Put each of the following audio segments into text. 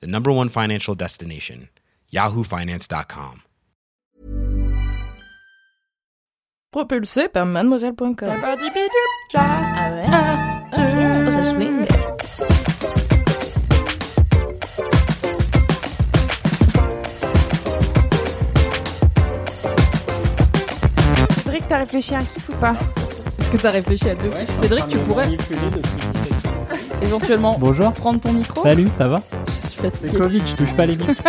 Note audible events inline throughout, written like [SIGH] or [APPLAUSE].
the number one financial destination, yahoofinance.com. Propulsé par mademoiselle.com. Ouais. Ça swing. Cédric, t'as réfléchi à un kiff ou pas Est-ce que t'as réfléchi à deux Cédric, tu pourrais éventuellement Bonjour. prendre ton micro Salut, ça va Je suis C'est fatiguée. Covid, je touche pas les micros. [LAUGHS]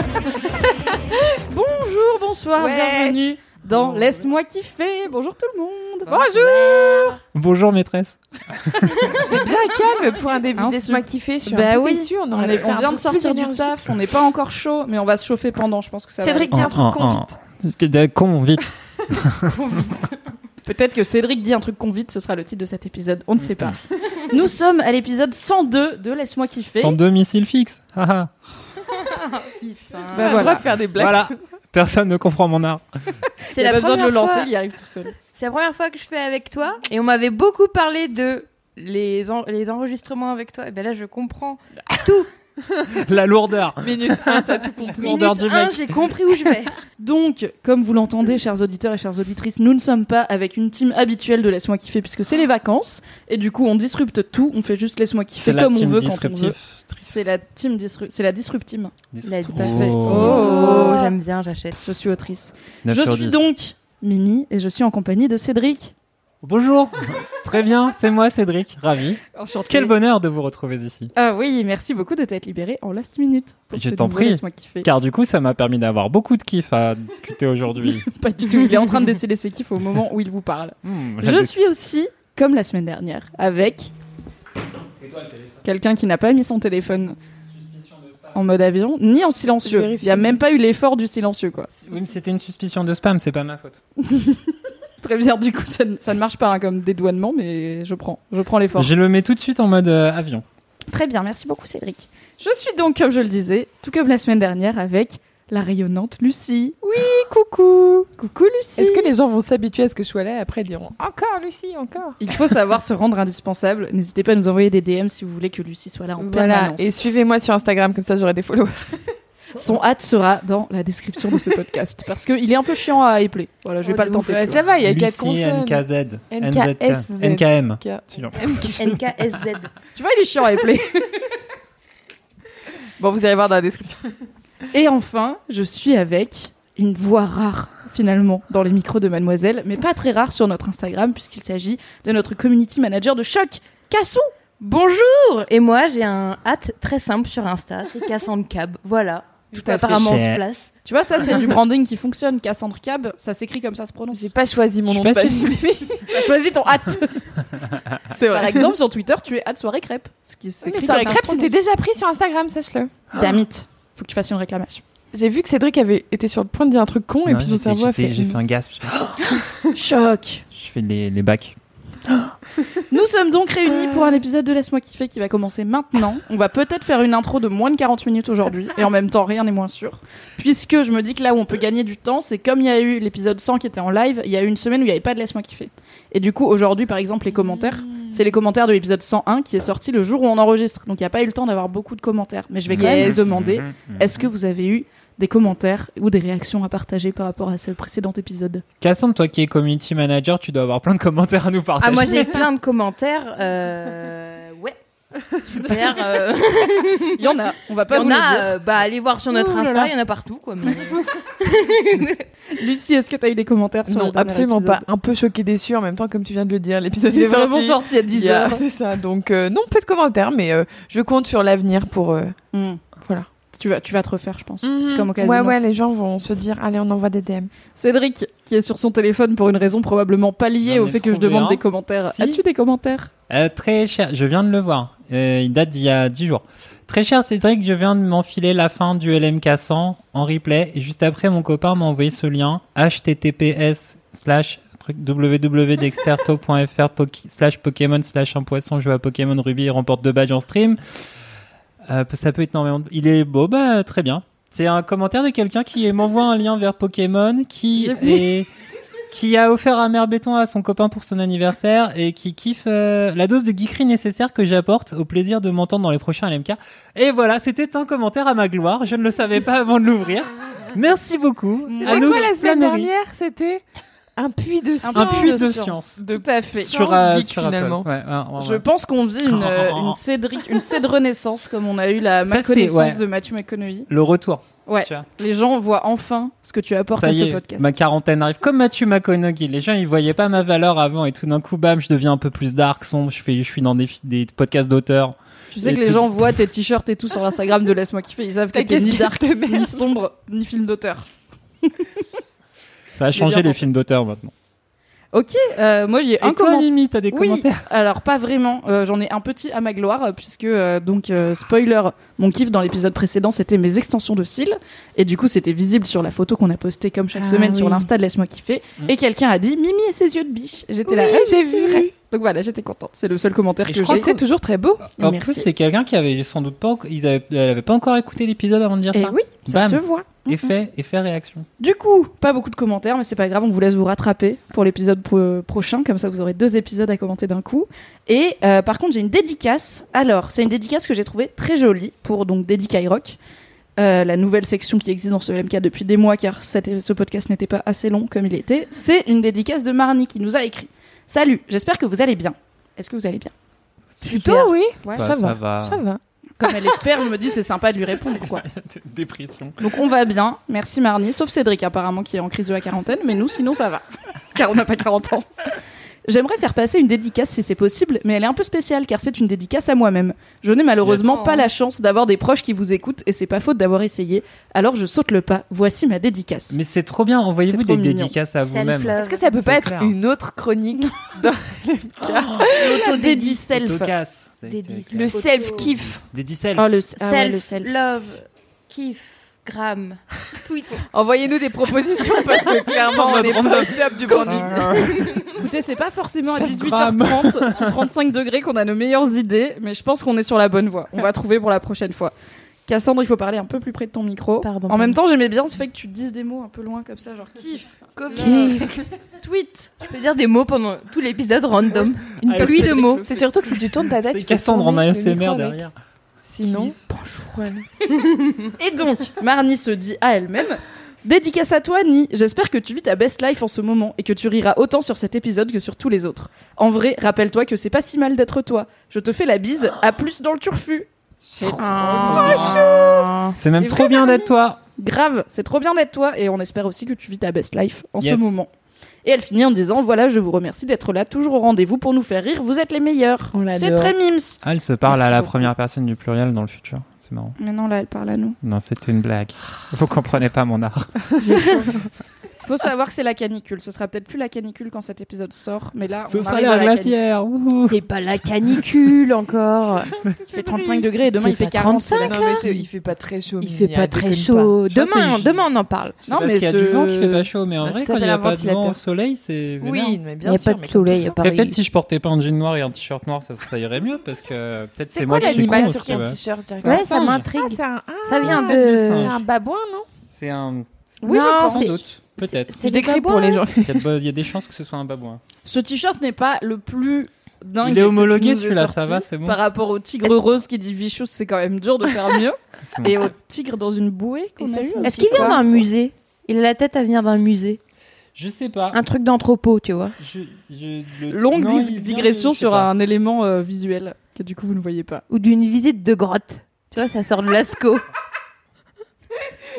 Bonjour, bonsoir, Wesh. bienvenue dans Laisse-moi kiffer. Bonjour tout le monde. Bonjour Bonjour maîtresse. [LAUGHS] C'est bien calme pour un début Hein, Laisse-moi kiffer, je suis Bah un peu oui. déçue, on, On, est- on vient de sortir du taf, on n'est pas encore chaud, mais on va se chauffer pendant, je pense que ça va Cédric, aller. dis un truc con vite. Con, vite. [LAUGHS] Peut-être que Cédric dit un truc con vite, ce sera le titre de cet épisode, on ne sait pas. [LAUGHS] Nous sommes à l'épisode 102 de Laisse-moi kiffer. Sans domicile fixe. Haha. Bah On a le voilà. droit de faire des blagues. voilà. Personne ne comprend mon art. [LAUGHS] C'est la pas besoin de le lancer, il y arrive tout seul. C'est la première fois que je fais avec toi et on m'avait beaucoup parlé de les, en- les enregistrements avec toi. Et ben là, je comprends. [LAUGHS] La lourdeur. Minute 1, t'as tout compris. Minute Lourdeur du 1, mec. j'ai compris où je vais. [LAUGHS] Donc, comme vous l'entendez, chers auditeurs et chères auditrices, nous ne sommes pas avec une team habituelle de Laisse-moi kiffer puisque c'est les vacances. Et du coup, on disrupte tout, on fait juste Laisse-moi kiffer C'est la comme on team veut quand on disruptive. veut. C'est la team disru- c'est la disruptime. La- Tout à fait. Oh, j'aime bien, j'achète. Je suis autrice. 9 je sur suis 10. donc Mimi et je suis en compagnie de Cédric. Bonjour. Très bien, c'est moi Cédric, ravi. Enchanté. Quel bonheur de vous retrouver ici. Ah oui, merci beaucoup de t'être libéré en last minute. pour Je t'en prie. Car du coup, ça m'a permis d'avoir beaucoup de kiff à discuter aujourd'hui. [LAUGHS] Pas du tout. Il est en train de déceler ses kiffs au moment où il vous parle. [LAUGHS] Hmm, Je suis aussi, comme la semaine dernière, avec quelqu'un qui n'a pas mis son téléphone en mode avion, ni en silencieux. Il n'y a même pas eu l'effort du silencieux, quoi. Oui, mais c'était une suspicion de spam, c'est pas ma faute. [LAUGHS] Très bien, du coup, ça, ne- ça ne marche pas hein, comme dédouanement, mais je prends, je prends l'effort. Je le mets tout de suite en mode euh, avion. Très bien, merci beaucoup, Cédric. Je suis donc, comme je le disais, tout comme la semaine dernière, avec la rayonnante Lucie. Oui, coucou Coucou, Lucie Est-ce que les gens vont s'habituer à ce que je sois là et après ils diront Encore Lucie, encore Il faut savoir se rendre indispensable. N'hésitez pas à nous envoyer des DM si vous voulez que Lucie soit là en Voilà, permanence. et suivez-moi sur Instagram, comme ça j'aurai des followers. [LAUGHS] Son hâte sera dans la description de ce podcast parce qu'il est un peu chiant à épeler. Voilà, je vais Oh, pas le tenter. Ça va, il y a quatre Lucie, consonnes. NKZ. NKM. NKSZ. Tu vois, il est chiant à épeler. [LAUGHS] Bon, vous irez voir dans la description. Et enfin, je suis avec une voix rare finalement dans les micros de Mademoiselle, mais pas très rare sur notre Instagram puisqu'il s'agit de notre community manager de choc, Cassou. Bonjour Et moi, j'ai un hâte très simple sur Insta, c'est Cassandre Cab. Voilà. Tout à fait. Apparemment, on Cher. se place. Tu vois, ça c'est du branding qui fonctionne. Cassandre Cab, ça s'écrit comme ça se prononce. J'ai pas choisi mon nom de famille. [LAUGHS] T'as choisi ton hâte. [LAUGHS] C'est Par vrai. exemple, sur Twitter, tu es hâte soirée crêpe. Ce qui s'écrit mais soirée crêpe, c'était déjà pris sur Instagram, sache-le. Damit. Faut que tu fasses une réclamation. J'ai vu que Cédric avait été sur le point de dire un truc con et puis son cerveau a fait. J'ai fait un gasp. [GASPS] Choc. Je fais les, les bacs. Nous sommes donc réunis pour un épisode de Laisse-moi kiffer qui va commencer maintenant. On va peut-être faire une intro de moins de 40 minutes aujourd'hui, et en même temps, rien n'est moins sûr. Puisque je me dis que là où on peut gagner du temps, c'est comme il y a eu l'épisode 100 qui était en live, il y a eu une semaine où il n'y avait pas de Laisse-moi kiffer. Et du coup, aujourd'hui, par exemple, les commentaires, c'est les commentaires de l'épisode 101 qui est sorti le jour où on enregistre. Donc il n'y a pas eu le temps d'avoir beaucoup de commentaires. Mais je vais quand même vous demander, mhm. est-ce que vous avez eu des commentaires ou des réactions à partager par rapport à ce précédent épisode Cassandre, toi qui es community manager, tu dois avoir plein de commentaires à nous partager. Ah, moi, j'ai plein de commentaires. Euh... Ouais. Super. euh, [LAUGHS] Il y en a, on va Il pas y vous en le a, dire. euh, bah, allez voir sur notre Ouh Insta, là. il y en a partout, quoi. mais- [LAUGHS] Lucie, est-ce que tu as eu des commentaires sur Non, le absolument pas. Un peu choqué, déçu en même temps, comme tu viens de le dire. L'épisode Il est vraiment sorti. à 10 Il y a- heures. [LAUGHS] C'est ça. Donc, euh, non, peu de commentaires, mais euh, je compte sur l'avenir pour. Voilà. Tu vas, tu vas te refaire, je pense. C'est comme au casino. Ouais, ouais, les gens vont se dire allez, on envoie des DM. Cédric, qui est sur son téléphone pour une raison probablement pas liée au ai fait que je demande des commentaires. Si. As-tu des commentaires? Euh, très cher, je viens de le voir. Euh, il date d'il y a 10 jours. Très cher Cédric, je viens de m'enfiler la fin du LMK 100 en replay et juste après mon copain m'a envoyé ce lien https slash www.dexterto.fr slash Pokémon slash un poisson joue à Pokémon Ruby et remporte deux badges en stream. Euh, ça peut être énormément. de- Il est beau, bah très bien. C'est un commentaire de quelqu'un qui m'envoie un lien vers Pokémon, qui est qui a offert un mer béton à son copain pour son anniversaire et qui kiffe euh, la dose de geekerie nécessaire que j'apporte au plaisir de m'entendre dans les prochains LMK. Et voilà, c'était un commentaire à ma gloire. Je ne le savais pas avant de l'ouvrir. Merci beaucoup. C'était quoi la semaine dernière C'était? Un puits de science. Un puits de de science. De Tout à fait. Sur, euh, geek, sur finalement. Ouais, ouais, ouais, Je pense qu'on vit une, euh, [LAUGHS] une Cédric, une renaissance comme on a eu la ma connaissance ouais. de Matthew McConaughey. Le retour. Ouais. Les gens voient enfin ce que tu apportes Ça à y ce est, podcast. ma quarantaine arrive. Comme Mathieu McConaughey, les gens ils voyaient pas ma valeur avant et tout d'un coup, bam, je deviens un peu plus dark, sombre. Je fais, je suis dans des, des podcasts d'auteurs. Tu sais Et que les tout- gens voient tes t-shirts et tout sur Instagram de Laisse-moi kiffer. Ils savent que t'es ni dark, de ni sombre, ni film d'auteur. [LAUGHS] Ça a changé les films d'auteurs maintenant. Ok, euh, moi j'ai un Et toi, commentaire. Mimi, t'as des Oui, commentaires alors pas vraiment. Euh, J'en ai un petit à ma gloire, euh, puisque, euh, donc, euh, spoiler, mon kiff dans l'épisode précédent, c'était mes extensions de cils. Et du coup, c'était visible sur la photo qu'on a postée comme chaque Ah semaine sur l'Insta de Laisse-moi kiffer. Et quelqu'un a dit Mimi et ses yeux de biche. J'étais là. Oui, Ah, j'ai vu. Donc voilà, j'étais contente. C'est le seul commentaire Et que je crois j'ai. Et c'est toujours très beau. En Merci. plus, c'est quelqu'un qui avait sans doute pas, ils avaient, elle avait pas encore écouté l'épisode avant de dire Et ça. oui, ça Bam. se voit. Effet, effet réaction. Du coup, pas beaucoup de commentaires, mais c'est pas grave, on vous laisse vous rattraper pour l'épisode pro- prochain, comme ça vous aurez deux épisodes à commenter d'un coup. Et euh, par contre, j'ai une dédicace. Alors, c'est une dédicace que j'ai trouvée très jolie pour donc Dédicaille Rock, euh, la nouvelle section qui existe dans ce LMK depuis des mois, car cette- ce podcast n'était pas assez long comme il était. C'est une dédicace de Marnie qui nous a écrit. Salut, j'espère que vous allez bien. Est-ce que vous allez bien? Plutôt, oui. Ouais. Bah, ça, va. va. Ça va. Comme elle espère, je me dis c'est sympa de lui répondre quoi. [LAUGHS] Dépression. Donc on va bien, merci Marnie, sauf Cédric apparemment qui est en crise de la quarantaine, mais nous sinon ça va, [LAUGHS] car on n'a pas 40 ans. J'aimerais faire passer une dédicace si c'est possible, mais elle est un peu spéciale car c'est une dédicace à moi-même. Je n'ai malheureusement pas la chance d'avoir des proches qui vous écoutent et c'est pas faute d'avoir essayé, alors je saute le pas. Voici ma dédicace. Mais c'est trop bien. Envoyez-vous des mignon. dédicaces à vous-même. Est-ce que ça peut pas être une autre chronique [LAUGHS] dans L'autodédie self. Le self-kiff Dédi self. Oh, le, ah ouais, le Self, self. love, kiff, gram, tweet. Envoyez-nous des propositions parce que clairement, on est pas au top du branding. Écoutez, c'est pas forcément à Self 18h30 sur 35 degrés qu'on a nos meilleures idées, mais je pense qu'on est sur la bonne voie. On va trouver pour la prochaine fois. Cassandre, il faut parler un peu plus près de ton micro. Pardon, en même temps, j'aimais bien ce fait que tu dises des mots un peu loin comme ça, genre kiff, Kiff. tweet. Je peux dire des mots pendant tout l'épisode random. Une Ah, pluie de mots. C'est surtout que si tu tournes ta tête, tu Cassandre en ASMR avec. Sinon, [LAUGHS] Et donc, Marnie se dit à elle-même Dédicace à toi, Ni. J'espère que tu vis ta best life en ce moment et que tu riras autant sur cet épisode que sur tous les autres. En vrai, rappelle-toi que c'est pas si mal d'être toi. Je te fais la bise. À plus dans le turfu. C'est même C'est trop vrai, bien d'être toi. Grave, c'est trop bien d'être toi et on espère aussi que tu vis ta best life en Yes. ce moment. Et elle finit en disant Voilà, je vous remercie d'être là, toujours au rendez-vous pour nous faire rire. Vous êtes les meilleurs. On C'est très mimes. Ah, elle se parle Merci à la beaucoup. première personne du pluriel dans le futur. C'est marrant. Mais non, là, elle parle à nous. Non, c'était une blague. Vous comprenez pas mon art. [LAUGHS] Faut savoir que c'est la canicule. Ce sera peut-être plus la canicule quand cet épisode sort, mais là, Ce on sera la glacière. C'est pas la canicule encore. [LAUGHS] Il fait 35 degrés et demain il fait pas 40. c'est la Non, mais c'est- il fait pas très chaud. Il fait pas hein, très déconne chaud. Je Demain, demain on en parle. Non, mais qu'il y a ce- du vent qui fait pas chaud, mais en Ça vrai, quand il n'y a un pas de vent au soleil, c'est. Oui, mais Il bien n'y a sûr. pas de soleil peut-être si je portais pas un jean noir et un t-shirt noir, ça, irait mieux parce que peut-être C'est c'est quoi moi qui suis l'animal con sur ton t-shirt Ouais, ça singe. m'intrigue. Ah, ah, Ça vient de c'est un babouin, non? C'est un. Oui, je Non, pense. Sans c'est- doute. Peut-être. c'est Je des décris pour les gens. Il y, a de bo- il y a des chances que ce soit un babouin. Ce t-shirt n'est pas le plus dingue. Il est homologué, celui-là, ça va, c'est bon. Par rapport au tigre rose qui dit Vicious, c'est quand même dur de faire mieux. [LAUGHS] Bon. Et au tigre dans une bouée qu'on a eu Est-ce qu'il vient d'un musée? Il a la tête à venir d'un musée. Je sais pas. Un truc d'entrepôt, tu vois. Je- je- le- Longue Non, digression sur pas. un élément euh, visuel que du coup vous ne voyez pas. Ou d'une visite de grotte. Tu vois, ça sort de Lascaux. [LAUGHS]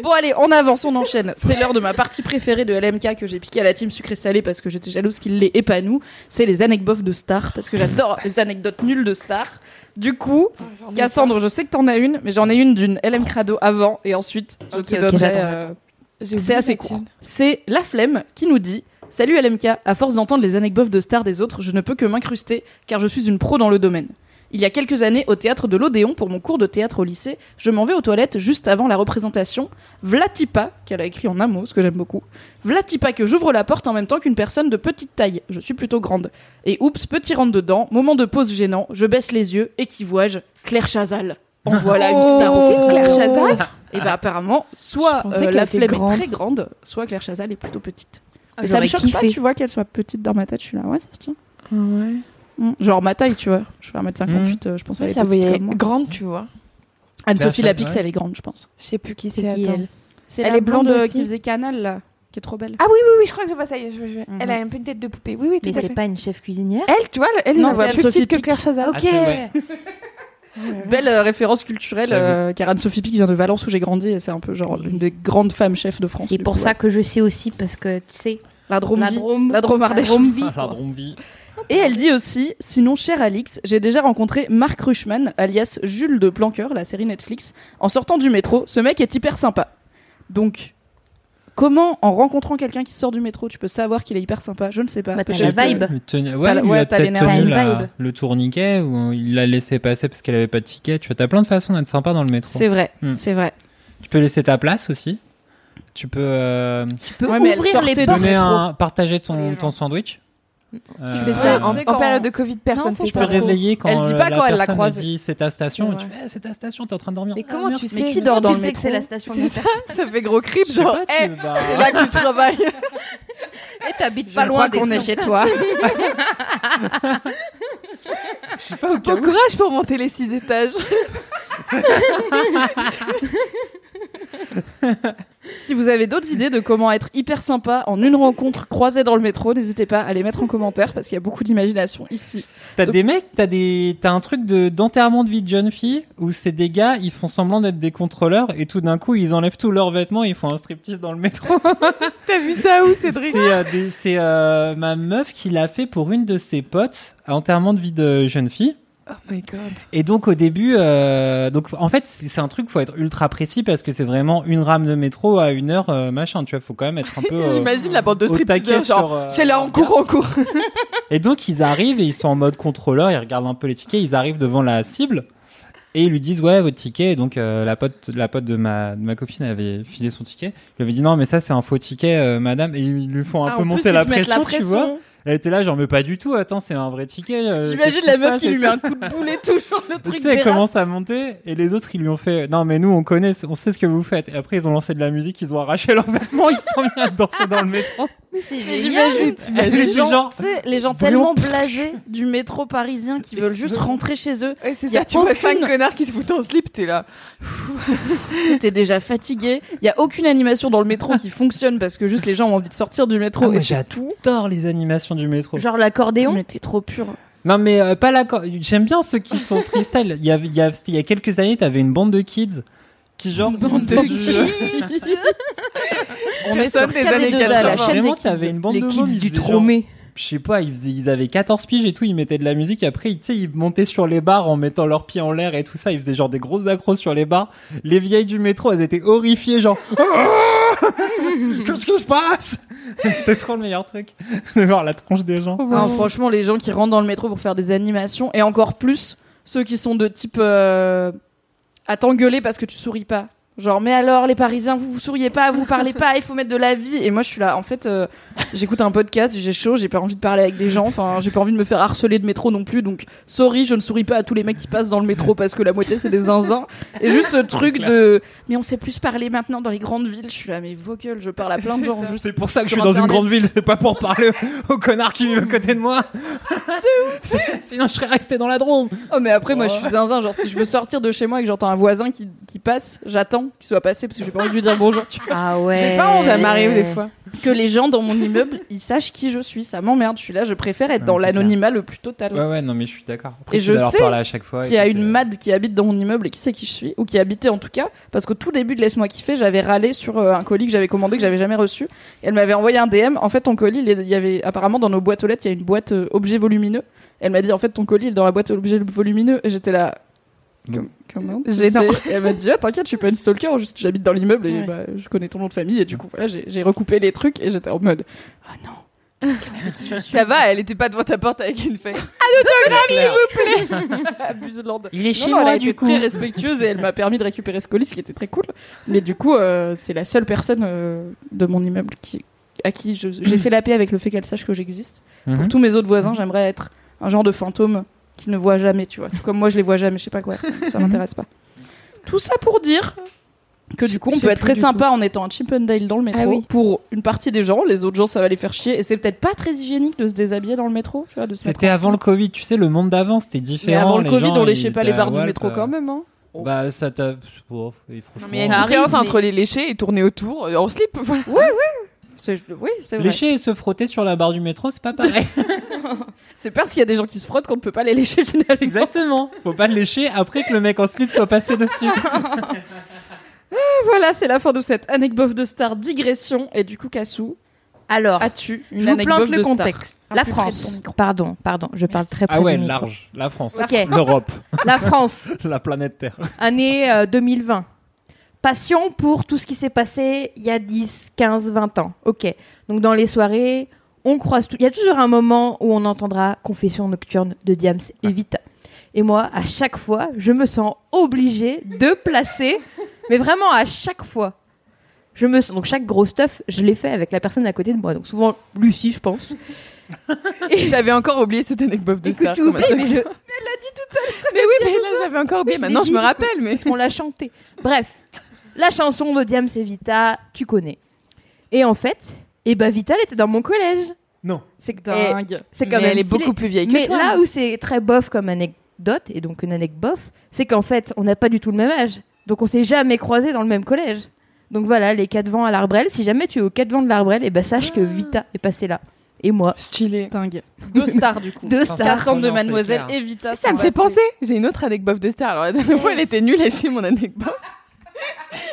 Bon allez, on avance, on enchaîne. C'est l'heure de ma partie préférée de LMK que j'ai piqué à la team sucré-salé parce que j'étais jalouse qu'il l'ait et pas nous. C'est les anecdotes de stars parce que j'adore les anecdotes nulles de stars. Du coup, Cassandre, je sais que t'en as une, mais j'en ai une d'une LM Crado avant et ensuite je te donnerai. euh, C'est assez la court. C'est La Flemme qui nous dit Salut LMK, à force d'entendre les anecdotes de stars des autres, je ne peux que m'incruster car je suis une pro dans le domaine. Il y a quelques années, au théâtre de l'Odéon, pour mon cours de théâtre au lycée, je m'en vais aux toilettes juste avant la représentation. Vlatipa, qu'elle a écrit en un mot, ce que j'aime beaucoup. Vlatipa que j'ouvre la porte en même temps qu'une personne de petite taille. Je suis plutôt grande. Et oups, petit rentre dedans, moment de pause gênant, je baisse les yeux, et qui vois-je Claire Chazal. En [LAUGHS] voilà une star Oh, aussi. c'est Claire Chazal? Et bah apparemment, soit euh, la flemme grande. est très grande, soit Claire Chazal est plutôt petite. Ah, Et ça me choque pas, tu vois, qu'elle soit petite dans ma tête. Je suis là, ouais, ça se tient. Ouais. Mm. Genre ma taille, tu vois. Je fais 1m58, euh, je pense qu'elle est Ça petite voyait comme moi. grande, tu vois. Anne-Sophie Lapix, elle est grande, je pense. Je sais plus qui C'est elle C'est Elle la est blonde qui faisait Canal, là, qui est trop belle. Ah oui, oui, oui, je crois que je vois ça. Je, je- Mhm. Elle a un peu une tête de poupée. Oui, oui, tout Mais à c'est fait. pas une chef cuisinière Elle, tu vois, elle, Non, elle c'est plus petite que. Claire Chazal. Ok. vrai. [LAUGHS] Belle euh, référence culturelle, euh, car Anne-Sophie Pic vient de Valence où j'ai grandi et c'est un peu genre une des grandes femmes chefs de France. C'est pour coup, ça ouais. que je sais aussi, parce que tu sais, La Drôme la Drôme, la Drôme Ah, la [LAUGHS] quoi. Et elle dit aussi, sinon cher Alix, j'ai déjà rencontré Marc Rushman, alias Jules de Planqueur, la série Netflix, en sortant du métro. Ce mec est hyper sympa. Donc, comment en rencontrant quelqu'un qui sort du métro, tu peux savoir qu'il est hyper sympa? Je ne sais pas. Bah, t'as la vibe. Tenu- Ouais, il ouais, a peut-être tenu la- le tourniquet ou il l'a laissé passer parce qu'elle avait pas de ticket. Tu vois, t'as plein de façons d'être sympa dans le métro. C'est vrai, Hmm. c'est vrai. Tu peux laisser ta place aussi. Tu peux euh, Tu peux Ouais, ouvrir les portes. un, partager ton sandwich. Euh, Tu fais ça en, période de Covid, personne faut fait Tu peux ça. pas. réveiller quand Elle dit euh, pas la quand elle la personne croise. dit c'est ta station. C'est et tu fais Eh, c'est ta station, t'es en train de dormir. Mais Ah, comment tu Mais sais qui dort dans Tu le sais métro que c'est la station ça, ça fait gros crip, Je genre, Eh, vas- c'est là que tu travailles. [LAUGHS] Et t'habites Je pas loin crois qu'on est chez toi. [LAUGHS] Je sais pas au Bon courage pour monter les six étages. [LAUGHS] [LAUGHS] si vous avez d'autres idées de comment être hyper sympa en une rencontre croisée dans le métro, n'hésitez pas à les mettre en commentaire parce qu'il y a beaucoup d'imagination ici. T'as Donc- des mecs, t'as des, t'as un truc de d'enterrement de vie de jeune fille où c'est des gars, ils font semblant d'être des contrôleurs et tout d'un coup ils enlèvent tous leurs vêtements et ils font un striptease dans le métro. [LAUGHS] T'as vu ça où, Cédric C'est euh, des- c'est, euh, ma meuf qui l'a fait pour une de ses potes à enterrement de vie de jeune fille. Oh my god. Et donc au début, euh, donc en fait c'est un truc faut être ultra précis parce que c'est vraiment une rame de métro à une heure euh, machin. Tu vois, faut quand même être un peu. euh, [LAUGHS] J'imagine la bande de stripteaseurs, genre, euh, c'est là en cours, en cours. Et donc ils arrivent et ils sont en mode contrôleur, ils regardent un peu les tickets, ils arrivent devant la cible et ils lui disent ouais votre ticket. Et donc euh, la pote la pote de ma de ma copine avait filé son ticket. Je lui avais dit non mais ça c'est un faux ticket madame et ils lui font un Ah, peu monter plus, la te mettent pression, tu vois. Elle était là genre mais pas du tout. Attends c'est un vrai ticket. euh, J'imagine la meuf qui lui tout. met un coup de boulet [LAUGHS] toujours le Tu truc sais, elle commence à monter et les autres ils lui ont fait non mais nous on connaît, on sait ce que vous faites. Et après ils ont lancé de la musique, ils ont arraché [LAUGHS] leurs vêtements, ils sont mis à danser dans le métro. Mais c'est. J'imagine les gens, genre, tu sais, les gens tellement blasés du métro parisien qui veulent juste rentrer chez eux. Ouais, c'est Y a ça, tu vois cinq connards qui se foutent en slip, t'es là. [LAUGHS] T'es déjà fatigué. Il y a aucune animation dans le métro qui fonctionne parce que juste les gens ont envie de sortir du métro. Ah, moi, et j'adore les animations du métro. Genre l'accordéon. Mais t'es trop pur. Non mais euh, pas la. J'aime bien ceux qui sont freestyle. Il y a, il y a, c'était il y a quelques années, t'avais une bande de kids qui genre. bande de kids. On est sur des années KD2A, la 80. chaîne des Vraiment, kids. t'avais une bande Les de kids mômes, ils du Tromé. Je sais pas, ils, faisaient- ils avaient 14 piges et tout, ils mettaient de la musique. Et après, tu sais, ils montaient sur les bars en mettant leurs pieds en l'air et tout ça. Ils faisaient genre des grosses accros sur les bars. Les vieilles du métro, elles étaient horrifiées, genre. [LAUGHS] Qu'est-ce qui se passe? C'est trop le meilleur truc de voir la tronche des gens. Franchement, les gens qui rentrent dans le métro pour faire des animations, et encore plus ceux qui sont de type euh, à t'engueuler parce que tu souris pas. Genre, mais alors, les Parisiens, vous, vous souriez pas, vous parlez pas, il faut mettre de la vie. Et moi, je suis là, en fait, euh, j'écoute un podcast, j'ai chaud, j'ai pas envie de parler avec des gens, enfin, j'ai pas envie de me faire harceler de métro non plus. Donc, sorry, je ne souris pas à tous les mecs qui passent dans le métro parce que la moitié, c'est des zinzins. Et juste ce truc de, mais on sait plus parler maintenant dans les grandes villes. Je suis là, mais vos gueules, je parle à plein de gens. juste C'est pour ça que je suis dans une grande ville, c'est pas pour parler aux connards qui vivent à côté de moi. [LAUGHS] Sinon, je serais resté dans la Drôme. Oh mais après moi je suis zinzin genre si je veux sortir de chez moi et que j'entends un voisin qui, qui passe j'attends qu'il soit passé parce que j'ai pas envie de lui dire bonjour tu vois. Ah ouais. J'ai pas envie, ça m'arrive des fois. que les gens dans mon immeuble ils sachent qui je suis ça m'emmerde je suis là je préfère être Ouais, dans l'anonymat le plus total Ouais, ouais, non, mais je suis d'accord. Et je sais parler à chaque fois. et qu'il y a une mad qui habite dans mon immeuble et qui sait qui je suis ou qui habitait en tout cas parce qu'au tout début de laisse-moi kiffer j'avais râlé sur euh, un colis que j'avais commandé que j'avais jamais reçu et elle m'avait envoyé un DM en fait ton colis il y avait apparemment dans nos boîtes aux lettres il y a une boîte euh, objet volumineux elle m'a dit en fait ton colis il est dans la boîte objet volumineux et j'étais là Comment [LAUGHS] elle m'a dit ah, t'inquiète je suis pas une stalker juste j'habite dans l'immeuble et Ouais. bah, je connais ton nom de famille et du coup voilà j'ai recoupé les trucs et j'étais en mode ah non [LAUGHS] Ça va, elle était pas devant ta porte avec une feuille. [LAUGHS] Abuselande. Il est chez Non, non, moi elle a du été coup. très respectueuse et elle m'a permis de récupérer ce colis, ce qui était très cool. Mais du coup, euh, c'est la seule personne euh, de mon immeuble qui, à qui j'ai fait la paix avec le fait qu'elle sache que j'existe. Pour Mhm. tous mes autres voisins, j'aimerais être un genre de fantôme qu'ils ne voient jamais, tu vois. Tout comme moi, je les vois jamais, je sais pas quoi, ça, ça m'intéresse pas. Tout ça pour dire que du coup, on peut être très sympa en étant un Chip and Dale dans le métro. Ah oui. Pour une partie des gens, les autres gens, ça va les faire chier. Et c'est peut-être pas très hygiénique de se déshabiller dans le métro, C'était avant le Covid, tu sais, le monde d'avant, c'était Mais différent. avant le les Covid, gens, on léchait pas les barres du métro quand même, hein. Bah, ça t'a. et franchement. Non, mais il y a une différence entre les lécher et tourner autour euh, en slip. [LAUGHS] Voilà. C'est- Oui, c'est vrai. Lécher et se frotter sur la barre du métro, c'est pas pareil. [LAUGHS] [LAUGHS] C'est parce qu'il y a des gens qui se frottent qu'on ne peut pas les lécher finalement. Exactement. Faut pas le lécher après que le mec en slip soit passé dessus. [LAUGHS] Voilà, c'est la fin de cette anecdote de star digression. Et du coup, Cassou, Alors, as-tu une je vous plante de le contexte. La France. Pardon, pardon, je parle très près Ah ouais, large. La France. Ok. L'Europe. La France, la planète Terre. année euh, 2020. Passion pour tout ce qui s'est passé il y a 10, 15, 20 ans. Ok. Donc dans les soirées, on croise tout. Il y a toujours un moment où on entendra Confession nocturne de Diams et Vita. Et moi, à chaque fois, je me sens obligée de placer, mais vraiment à chaque fois. Je me sens, donc chaque gros stuff, je l'ai fait avec la personne à côté de moi. Donc souvent Lucie, je pense. [LAUGHS] Et j'avais encore oublié cette anecdote de Et que star. tu comme à oublies, chaque mais je, Mais oui, mais là j'avais encore oublié. Je Maintenant je dit, me rappelle, mais qu'on l'a chanté. Bref, la chanson de Diams et Vita, tu connais. Et en fait, eh ben Vita, elle était dans mon collège. Non. C'est Dingue. c'est quand Mais même elle est stylé. beaucoup plus vieille que Mais toi. là où c'est très bof comme anecdote, et donc une anecdote bof, c'est qu'en fait, on n'a pas du tout le même âge. Donc on s'est jamais croisés dans le même collège. Donc voilà, les quatre vents à l'Arbrel. Si jamais tu es aux quatre vents de l'Arbrel, et ben sache que Vita est passée là. Et moi, stylé. Dingue. Deux stars du coup. [LAUGHS] deux stars. Cassandre de Mademoiselle et Vita. Ça me fait penser. J'ai une autre anecdote de star. Alors la dernière fois, elle était nulle à chier mon anecdote.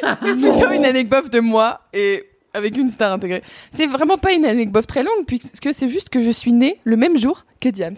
C'est plutôt une anecdote de moi et avec une star intégrée. C'est vraiment pas une anecdote très longue puisque c'est juste que je suis née le même jour que Diams.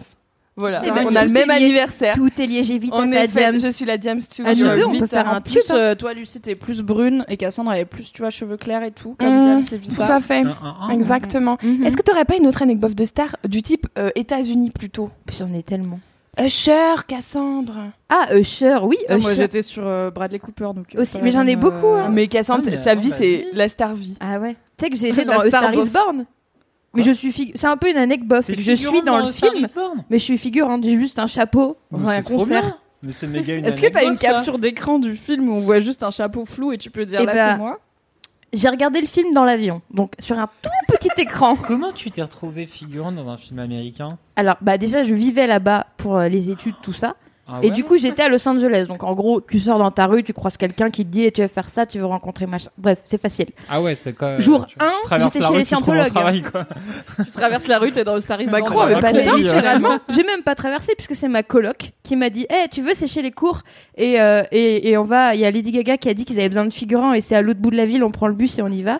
Voilà, Eh ben, on a le tout même lié. anniversaire. Tout est lié, j'ai Vita, En effet, Diams. je suis la Diams tu Ah, nous vois, deux, on peut faire un plus, hein. euh, toi, Lucie, t'es plus brune et Cassandre avait plus, tu vois, cheveux clairs et tout, comme Mmh, Diams et Tout Vita. à fait. Exactement. Mhm. Est-ce que t'aurais pas une autre anecdote de star du type euh, États-Unis plutôt? Puis J'en ai tellement. Usher, Cassandre. Ah, Usher, oui, Ah, moi, Usher. j'étais sur euh, Bradley Cooper, donc. euh, Aussi, mais j'en ai beaucoup, euh, hein. Mais Cassandre, Ah, sa vie, bah, c'est la star vie. Ah ouais. Tu sais que j'ai [LAUGHS] été dans A Star is. Born. Mais je suis c'est un peu une anecdote, c'est que je suis dans le film, mais je suis figurante, j'ai juste un chapeau dans un concert. Mais c'est méga une [LAUGHS] Est-ce que t'as une capture d'écran du film où on voit juste un chapeau flou et tu peux dire Eh là bah, c'est moi J'ai regardé le film dans l'avion, donc sur un tout petit [LAUGHS] écran. Comment tu t'es retrouvé figurante dans un film américain? Alors, bah déjà, je vivais là-bas pour euh, les études, tout ça. Ah Et ouais du coup, j'étais à Los Angeles. Donc, en gros, tu sors dans ta rue, tu croises quelqu'un qui te dit, eh, tu veux faire ça, tu veux rencontrer machin. Bref, c'est facile. Ah ouais, c'est Jour tu- un, tu traverses j'étais la chez rue, les scientologues, travail, quoi. [LAUGHS] Tu traverses la rue, t'es dans le Star is Macron dingue. littéralement, [LAUGHS] j'ai même pas traversé puisque c'est ma coloc qui m'a dit Eh, tu veux sécher les cours? Et, euh, et, et on va. Il y a Lady Gaga qui a dit qu'ils avaient besoin de figurants et c'est à l'autre bout de la ville, on prend le bus et on y va.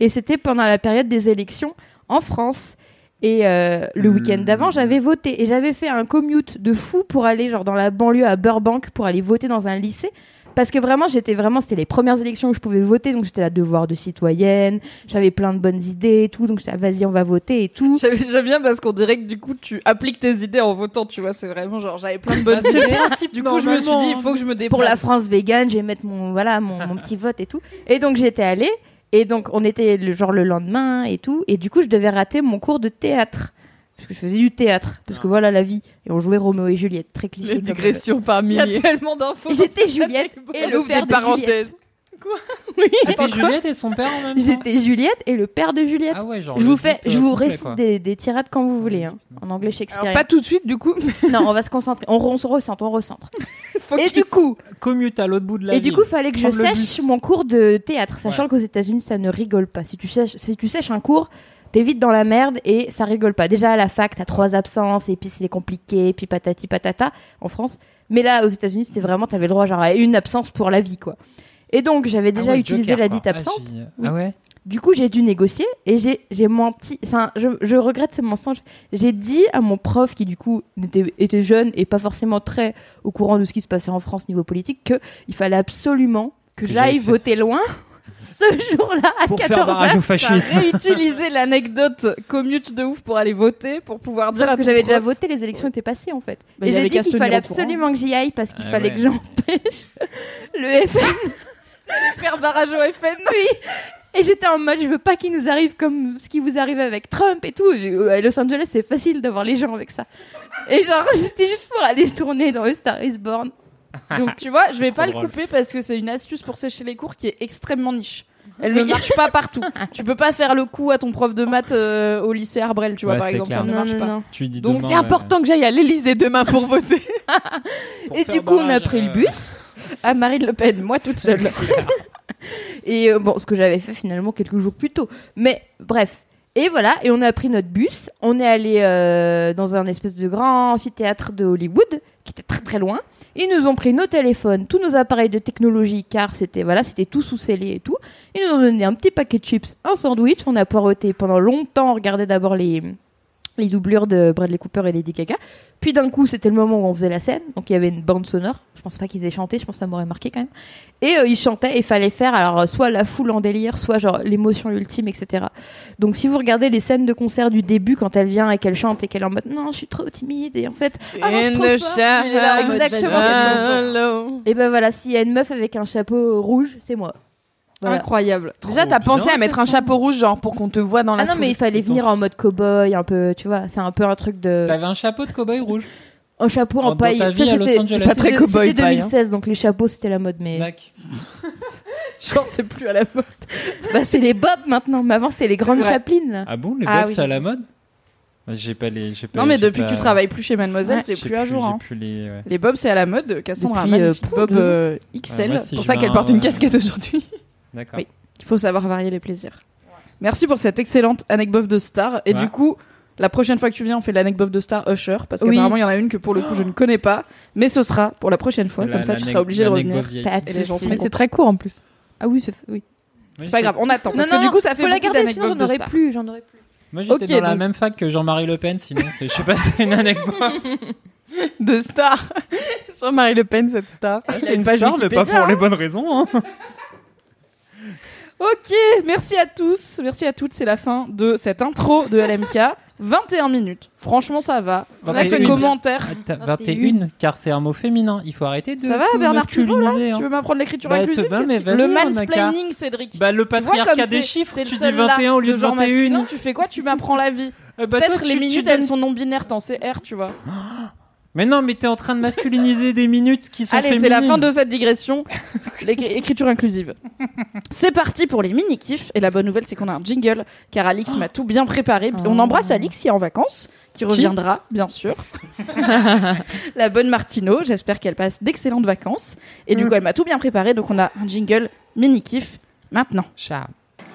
Et c'était pendant la période des élections en France. Et euh, le Hmm. week-end d'avant, j'avais voté et j'avais fait un commute de fou pour aller genre dans la banlieue à Burbank pour aller voter dans un lycée. Parce que vraiment, j'étais vraiment, c'était les premières élections où je pouvais voter, donc j'étais là devoir de citoyenne, j'avais plein de bonnes idées et tout, donc j'étais là, vas-y, on va voter et tout. J'aime bien parce qu'on dirait que du coup tu appliques tes idées en votant, tu vois, c'est vraiment genre j'avais plein de bonnes [LAUGHS] c'est le idées. principe, Du coup, je me suis dit il faut que je me déplace. pour la France végane, je vais mettre mon voilà mon, mon petit vote et tout. Et donc j'étais allée et donc on était le genre le lendemain et tout et du coup je devais rater mon cours de théâtre parce que je faisais du théâtre parce que voilà la vie et on jouait Roméo et Juliette très cliché. Les comme- digressions par Il y a milliers. tellement d'infos. J'étais Juliette et le des de Juliette. C'était [LAUGHS] Juliette et son père en même temps J'étais Juliette et le père de Juliette. Ah ouais, genre. je vous fais, je euh, vous complet, récite quoi. des, des tirades quand vous voulez, hein, en anglais Alors shakespearien. pas tout de suite du coup. [LAUGHS] Non, on va se concentrer. On, on se recentre, on recentre. [LAUGHS] Faut Et du coup, Commute à l'autre bout de la Et du coup, il fallait que je sèche mon cours de théâtre, sachant Ouais. qu'aux États-Unis, ça ne rigole pas. Si tu sèches, si tu sèches un cours, t'es vite dans la merde et ça rigole pas. Déjà à la fac, t'as trois absences et puis c'est compliqué, puis patati patata en France. Mais là, aux États-Unis, c'était vraiment, t'avais le droit genre à une absence pour la vie, quoi. Et donc, j'avais déjà Ah ouais, utilisé Joker, la dite Ah, absente. Oui. Ah ouais Du coup, j'ai dû négocier et j'ai menti. Enfin, je, je regrette ce mensonge. J'ai dit à mon prof, qui du coup était, était jeune et pas forcément très au courant de ce qui se passait en France niveau politique, que il fallait absolument que Que j'aille voter loin. [LAUGHS] ce jour-là à Pour 14 faire au fascisme. réutilisé l'anecdote commute de ouf pour aller voter, pour pouvoir dire Sauf à que j'avais déjà voté, les élections étaient passées en fait. Bah, et j'ai dit qu'il fallait courant. absolument que j'y aille parce qu'il Ah fallait ouais. que j'empêche [LAUGHS] le FN. Faire barrage au FN. Oui. Et j'étais en mode, je veux pas qu'il nous arrive comme ce qui vous arrive avec Trump et tout. Euh, À Los Angeles, c'est facile d'avoir les gens avec ça. Et genre, [LAUGHS] c'était juste pour aller tourner dans le Star is Born. Donc tu vois, je vais pas drôle. le couper parce que c'est une astuce pour sécher les cours qui est extrêmement niche. Elle ne marche pas partout. [LAUGHS] tu peux pas faire le coup à ton prof de maths euh, au lycée Arbrel, tu vois, Ouais, par exemple, clair. ça ne Non, marche non, pas. non. Tu dis Donc, C'est euh, important que j'aille à l'Elysée demain pour [LAUGHS] voter. pour Et du coup, on a pris le euh, bus à Marine Le Pen, moi toute seule. [LAUGHS] et euh, bon, ce que j'avais fait finalement quelques jours plus tôt. Mais bref. Et voilà, et on a pris notre bus. On est allé euh, dans un espèce de grand amphithéâtre de Hollywood, qui était très très loin. Ils nous ont pris nos téléphones, tous nos appareils de technologie, car c'était voilà, c'était tout sous scellé et tout. Ils nous ont donné un petit paquet de chips, un sandwich. On a poireauté pendant longtemps. On regardait d'abord les les doublures de Bradley Cooper et Lady Gaga. Puis d'un coup, c'était le moment où on faisait la scène. Donc il y avait une bande sonore. Je pense pas qu'ils aient chanté. Je pense que ça m'aurait marqué quand même. Et euh, ils chantaient. Et il fallait faire alors euh, soit la foule en délire, soit genre l'émotion ultime, etc. Donc si vous regardez les scènes de concert du début quand elle vient et qu'elle chante et qu'elle est en mode non, je suis trop timide et en fait Ah non, je suis trop fort. là Exactement, cette et ben voilà, s'il y a une meuf avec un chapeau rouge, c'est moi. Voilà. Incroyable. Déjà, t'as pensé à mettre un chapeau rouge, genre pour qu'on te voit dans la Ah non, foule. mais il fallait venir en mode cow-boy, un peu, tu vois, c'est un peu un truc de. T'avais un chapeau de cow-boy rouge. Un chapeau en paille. ta Ça, vie à Los c'était- Angeles. c'était- Pas très c'était cow-boy paille, 2016, donc les chapeaux c'était la mode, mais. [LAUGHS] Genre, c'est plus à la mode. bah, c'est les bobs maintenant. Mais avant c'était les grandes chapelines. Ah bon, les Ah bobs, oui. c'est à la mode Bah, J'ai pas les. j'ai pas- Non, mais depuis pas- que tu travailles plus chez Mademoiselle, Ouais. t'es plus à jour. hein. plus les. ouais. Les bobs, c'est à la mode. Cassandra a un Depuis, euh, bob ans. euh, Ouais, XL. moi, si C'est pour ça qu'elle porte une casquette aujourd'hui. D'accord. Oui. Il faut savoir varier les plaisirs. Merci pour cette excellente anecdote de star. Et Ouais. du coup, la prochaine fois que tu viens, on fait l'anecdote de star Usher. Parce Oui. qu'apparemment, il y en a une que pour le coup, je ne connais pas. Mais ce sera pour la prochaine fois. Comme la- ça, tu seras obligé de revenir. Pas Et les gens Mais c'est très court en plus. Ah oui, c'est oui. C'est pas grave, on attend. Parce non, que du coup, ça fait faut la garder, sinon j'en aurais plus, j'en aurais plus. Moi j'étais dans la même fac que Jean-Marie Le Pen, sinon je sais pas c'est une anecdote. [LAUGHS] De star. Jean-Marie Le Pen, cette star. C'est une page Wikipédia, hein. bonnes raisons. hein. [LAUGHS] Ok, merci à tous, merci à toutes. C'est la fin de cette intro de LMK. 21 [LAUGHS] minutes. Franchement, ça va. On a fait 21. commentaire. Ah, t'as 21, car c'est un mot féminin. Il faut arrêter de Ça va, tout Bernard Pivot, masculiniser. hein. Tu veux m'apprendre l'écriture Bah, inclusive bah, mais Le mansplaining, Cédric. Bah, le Tu patriarcat des chiffres, tu dis seul là 21 au lieu de genre 21. masculin, tu fais quoi? Tu m'apprends la vie. Euh, bah, Peut-être tu- les tu minutes, donnes- elles sont non binaires, t'en sais R, tu vois. [GASPS] Mais non, mais t'es en train de masculiniser des minutes qui sont Allez, c'est la fin de cette digression. [LAUGHS] L'écri- Écriture inclusive. C'est parti pour les mini-kifs. Et la bonne nouvelle, c'est qu'on a un jingle, car Alix m'a tout bien préparé. On embrasse Alix qui est en vacances, qui reviendra, bien sûr. [LAUGHS] la bonne Martino, j'espère qu'elle passe d'excellentes vacances. Et du coup, elle m'a tout bien préparé, donc on a un jingle mini-kiff maintenant. Chat.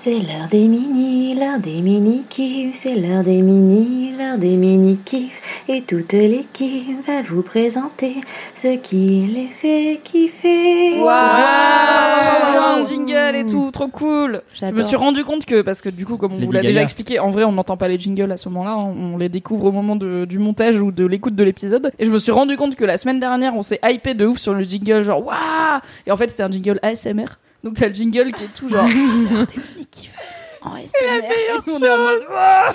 C'est l'heure des mini, l'heure des mini kiffs, c'est l'heure des mini, l'heure des mini kiffs, et toute l'équipe va vous présenter ce qui les fait kiffer. Trop bien, jingle et tout, trop cool. Je me suis rendu compte que, parce que du coup, comme on vous l'a déjà expliqué, en vrai, on n'entend pas les jingles à ce moment-là, on, on les découvre au moment de- du montage ou de l'écoute de l'épisode. Et je me suis rendu compte que la semaine dernière, on s'est hypé de ouf sur le jingle, genre waouh Et en fait, c'était un jingle ASMR. Donc t'as le jingle qui est tout genre. C'est. [LAUGHS] Et en mode, Wouah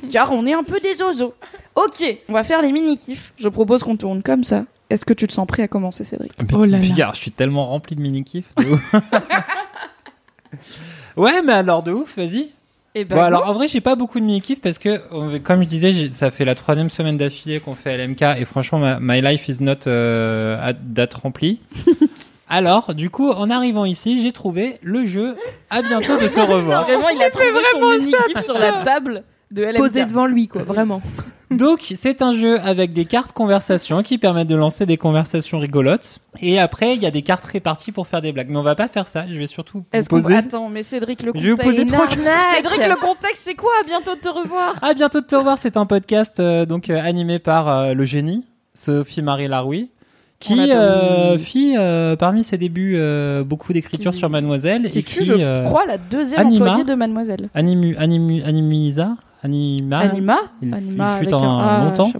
[LAUGHS] Car on est un peu des oiseaux. Ok, on va faire les mini-kiffs. Je propose qu'on tourne comme ça. Est-ce que tu te sens prêt à commencer, Cédric Oh là là. Bigard, je suis tellement rempli de mini-kiffs. de ouf. [LAUGHS] ouais, mais alors de ouf, vas-y. Eh ben, Bon, alors en vrai, j'ai pas beaucoup de mini-kiffs parce que, on- comme je disais, j'ai- ça fait la troisième semaine d'affilée qu'on fait LMK et franchement, ma- my life is not euh, at date remplie. Alors, du coup, en arrivant ici, j'ai trouvé le jeu À bientôt de te [LAUGHS] revoir. Vraiment, il a trouvé son mini-kiff sur la table de LMK. Posé devant lui, quoi, vraiment. [LAUGHS] Donc, c'est un jeu avec des cartes conversation qui permettent de lancer des conversations rigolotes. Et après, il y a des cartes réparties pour faire des blagues. Mais on va pas faire ça. Je vais surtout vous Est-ce qu'on poser. attends mais Cédric le Je vais vous contexte poser trois Cédric le contexte c'est quoi? À bientôt de te revoir. À bientôt de te revoir. C'est un podcast euh, donc euh, animé par euh, le génie Sophie Marie Laroui, qui euh, fit euh, parmi ses débuts euh, beaucoup d'écriture Qui- sur Mademoiselle Qui et fut qui je euh, crois la deuxième Anima. employée de Mademoiselle. animu, animu, animisa, anima Anima, il Anima fut un un A, longtemps.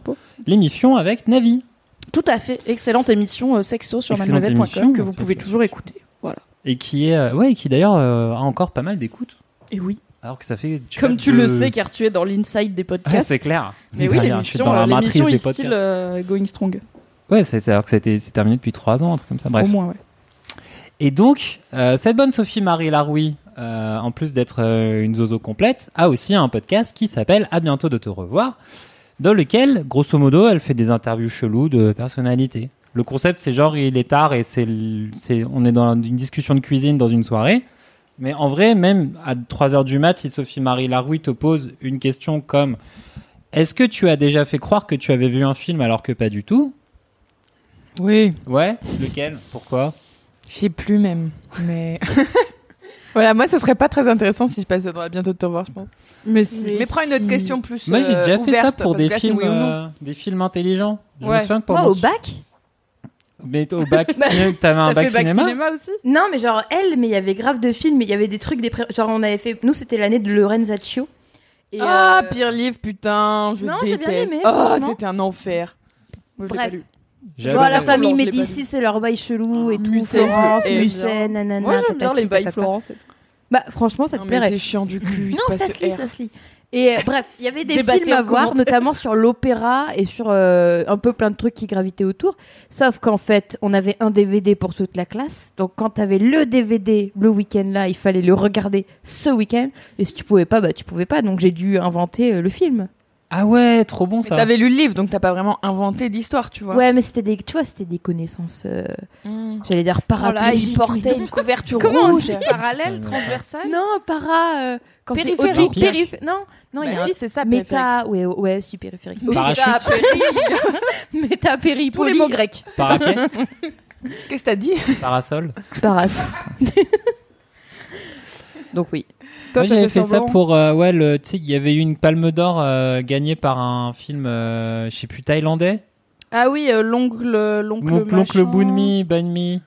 l'émission avec Navi. Tout à fait, excellente émission sexo sur mademoiselle.com que vous pouvez toujours écouter. Voilà. et qui est, ouais, et qui d'ailleurs a encore pas mal d'écoutes. Et oui. Alors que ça fait. Comme tu le sais, car tu es dans l'inside des Ouais, podcasts. c'est clair. Mais oui, l'émission, dans la matrice des podcasts. style Going Strong. Ouais, c'est alors que c'était c'est terminé depuis trois ans, un truc comme ça. Bref. Au moins, ouais. Et donc, euh, cette bonne Sophie Marie Laroui, euh, en plus d'être euh, une zozo complète, a aussi un podcast qui s'appelle À bientôt de te revoir, dans lequel, grosso modo, elle fait des interviews cheloues de personnalités. Le concept, c'est genre, il est tard et c'est, c'est, on est dans une discussion de cuisine dans une soirée. Mais en vrai, même à 3 heures du mat, si Sophie Marie Laroui te pose une question comme Est-ce que tu as déjà fait croire que tu avais vu un film alors que pas du tout? Oui, Ouais. Lequel Pourquoi? Je sais plus même. Mais. [LAUGHS] voilà, moi, ce serait pas très intéressant si je passais dans la bientôt de te revoir, je pense. Mais si. Mais prends une autre question plus. Moi, j'ai euh, déjà fait ça pour des là, films, oui euh, des films intelligents. Je Ouais. me souviens que pour Moi, mon au bac Mais au bac, [LAUGHS] ciné- t'avais un bac fait bac cinéma, cinéma aussi? Non, mais genre elle, mais il y avait grave de films, mais il y avait des trucs, des pré- genre on avait fait. Nous, c'était l'année de Lorenzaccio. Et, Ah, euh, pire livre, putain, je Non, j'ai déteste. bien aimé, oh, c'était un enfer. Moi, Bref. Genre la famille Médicis, c'est leur bail chelou et tout. Musset, Florence, Musset, nanana. Moi, j'aime bien les bails. Florence. Bah, franchement, ça te plairait. c'est chiant du cul. Non, ça se lit, ça se lit. Et euh, bref, il y avait des Débattez films à voir, notamment sur l'opéra et sur euh, un peu plein de trucs qui gravitaient autour. Sauf qu'en fait, on avait un DVD pour toute la classe. Donc quand t'avais le DVD le week-end là, il fallait le regarder ce week-end. Et si tu pouvais pas, bah tu pouvais pas. Donc j'ai dû inventer euh, le film. Ah ouais, trop bon ça. T'avais lu le livre, donc t'as pas vraiment inventé l'histoire, tu vois. Ouais, mais c'était des, tu vois, c'était des connaissances. euh, Mm. J'allais dire Oh là, il portait une couverture Comment on rouge. Parallèle, Ouais. transversal Non, para. euh, quand c'est Périphérique. autour- périph- Non, non, il y a Bah un si, c'est ça, méta. Ouais, ouais, si périphérique. Parachute. méta [LAUGHS] Tous les mots grecs. Paraquet Qu'est-ce que t'as dit? Parasol Paras. [LAUGHS] Donc oui. Toi, Moi j'avais fait ça pour euh, ouais le tu sais il y avait eu une palme d'or euh, gagnée par un film euh, je sais plus thaïlandais Ah oui, euh, l'oncle, l'oncle, l'oncle Bunmi Banmi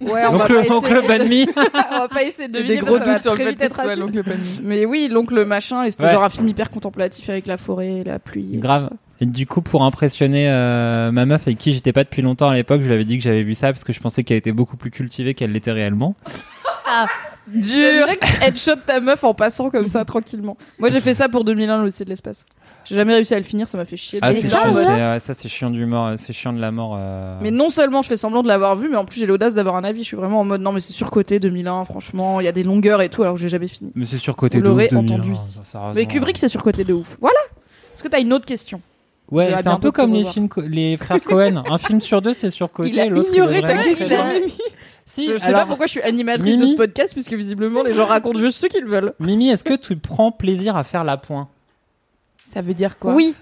Ouais, on va l'oncle pas essayer. l'oncle Banmi [LAUGHS] on va pas essayer de deviner des parce gros ça va doutes sur le très fait que soit l'oncle. Mais oui, l'oncle machin, et c'était Ouais. genre un film hyper contemplatif avec la forêt, et la pluie. et Grave. Et du coup, pour impressionner euh, ma meuf avec qui j'étais pas depuis longtemps à l'époque, je lui avais dit que j'avais vu ça parce que je pensais qu'elle était beaucoup plus cultivée qu'elle l'était réellement. Dur. Headshot ta meuf en passant comme ça tranquillement. Moi j'ai fait ça pour 2001 l'Odyssée de l'espace. J'ai jamais réussi à le finir, ça m'a fait chier. Ah, c'est chiant, ça. voilà. c'est- ouais, ça c'est chiant du mort, c'est chiant de la mort. euh. Mais non seulement je fais semblant de l'avoir vu, mais en plus j'ai l'audace d'avoir un avis. Je suis vraiment en mode non mais c'est surcoté 2001, franchement, il y a des longueurs et tout alors que j'ai jamais fini. Mais c'est surcoté Vous de ouf, l'aurez 2001, entendu ici. Mais Kubrick c'est surcoté de ouf. Voilà. Est-ce que t'as une autre question Ouais, c'est un peu comme les films, les frères Cohen. un film sur deux, c'est surcoté. Il a l'autre, ignoré est ta question, très bien. Mimi. Si, Je sais alors, pas pourquoi je suis animatrice Mimi de ce podcast puisque visiblement les gens racontent juste ce qu'ils veulent. Mimi, est-ce que tu prends plaisir à faire la pointe? Ça veut dire quoi? Oui.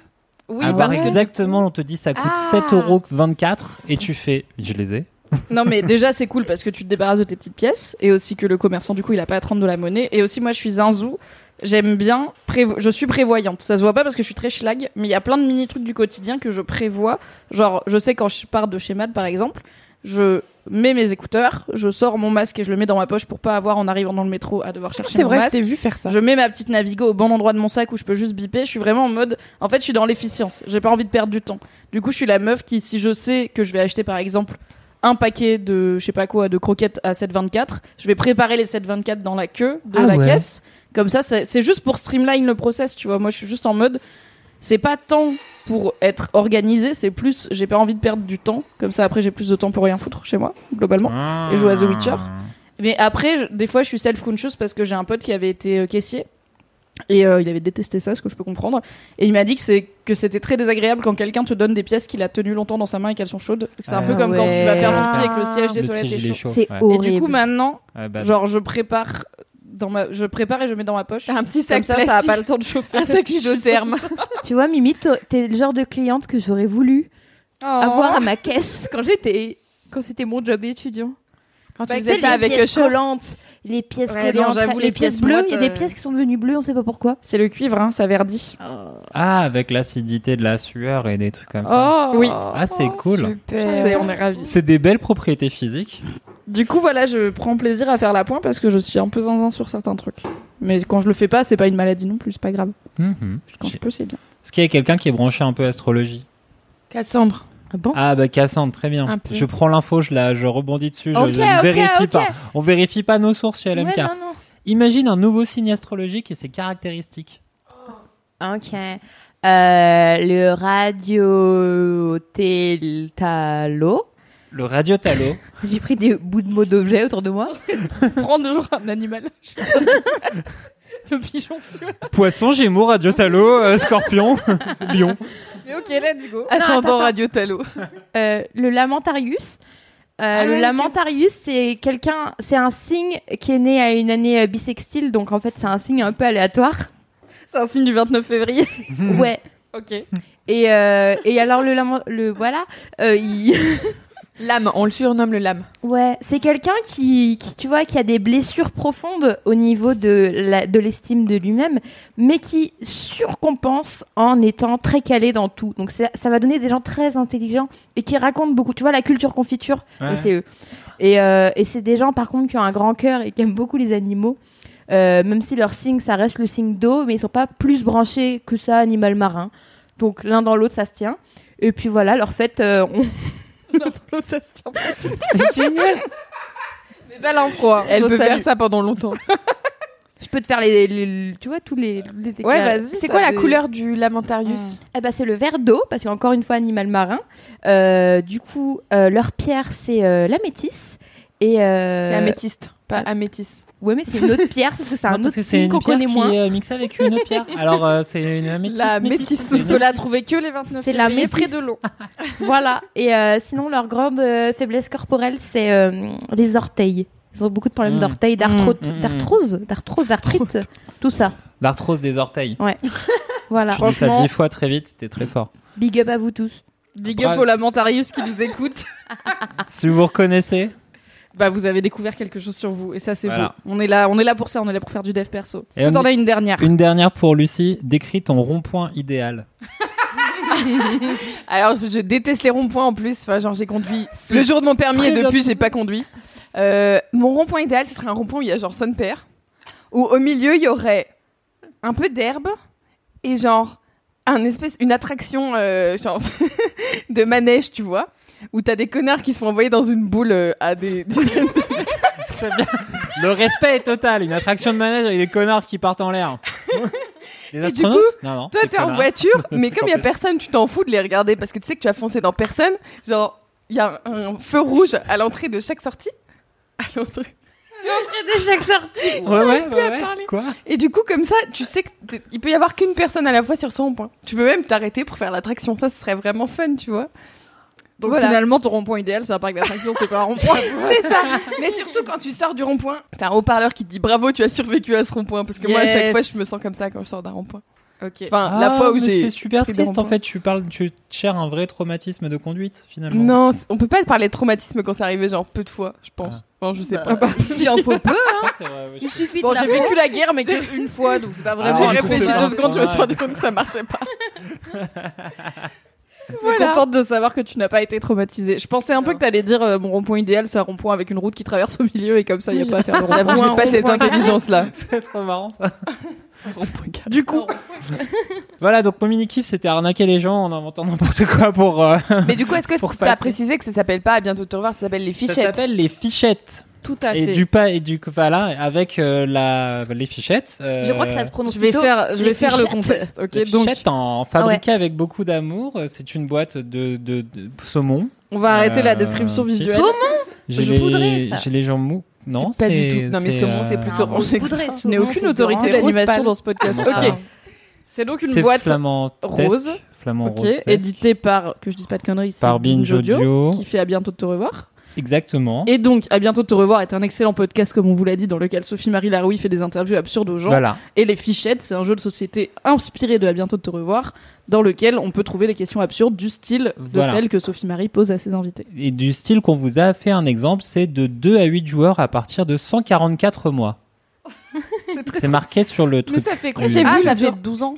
Oui, Avoir parce que exactement, on te dit ça coûte Ah. 7,24€ et tu fais, je les ai. [LAUGHS] Non mais déjà c'est cool parce que tu te débarrasses de tes petites pièces et aussi que le commerçant du coup il a pas à te rendre de la monnaie et aussi moi je suis zinzou j'aime bien prévo- je suis prévoyante ça se voit pas parce que je suis très schlag mais il y a plein de mini trucs du quotidien que je prévois genre je sais quand je pars de chez Mad par exemple je mets mes écouteurs je sors mon masque et je le mets dans ma poche pour pas avoir en arrivant dans le métro à devoir chercher C'est mon vrai, je masque t'ai vu faire ça. je mets ma petite Navigo au bon endroit de mon sac où je peux juste biper. Je suis vraiment en mode. En fait, je suis dans l'efficience. J'ai pas envie de perdre du temps. Du coup, je suis la meuf qui, si je sais que je vais acheter par exemple un paquet de, je sais pas quoi, de croquettes à 7,24, je vais préparer les 7,24 dans la queue de Ah la ouais. caisse. Comme ça, c'est c'est juste pour streamline le process, tu vois. Moi, je suis juste en mode. C'est pas tant pour être organisé, c'est plus j'ai pas envie de perdre du temps. Comme ça, après, j'ai plus de temps pour rien foutre chez moi, globalement. Et jouer à The Witcher. Mais après, je- des fois, je suis self-conscious parce que j'ai un pote qui avait été euh, caissier. Et euh, il avait détesté ça, ce que je peux comprendre. Et il m'a dit que c'est que c'était très désagréable quand quelqu'un te donne des pièces qu'il a tenues longtemps dans sa main et qu'elles sont chaudes. C'est un Ah peu comme quand tu vas faire pipi avec le siège des Le toilettes est est chaud. chaud. C'est ouais. Et du coup, maintenant, Ouais, bah, genre, je prépare dans ma, je prépare et je mets dans ma poche. Un petit Comme sac ça, ça a plastique. pas le temps de chauffer. [LAUGHS] Un sac isotherme. Tu vois, Mimi, t'es le genre de cliente que j'aurais voulu Oh. avoir à ma caisse [LAUGHS] quand j'étais, quand c'était mon job étudiant. Quand tu Bah, Tu faisais sais, ça les avec pièces collantes, les pièces Ouais, collantes, les, les pièces bleues. Il y a des euh, pièces qui sont devenues bleues, on sait pas pourquoi. C'est le cuivre, hein, ça verdit. Ah, avec l'acidité de la sueur et des trucs comme ça. Oh oui. Ah, c'est cool. C'est- Super. on est ravis. C'est des belles propriétés physiques. Du coup, voilà, je prends plaisir à faire la pointe parce que je suis un peu zinzin sur certains trucs. Mais quand je le fais pas, c'est pas une maladie non plus, c'est pas grave. Mhm. Quand je peux, c'est bien. Est-ce qu'il y a quelqu'un qui est branché un peu astrologie Cassandre. Ah bon? Ah bah Cassandre, très bien. Un peu. Je prends l'info, je la, je rebondis dessus, je, vérifie pas. On vérifie pas nos sources chez LMK. Ouais, non, non. Imagine un nouveau signe astrologique et ses caractéristiques. Ok. Euh, le radio talo. Le radiotalo. [LAUGHS] J'ai pris des bouts de mots d'objets autour de moi. [LAUGHS] Prendre genre un animal. [LAUGHS] le pigeon, tu vois. Poisson, Gémeaux, radiotalo, euh, Scorpion, Lion. Mais ok, let's go. Ascendant. Radio Talo. Euh, le lamentarius. Euh, le ouais, ok. lamentarius, c'est quelqu'un, c'est un signe qui est né à une année euh, bissextile, donc en fait c'est un signe un peu aléatoire. C'est un signe du 29 février. ouais. Ok. Et, euh, et alors le lament, le voilà, euh, il- L'âme, on le surnomme le lame. ouais, c'est quelqu'un qui, qui, tu vois, qui a des blessures profondes au niveau de la, de l'estime de lui-même, mais qui surcompense en étant très calé dans tout. Donc ça va donner des gens très intelligents et qui racontent beaucoup. Tu vois la culture confiture, Ouais. et c'est eux. Et, euh, et c'est des gens par contre qui ont un grand cœur et qui aiment beaucoup les animaux. Euh, même si leur signe, ça reste le signe d'eau, mais ils sont pas plus branchés que ça, animal marin. Donc l'un dans l'autre, ça se tient. Et puis voilà, leur fête, euh, on... [LAUGHS] C'est génial. Mais belle impro. hein. Elle Je peut salue. faire ça pendant longtemps. [LAUGHS] je peux te faire les, les- tu vois tous les. les Ouais, vas-y. C'est t'as quoi la des- couleur du Lamentarius Mm. Eh ben c'est le verre d'eau parce qu'encore une fois animal marin. Euh, du coup, euh, leur pierre c'est euh, la métisse. Et euh, C'est améthyste, pas améthyste. Ouais, mais c'est une autre pierre parce que c'est un autre c'est signe une qu'on pierre connaît qui moins. est euh, mixée avec une autre pierre. Alors euh, c'est une améthyste. La métisse. métisse. C'est Tu une peux la métisse. trouver que les 29 C'est la près métisse. de l'eau. [LAUGHS] voilà. Et euh, sinon, leur grande euh, faiblesse corporelle, c'est euh, les orteils. Ils ont beaucoup de problèmes Mm. d'orteils, d'arthrose, Mm, mm, d'arthrose, d'arthrose, d'arthrite, tout ça. L'arthrose des orteils. [LAUGHS] Voilà. Tu dis ça dix fois très vite, t'es très fort. Big up à vous tous. Big up au Lamentarius qui nous écoute. Si vous reconnaissez, Bah, vous avez découvert quelque chose sur vous et ça c'est Voilà. beau. On est là, on est là pour ça, on est là pour faire du dev perso. Est-ce que t'en as une dernière? Une dernière pour Lucie. Décris ton rond-point idéal. [LAUGHS] Alors, je déteste les ronds-points en plus. Enfin, genre, j'ai conduit le jour de mon permis et depuis, j'ai pas conduit. Euh, mon rond-point idéal, ce serait un rond-point où il y a genre son père, où au milieu, il y aurait un peu d'herbe et genre un espèce, une attraction euh, genre [LAUGHS] de manège, tu vois, où t'as des connards qui se font envoyer dans une boule euh, à des dizaines [LAUGHS] Le respect est total. Une attraction de manège avec des connards qui partent en l'air. [LAUGHS] Des du astronautes Non, non. Toi, des t'es en connards. voiture, mais comme il y a [LAUGHS] personne, tu t'en fous de les regarder parce que tu sais que tu vas foncer dans personne. Genre, il y a un, un feu rouge à l'entrée de chaque sortie. À l'entrée. de chaque sortie. Ouais, ouais, ouais. ouais. parler. Quoi? Et du coup, comme ça, tu sais que t'es- il peut y avoir qu'une personne à la fois sur son point. Tu peux même t'arrêter pour faire l'attraction. Ça, ce serait vraiment fun, tu vois. Donc Voilà. finalement, ton rond-point idéal, c'est un parc d'attractions, c'est pas un rond-point. [LAUGHS] C'est ça. [LAUGHS] Mais surtout quand tu sors du rond-point, t'as un haut-parleur qui te dit bravo, tu as survécu à ce rond-point. Parce que moi, à chaque fois, je me sens comme ça quand je sors d'un rond-point. ok. Enfin, la Ah, fois où mais j'ai. C'est super triste en fait. Tu parles, tu cherches un vrai traumatisme de conduite finalement. Non, on peut pas parler de traumatisme quand c'est arrivé, genre peu de fois, je pense. Ah. Enfin, je sais Bah, pas. [LAUGHS] S'il en faut peu, vrai, il suffit Bon, de j'ai vécu la guerre, mais qu'une fois, donc c'est pas vraiment Ah, J'ai réfléchi deux secondes, je me suis rendu compte que ça marchait pas. [LAUGHS] Je suis contente de savoir que tu n'as pas été traumatisée. Je pensais un peu que t'allais dire euh, mon rond-point idéal, c'est un rond-point avec une route qui traverse au milieu et comme ça, il y a pas à faire de [LAUGHS] rond-point. J'avoue, j'ai pas cette intelligence-là. [LAUGHS] C'est trop marrant ça. Du coup, Voilà, donc mon mini kiff c'était arnaquer les gens en inventant n'importe quoi pour. euh, Mais du coup, est-ce que Pour t'as passer. précisé que ça s'appelle pas à bientôt te revoir, ça s'appelle les Ça fichettes? s'appelle les fichettes. Tout à Et fait. du pas et du voilà avec euh, la les fichettes. euh, Je crois que ça se prononce Je vais plutôt faire, je vais faire le contexte. Ok, les donc fichettes en fabriquées avec beaucoup d'amour. Euh, C'est une boîte de, de, de saumon. on va arrêter la description visuelle. Saumon J'ai Je poudrais, ça. les j'ai les jambes mous. Non, C'est pas du tout. Non, mais saumon, c'est plus orange. Je n'ai aucune autorité d'animation dans ce podcast. Ok, c'est donc une boîte flamand rose. flamand rose. édité par, que je dise pas de conneries, par Binge Audio. qui fait à bientôt de te revoir. Exactement. Et donc, à bientôt de te revoir est un excellent podcast, comme on vous l'a dit, dans lequel Sophie-Marie Laroui fait des interviews absurdes aux gens. Voilà. Et les fichettes, c'est un jeu de société inspiré de À bientôt de te revoir, dans lequel on peut trouver des questions absurdes du style de Voilà. celles que Sophie-Marie pose à ses invités. Et du style qu'on vous a fait un exemple, c'est de 2 à 8 joueurs à partir de 144 mois. [LAUGHS] C'est très C'est marqué sur le truc. Mais ça fait combien Ah, ça fait jour. 12 ans.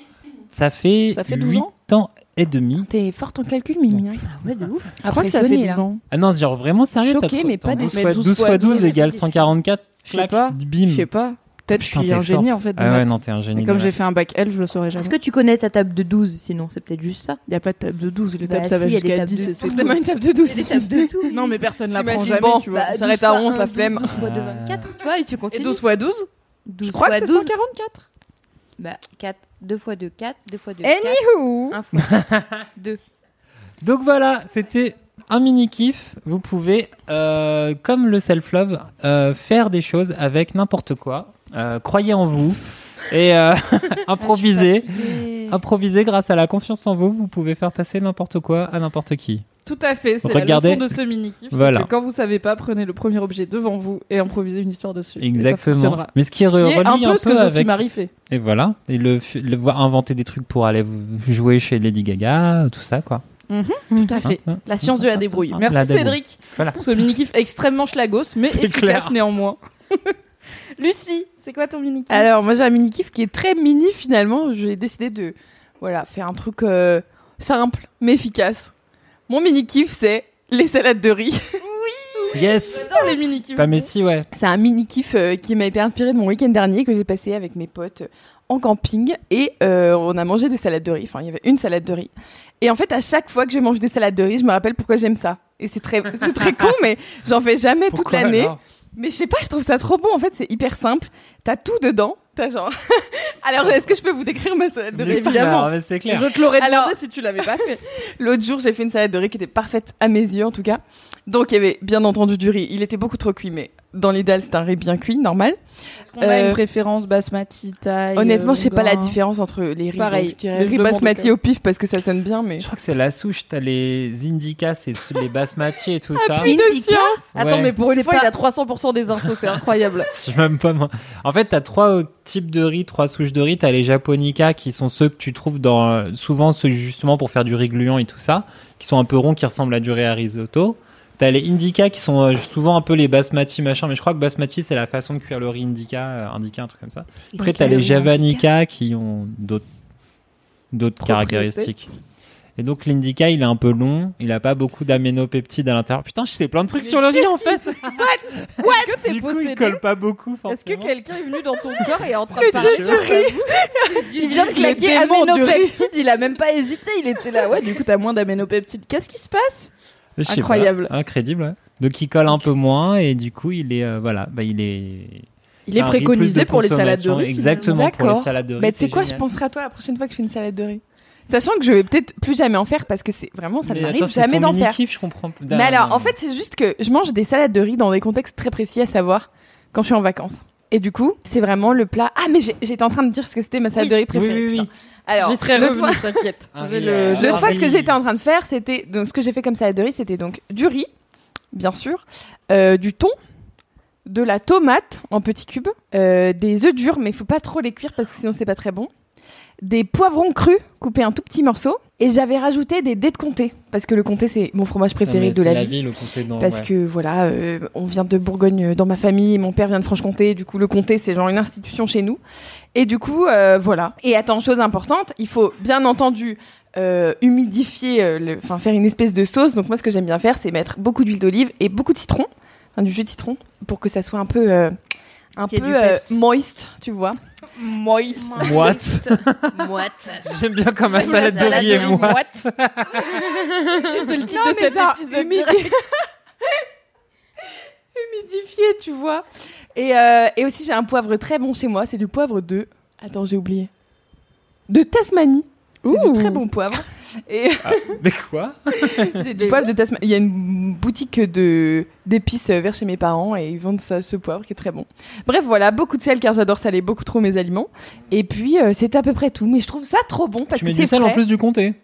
Ça fait, Ça fait 12 8 ans ans et demi. T'es forte en calcul, Mimi. hein. Ouais, de ouf. Je crois que ça fait Impressionné, 12 là. ans. Ah non, genre vraiment sérieux trop- mais pas des- 12 mais fois 12 12 fois fois 12 12, égale 144. Je sais pas. bim. Je sais pas. Peut-être je Putain, suis un génie en fait. Ah ouais, non, t'es un génie. Comme j'ai fait un bac L, je le saurais jamais. Est-ce que tu connais ta table de 12 sinon? C'est peut-être juste ça. Il n'y a pas de table de 12, les Bah tables ça va si, y a des jusqu'à tables 10 de- et c'est Forcément une table de 12. des tables de [LAUGHS] tout. Non, mais personne l'apprend J'imagine, jamais, bon, tu vois. bah, Ça s'arrête à 11, la flemme. 12 fois 2, 24, tu vois, et tu Et continues. 12 fois 12 12 Je crois que c'est 12. 144. Bah, 4. 2 fois 2, 4. 2 fois 2, 4. Anywho 1 fois [LAUGHS] 2. Donc voilà, c'était un mini kiff. Vous pouvez, euh, comme le self-love, euh, faire des choses avec n'importe quoi. Euh, croyez en vous et [LAUGHS] [LAUGHS] improviser. Improviser grâce à la confiance en vous, vous pouvez faire passer n'importe quoi à n'importe qui. Tout à fait, c'est Regardez. la leçon de ce mini-kiff. c'est Voilà. que quand vous savez pas, prenez le premier objet devant vous et improvisez une histoire dessus. Ça Exactement. Mais ce qui, Ce qui est relie un peu un ce que Sophie avec Marie fait. et voilà et le, le voir inventer des trucs pour aller jouer chez Lady Gaga, tout ça quoi. Tout à fait. Hein, hein. La science de la débrouille. La Merci débrouille. Cédric Voilà. pour ce mini-kiff extrêmement schlagos, mais C'est efficace clair. néanmoins. [LAUGHS] Lucie, c'est quoi ton mini-kiff? Alors, moi, j'ai un mini kiff qui est très mini finalement. J'ai décidé de voilà, faire un truc euh, simple mais efficace. Mon mini kiff, c'est les salades de riz. Yes. J'adore les mini-kiffs. Pas mais si ouais. C'est un mini kiff euh, qui m'a été inspiré de mon week-end dernier que j'ai passé avec mes potes euh, en camping et euh, on a mangé des salades de riz. Enfin, il y avait une salade de riz. Et en fait, à chaque fois que je mange des salades de riz, je me rappelle pourquoi j'aime ça. Et c'est très, [LAUGHS] c'est très con, mais j'en fais jamais toute l'année. Mais je sais pas, je trouve ça trop bon. En fait, c'est hyper simple. T'as tout dedans. T'as genre. [LAUGHS] Alors, est-ce que je peux vous décrire ma salade de riz évidemment. c'est clair. Je te l'aurais demandé Alors- si tu l'avais pas fait. [LAUGHS] L'autre jour, j'ai fait une salade de riz qui était parfaite à mes yeux, en tout cas. Donc, il y avait bien entendu du riz. Il était beaucoup trop cuit, mais dans l'idéal, c'est un riz bien cuit, normal. Est-ce qu'on a Euh, une préférence basmati, taille Honnêtement, euh, je sais pas la différence entre les riz. Pareil, donc je dirais riz basmati au pif parce que ça sonne bien, mais. Je crois que c'est la souche, t'as les indicas, c'est les basmati et tout ça. plus de Indica science. Attends, Ouais. mais pour une fois, pas- il a 300% des infos, c'est incroyable. [LAUGHS] Je sais même pas moi. En fait, t'as trois euh, types de riz, trois souches de riz. T'as les japonica qui sont ceux que tu trouves dans euh, souvent ceux justement pour faire du riz gluant et tout ça, qui sont un peu ronds, qui ressemblent à du riz à risotto. T'as les indica qui sont euh, souvent un peu les basmati machin, mais je crois que basmati c'est la façon de cuire le riz indica, euh, indica un truc comme ça. Après t'as les javanica qui ont d'autres caractéristiques. Et donc l'indica il est un peu long, il a pas beaucoup d'aménopeptides à l'intérieur. Putain, je sais plein de trucs sur le riz en fait. Est-ce que t'es Du coup, il colle pas beaucoup Est-ce que quelqu'un est venu dans ton corps et est en train [LAUGHS] de parler ta bouche Il vient de claquer démon du riz. [LAUGHS] aménopeptide, il a même pas hésité, il était là. Ouais, du coup, t'as moins d'aménopeptide. Qu'est-ce qui se passe? Incroyable. Ouais. Donc il colle un peu moins et du coup il est euh, voilà, bah il est Il est préconisé pour les salades de riz. Exactement pour les salades de riz. Bah, tu sais c'est quoi, je penserai à toi la prochaine fois que je fais une salade de riz. Sachant que je vais peut-être plus jamais en faire parce que c'est vraiment, ça m'arrive jamais d'en faire. mini-kiff, je comprends. Mais alors, en fait, c'est juste que je mange des salades de riz dans des contextes très précis, à savoir quand je suis en vacances. Et du coup, c'est vraiment le plat. Ah, mais j'étais en train de dire ce que c'était ma salade de riz préférée. oui, oui. Alors, J'y serais l'autre fois, t'inquiète. J'ai l'autre fois, ce que j'étais en train de faire, c'était donc ce que j'ai fait comme salade de riz, c'était donc du riz, bien sûr, euh, du thon, de la tomate en petits cubes, euh, des œufs durs, mais il faut pas trop les cuire parce que sinon c'est pas très bon, des poivrons crus coupés en tout petits morceaux, et j'avais rajouté des dés de comté parce que le comté c'est mon fromage Non, préféré de c'est la vie. vie, le comté dans- Parce ouais. que voilà, euh, on vient de Bourgogne euh, dans ma famille, mon père vient de Franche-Comté, du coup le comté c'est genre une institution chez nous. Et du coup, euh, voilà. Et attends, chose importante, il faut bien entendu euh, humidifier, euh, enfin faire une espèce de sauce. Donc moi ce que j'aime bien faire c'est mettre beaucoup d'huile d'olive et beaucoup de citron, enfin du jus de citron, pour que ça soit un peu, euh, un peu euh, moist, tu vois. Moist. Moite. Moite. J'aime bien comme ma salade la de riz est moite. [LAUGHS] C'est le titre Non, de cet genre, épisode. [LAUGHS] Humidifié, tu vois. Et, euh, et aussi j'ai un poivre très bon chez moi, c'est du poivre de... Attends, j'ai oublié. De Tasmanie. C'est du très bon poivre. Et [LAUGHS] Mais quoi [LAUGHS] J'ai du poivre de Tasmanie. Il y a une boutique de d'épices vers chez mes parents et ils vendent ça, ce poivre qui est très bon. Bref, voilà, beaucoup de sel car j'adore saler beaucoup trop mes aliments. Et puis euh, c'est à peu près tout. Mais je trouve ça trop bon parce Tu que mets c'est du sel en plus du comté.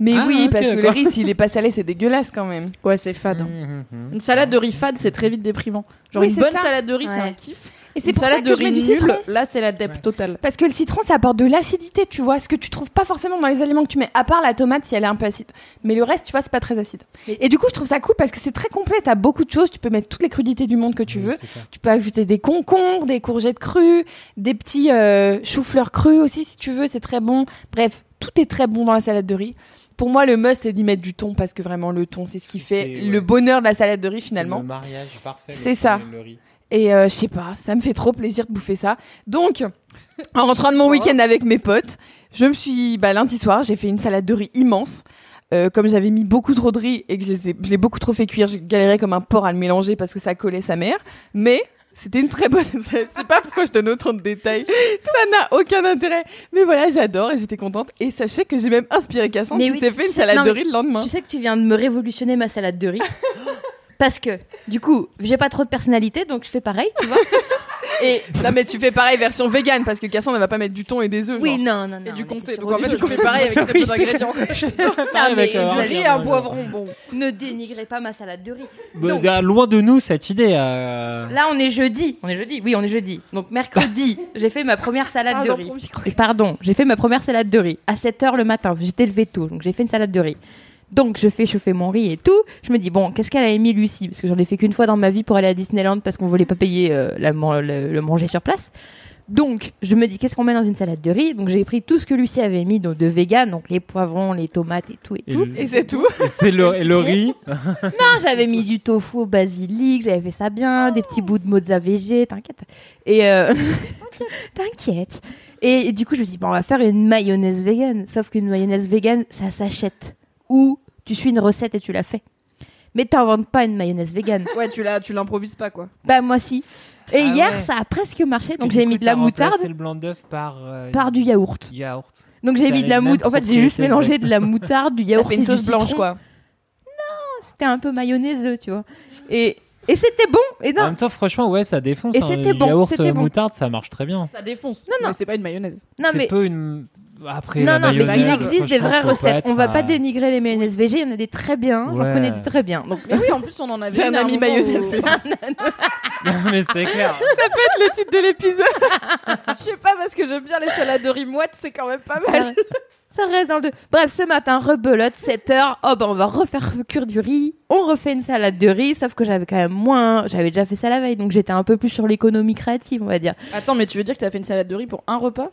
Mais Ah, oui, parce que le riz s'il est pas salé, c'est dégueulasse quand même. Ouais, c'est fade. hein. Mhm. Une salade de riz fade, c'est très vite déprimant. Genre Oui, une bonne ça. salade de riz, c'est un kiff. Et c'est pour ça que de je mets riz du citron. là c'est la dep Ouais. totale. Parce que le citron, ça apporte de l'acidité, tu vois, ce que tu trouves pas forcément dans les aliments que tu mets, à part la tomate si elle est un peu acide. Mais le reste, tu vois, c'est pas très acide. Mais- Et du coup, je trouve ça cool parce que c'est très complet. T'as beaucoup de choses. Tu peux mettre toutes les crudités du monde que tu Oui, veux. c'est. Tu peux ajouter des concombres, des courgettes crues, des petits euh, choux-fleurs crus aussi, si tu veux, c'est très bon. Bref, tout est très bon dans la salade de riz. Pour moi, le must, c'est d'y mettre du thon parce que vraiment, le thon, c'est ce qui fait C'est- le bonheur de la salade de riz C'est finalement. le mariage parfait. C'est ça. le riz. Et euh, je sais pas, ça me fait trop plaisir de bouffer ça. Donc, [LAUGHS] en rentrant de mon week-end avec mes potes, je me suis, bah, lundi soir, j'ai fait une salade de riz immense. Euh, comme j'avais mis beaucoup trop de riz et que je l'ai beaucoup trop fait cuire, j'ai galéré comme un porc à le mélanger parce que ça collait sa mère. Mais c'était une très bonne. [LAUGHS] Je sais pas pourquoi je donne autant de détails. Ça n'a aucun intérêt. Mais voilà, j'adore et j'étais contente. Et sachez que j'ai même inspiré Cassandre Mais qui oui, s'est fait une sais- salade non, de riz le lendemain. Tu sais que tu viens de me révolutionner ma salade de riz. [LAUGHS] Parce que, du coup, j'ai pas trop de personnalité, donc je fais pareil, tu vois. [LAUGHS] Et Non mais tu fais pareil version vegan parce que Cassandre elle va pas mettre du thon et des œufs. oui, genre. non, non, non. Et du comté. Donc en fait, tu chose. fais pareil avec très peu d'ingrédients. Non, mais allez Riz, un bon, poivron, bon. Ne dénigrez pas ma salade de riz. Bah, Donc- bah, loin de nous cette idée. euh. Là, on est jeudi. On est jeudi. Oui, on est jeudi. Donc mercredi, [LAUGHS] j'ai fait ma première salade Ah, de riz. ton micro. Et Pardon, j'ai fait ma première salade de riz à 7h le matin. J'étais levée tôt, donc j'ai fait une salade de riz. Donc je fais chauffer mon riz et tout. Je me dis bon, qu'est-ce qu'elle a mis Lucie? Parce que j'en ai fait qu'une fois dans ma vie pour aller à Disneyland parce qu'on voulait pas payer euh, la le, le manger sur place. Donc je me dis qu'est-ce qu'on met dans une salade de riz? Donc j'ai pris tout ce que Lucie avait mis donc, de vegan, donc les poivrons, les tomates et tout et, Et tout. le- Et c'est tout. et c'est le, et le riz? [LAUGHS] Non, j'avais mis du tofu au basilic, j'avais fait ça bien, des petits bouts de mozza végé, t'inquiète. Et euh... [LAUGHS] t'inquiète. Et, et du coup, je me suis dit, bon, on va faire une mayonnaise vegan. Sauf qu'une mayonnaise vegan, ça s'achète. Ou tu suis une recette et tu la fais. Mais t'inventes pas une mayonnaise vegan. Ouais, tu l'as, tu l'improvises pas quoi. bah, moi si. Et Ah hier, ouais. ça a presque marché. Donc j'ai mis de la moutarde remplacé le blanc d'œuf par. euh, par du yaourt. yaourt. Donc j'ai mis a de la moutarde. En fait, j'ai juste mélangé de la moutarde, du yaourt et une du sauce blanche citron. quoi. C'était un peu mayonnaiseux, tu vois. Et, et c'était bon. Et En non, même temps, franchement, ouais, ça défonce. Et hein. c'était bon, Yaourt c'était euh, bon. moutarde, ça marche très bien. Ça défonce. Non, non. Mais c'est pas une mayonnaise. non c'est mais peu une. Après, Non, la non, mais il existe des vraies recettes. être On va pas dénigrer les mayonnaises végé, il y en a des très bien. J'en connais des très bien. Donc, Mais oui, en plus on en avait. J'ai un ami mayonnaise végé. [LAUGHS] Non, mais c'est clair. le titre de l'épisode. Je sais pas parce que j'aime bien les salades de riz moite, c'est quand même pas ça, mal. ça reste dans le deux. Bref, ce matin, rebelote, 7h. Oh, ben, on va refaire cuire du riz. On refait une salade de riz, sauf que j'avais quand même moins. J'avais déjà fait ça la veille, donc j'étais un peu plus sur l'économie créative, on va dire. Attends, mais tu veux dire que t'as fait une salade de riz pour un repas?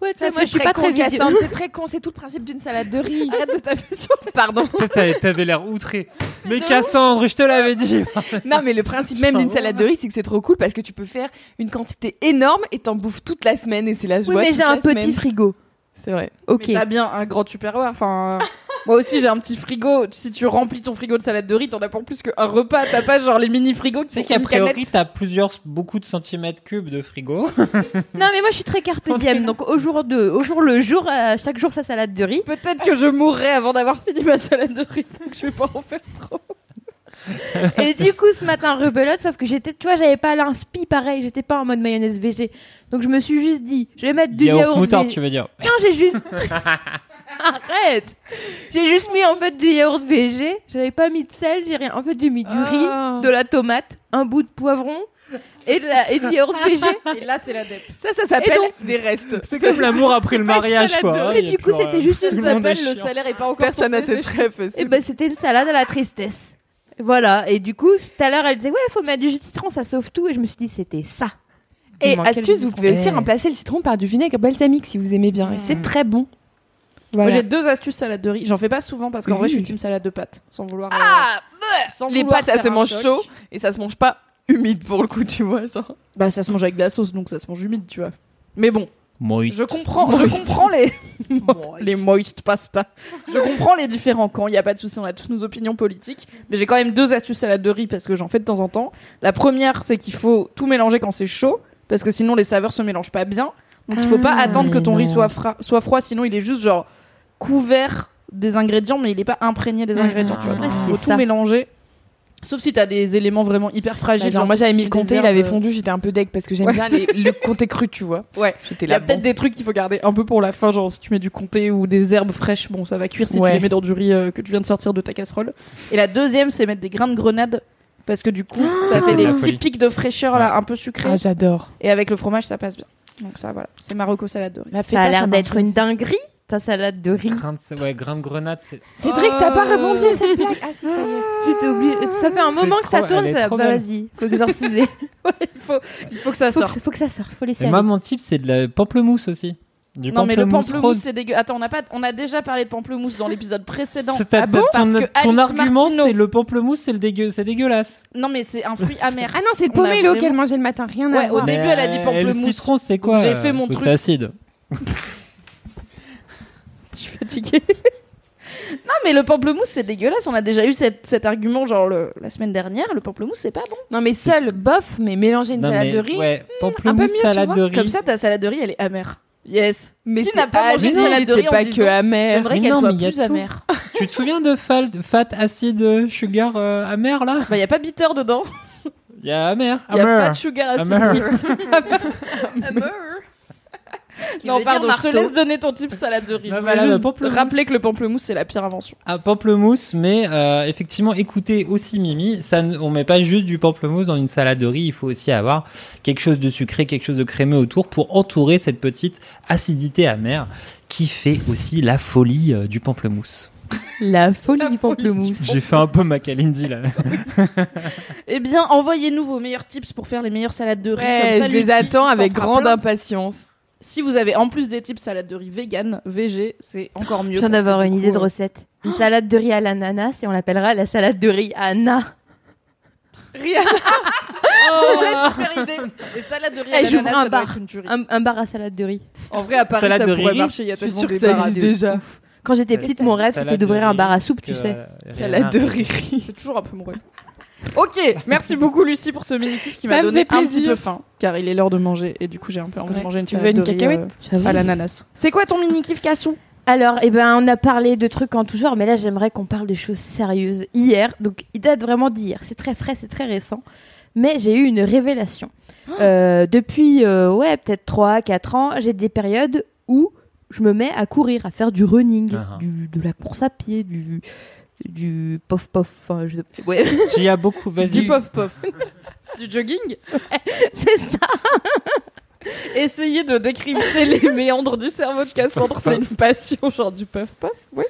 Ouais, tu sais, moi, c'est je suis très pas très con, visuelle. Cassandre, C'est très con, c'est tout le principe d'une salade de riz. Arrête de taper sur Pardon. [LAUGHS] T'avais- l'air outré. Mais Cassandre, je te l'avais dit. Non, mais le principe même d'une salade de riz, c'est que c'est trop cool parce que tu peux faire une quantité énorme et t'en bouffes toute la semaine et c'est la Oui, joie. mais toute j'ai un petit semaine. frigo. C'est vrai. Ok. Mais t'as bien un grand tupperware. Enfin, euh, moi aussi j'ai un petit frigo. Si tu remplis ton frigo de salade de riz, t'en as pour plus qu'un repas. T'as pas genre les mini frigos qui Tu sais sont qu'a une priori, canette. t'as plusieurs, beaucoup de centimètres cubes de frigo. [LAUGHS] Non, mais moi, je suis très carpe diem. [LAUGHS] Donc, au jour, de, au jour le jour, euh, chaque jour, sa salade de riz. Peut-être que je mourrai avant d'avoir fini ma salade de riz, donc je vais pas en faire trop. Et du coup, ce matin, rebelote, sauf que j'étais, tu vois, j'avais pas l'inspi pareil, j'étais pas en mode mayonnaise végé. Donc je me suis juste dit, je vais mettre du Yaourt, yaourt, moutarde, végé. tu veux dire. Non, j'ai juste. [LAUGHS] Arrête J'ai juste mis en fait du yaourt végé, j'avais pas mis de sel, j'ai rien. En fait, j'ai mis du riz, Ah. de la tomate, un bout de poivron et, de la, et du yaourt végé. [LAUGHS] Et là, c'est la dep. Ça, ça s'appelle Et donc- des restes. C'est comme l'amour après le mariage, quoi. Et du coup, c'était juste est s'appelle le salaire est pas encore Personne n'a cette rêve. Et ben, c'était une salade à la tristesse. Voilà, et du coup, tout à l'heure, elle disait, ouais, faut mettre du jus de citron, ça sauve tout. Et je me suis dit, c'était ça. Et astuce, vous pouvez aussi citron. remplacer le citron par du vinaigre balsamique si vous aimez bien. Et c'est très bon. Moi, j'ai deux astuces salade de riz. J'en fais pas souvent parce qu'en Oui. vrai, je suis team salade de pâtes, sans vouloir. euh, Ah sans Les vouloir pâtes, ça se mange choc. chaud et ça se mange pas humide pour le coup, tu vois. Genre. Bah, ça se mange avec de la sauce, donc ça se mange humide, tu vois. Mais bon, Moïse. je comprends, je comprends les [LAUGHS] les moist pasta. Je comprends les différents camps. Il y a pas de souci, on a tous nos opinions politiques. Mais j'ai quand même deux astuces salade de riz parce que j'en fais de temps en temps. La première, c'est qu'il faut tout mélanger quand c'est chaud parce que sinon les saveurs se mélangent pas bien. Donc il faut pas Ah, attendre que ton riz soit, fra- soit froid, sinon il est juste genre couvert des ingrédients, mais il est pas imprégné des Mhm. ingrédients. Tu vois. Ouais, il c'est faut ça. tout mélanger. Sauf si t'as des éléments vraiment hyper fragiles. Bah, genre, genre moi j'avais mis le comté, il avait euh, fondu, j'étais un peu deg parce que j'aime Ouais. bien les- le comté cru, tu vois. [LAUGHS] Ouais. J'étais Il y a là. peut-être des trucs qu'il faut garder un peu pour la fin, genre si tu mets du comté ou des herbes fraîches, bon ça va cuire si Ouais. tu les mets dans du riz euh, que tu viens de sortir de ta casserole. Et la deuxième, c'est mettre des grains de grenade parce que du coup, ça Ça, fait des petits pics de fraîcheur là, un peu sucrés. Ah, j'adore. et avec le fromage, ça passe bien. Donc ça, voilà, c'est Marocco salade de riz. Ça a l'air d'être une dinguerie, ta salade de riz. Grain de, ouais, grain de grenade, c'est. Cédric, t'as pas rebondi à cette blague? Ah si, ça y est. J'étais obligée. Ça fait un C'est moment que ça tourne. Ça... Bah, belle. vas-y, faut exorciser. [LAUGHS] il, faut, il faut que ça sorte. que, faut que ça sorte. Faut laisser Et moi, mon type, c'est de la pamplemousse aussi. Du Non mais le pamplemousse rose. c'est dégueu. Attends, on a pas on a déjà parlé de pamplemousse dans l'épisode précédent. C'est Ah bon? ton, Parce que ton Alice argument, c'est le pamplemousse, c'est le dégueu, c'est dégueulasse. Non mais c'est un fruit [LAUGHS] amer. Ah non, c'est le pomelo vraiment- qu'elle mangeait le matin, rien Ouais, à au voir. début, elle a dit Mais, pamplemousse. Le citron, c'est quoi J'ai euh, fait mon C'est truc. acide? [LAUGHS] Je suis fatiguée. [LAUGHS] non mais le pamplemousse c'est dégueulasse. On a déjà eu cette- cet argument genre le- la semaine dernière. Le pamplemousse c'est pas bon. Non, mais seul, bof, mais mélanger une Non, salade mais, de riz. Ouais, un pamplemousse, peu mieux, tu salade vois, de riz. Comme ça ta salade de riz elle est amère. Yes. Mais Qui c'est n'a pas mangé de acide, salade de riz c'est en pas disant, que amer. J'aimerais mais qu'elle non, soit mais il y a plus tout. amère. [LAUGHS] Tu te souviens de fat, fat acide euh, sugar euh, amer là? Bah y a pas bitter dedans. Il [LAUGHS] y a amer. Il y a amer. fat sugar acid. Amer. Non pardon, je te laisse donner ton type salade de riz. Bah voilà, juste pamplemousse. rappeler que le pamplemousse c'est la pire invention. Un pamplemousse, mais euh, effectivement, écoutez aussi Mimi, ça, ne- on met pas juste du pamplemousse dans une salade de riz, il faut aussi avoir quelque chose de sucré, quelque chose de crémeux autour pour entourer cette petite acidité amère qui fait aussi la folie euh, du pamplemousse. La folie La du pamplemousse. J'ai fait un peu ma Kalindi là. [LAUGHS] Eh bien, envoyez-nous vos meilleurs tips pour faire les meilleures salades de riz. Ouais, Comme ça, je les attends t'en avec grande impatience. Si vous avez en plus des tips salade de riz vegan, VG, c'est encore mieux. Je viens d'avoir une coup, idée de euh, recette. Une [GASPS] salade de riz à l'ananas et on l'appellera la salade de riz à Anna. Rien. En vrai, super idée. Les salades de riz à l'ananas, un ça doit bar. être une tuerie. Un, un bar à salade de riz. En vrai, à Paris, Salade ça de pourrait riz. marcher. Il y a Je suis tellement sûre que des ça existe déjà. Quand j'étais Salade petite, mon rêve, Salade c'était d'ouvrir un bar à soupe, tu sais. euh, Salade de riz. C'est toujours un peu mon rêve. Ok, merci beaucoup Lucie pour ce mini-kiff qui Ça m'a donné fait un petit plaisir. peu faim, car il est l'heure de manger et du coup j'ai un peu envie de manger une Tu veux une cacahuète euh, à l'ananas. C'est quoi ton mini-kiff Cassou? Alors, eh ben, on a parlé de trucs en tout genre, mais là, j'aimerais qu'on parle de choses sérieuses. Hier, donc il date vraiment d'hier. C'est très frais, c'est très récent. Mais j'ai eu une révélation. Euh, depuis, euh, ouais, peut-être 3, 4 ans, j'ai des périodes où je me mets à courir, à faire du running, Ah. du, de la course à pied, du, du pof pof. Enfin, je sais pas. Ouais, [LAUGHS] J'y a beaucoup, vas-y. Du pof pof. [LAUGHS] du jogging? C'est ça. [LAUGHS] Essayer de décrypter les méandres du cerveau de Cassandre, c'est une passion, genre du puff puff. Oui.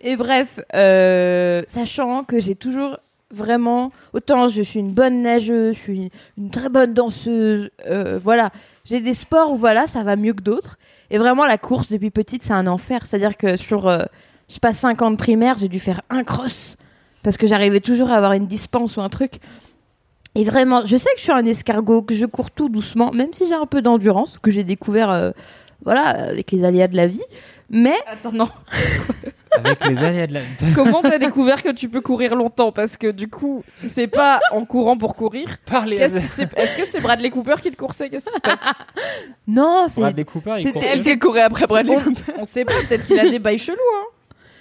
Et bref, euh, sachant que j'ai toujours vraiment autant je suis une bonne nageuse, je suis une, une très bonne danseuse, euh, voilà, j'ai des sports où voilà ça va mieux que d'autres. Et vraiment la course depuis petite c'est un enfer, c'est-à-dire que sur euh, je sais pas 5 ans de primaire j'ai dû faire un cross parce que j'arrivais toujours à avoir une dispense ou un truc. Et vraiment, je sais que je suis un escargot, que je cours tout doucement, même si j'ai un peu d'endurance, que j'ai découvert, euh, voilà, avec les aléas de la vie. Mais Attends, non. [LAUGHS] Avec les aléas de la. [LAUGHS] Comment t'as découvert que tu peux courir longtemps? Parce que du coup, si c'est pas en courant pour courir, Parlez qu'est-ce que c'est? Est-ce que c'est Bradley Cooper qui te coursait? Qu'est-ce qui se passe? Non, c'est Bradley Cooper, il c'était- court elle s'est courue après Bradley on, Cooper. on sait pas, peut-être qu'il a des bails chelous. Hein.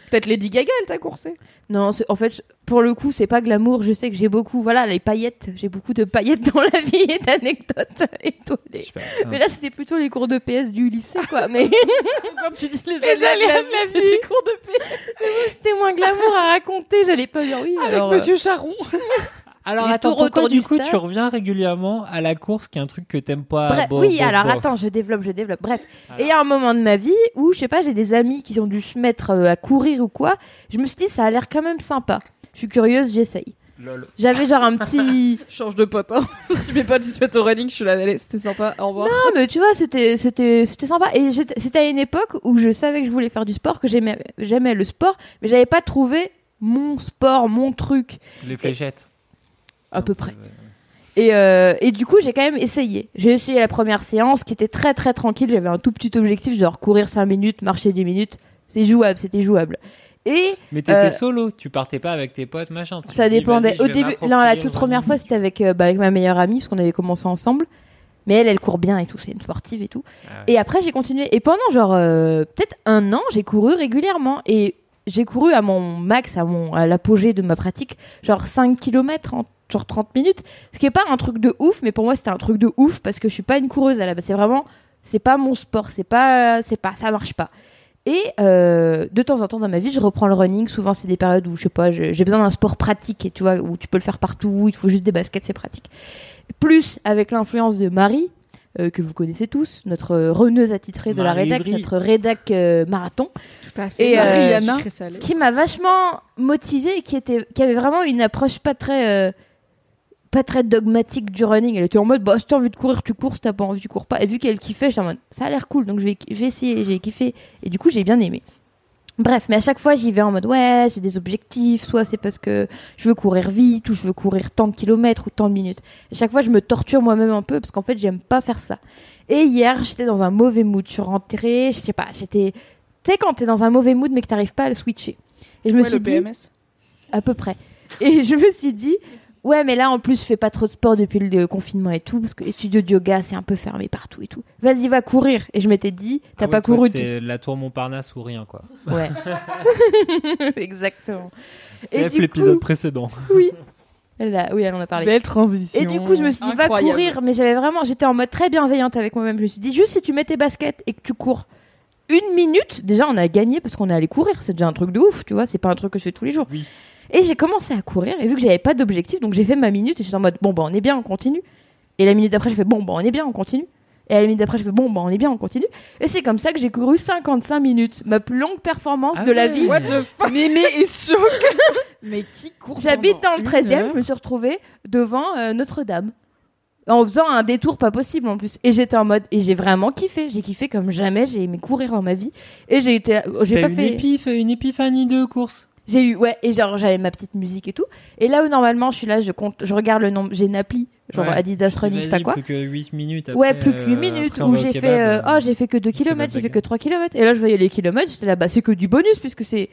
Peut-être Lady Gaga, elle t'a coursé. Non, c'est- en fait, pour le coup, c'est pas glamour. Je sais que j'ai beaucoup, voilà, les paillettes. J'ai beaucoup de paillettes dans la vie et d'anecdotes [LAUGHS] étoilées. Mais là, c'était plutôt les cours de PS du lycée, quoi. Mais [LAUGHS] Quand tu dis les, aléas de la c'est des cours de paix. [LAUGHS] c'était moins glamour à raconter. J'allais pas dire oui. Avec alors, euh, Monsieur Charon. Alors Les attends, pourquoi du du coup stade. tu reviens régulièrement à la course qui est un truc que t'aimes pas Bref, bof, oui, bof, alors bof. attends, je développe, je développe. Bref, et il y a un moment de ma vie où, je sais pas, j'ai des amis qui ont dû se mettre euh, à courir ou quoi. Je me suis dit, ça a l'air quand même sympa. Je suis curieuse, j'essaye. Lol. J'avais genre un petit. [LAUGHS] Change de pote. Hein. [LAUGHS] si mes potes ils se mettent au running, je suis là, allez, c'était sympa, au revoir. Non, mais tu vois, c'était, c'était, c'était sympa. Et c'était à une époque où je savais que je voulais faire du sport, que j'aimais, j'aimais le sport, mais j'avais pas trouvé mon sport, mon truc, Les fléchettes. À peu près. Et, euh, et du coup, j'ai quand même essayé. J'ai essayé la première séance qui était très très tranquille. J'avais un tout petit objectif, genre courir 5 minutes, marcher 10 minutes. C'est jouable, c'était jouable. Et Mais t'étais Euh, solo, tu partais pas avec tes potes, machin. Ça dis, dépendait. Au début, non, la toute première fois, c'était avec, euh, bah, avec ma meilleure amie, parce qu'on avait commencé ensemble. Mais elle, elle court bien et tout, c'est une sportive et tout. Ah ouais. Et après, j'ai continué. Et pendant genre peut-être un an, j'ai couru régulièrement. Et j'ai couru à mon max, à, mon, à l'apogée de ma pratique, genre 5 km en genre 30 minutes. Ce qui est pas un truc de ouf, mais pour moi, c'était un truc de ouf parce que je suis pas une coureuse à la base. C'est vraiment, c'est pas mon sport, c'est pas, c'est pas, ça marche pas. Et euh, de temps en temps dans ma vie, je reprends le running. Souvent, c'est des périodes où je sais pas, j'ai besoin d'un sport pratique et tu vois où tu peux le faire partout. Où il te faut juste des baskets, c'est pratique. Plus avec l'influence de Marie, euh, que vous connaissez tous, notre euh, reneuse attitrée de la Marie rédac, Ivry. notre rédac euh, marathon, Tout à Et, euh, Mariana. sucré salé. qui m'a vachement motivée et qui était, qui avait vraiment une approche pas très, euh, pas très dogmatique du running. Elle était en mode, bah, si t'as envie de courir, tu cours, si t'as pas envie, tu cours pas. Et vu qu'elle kiffait, j'étais en mode, ça a l'air cool, donc je vais, je vais essayer, j'ai kiffé. Et du coup, j'ai bien aimé. Bref, mais à chaque fois, j'y vais en mode, ouais, j'ai des objectifs, soit c'est parce que je veux courir vite, ou je veux courir tant de kilomètres, ou tant de minutes. À chaque fois, je me torture moi-même un peu, parce qu'en fait, j'aime pas faire ça. Et hier, j'étais dans un mauvais mood. Je suis rentrée, je sais pas, j'étais. Tu sais, quand t'es dans un mauvais mood, mais que t'arrives pas à le switcher. Et je me suis le dit, à peu près. Et je me suis dit, ouais, mais là, en plus, je fais pas trop de sport depuis le confinement et tout, parce que les studios de yoga, c'est un peu fermé partout et tout. Vas-y, va courir. Et je m'étais dit, t'as Ah pas toi, couru. tu- C'est la tour Montparnasse ou rien, quoi. Ouais. [LAUGHS] Exactement. C'est l'épisode coup- précédent. Oui. Elle a- oui, elle en a parlé. Belle transition. Et du coup, je me suis dit, va courir. Mais j'avais vraiment, j'étais en mode très bienveillante avec moi-même. Je me suis dit, juste si tu mets tes baskets et que tu cours une minute, déjà, on a gagné parce qu'on est allé courir. C'est déjà un truc de ouf, tu vois. C'est pas un truc que je fais tous les jours. Oui. Et j'ai commencé à courir. Et vu que j'avais pas d'objectif, donc j'ai fait ma minute et j'étais en mode, bon, bah, on est bien, on continue. Et la minute d'après, j'ai fait, bon, bah, on est bien, on continue. Et à la minute d'après, je fais, bon, bah, on est bien, on continue. Et c'est comme ça que j'ai couru 55 minutes. Ma plus longue performance Ah de la vie. What the fuck? Mémé est chaud. Mais qui court J'habite dans le une 13e, heure je me suis retrouvée devant euh, Notre-Dame. En faisant un détour pas possible en plus. Et j'étais en mode. Et j'ai vraiment kiffé. J'ai kiffé comme jamais. J'ai aimé courir dans ma vie. Et j'ai été. J'ai pas une fait. épiph, une épiphanie de course. J'ai eu. Ouais, et genre j'avais ma petite musique et tout. Et là où normalement je suis là, je compte. Je regarde le nombre. J'ai une appli. Genre Ouais. Adidas Running, je sais pas quoi. Plus que 8 minutes. ouais, plus que 8 euh, minutes où j'ai fait. euh, oh, j'ai fait que 2 km, j'ai fait que 3 km. Et là, je voyais les kilomètres, j'étais là, bah, c'est que du bonus puisque c'est.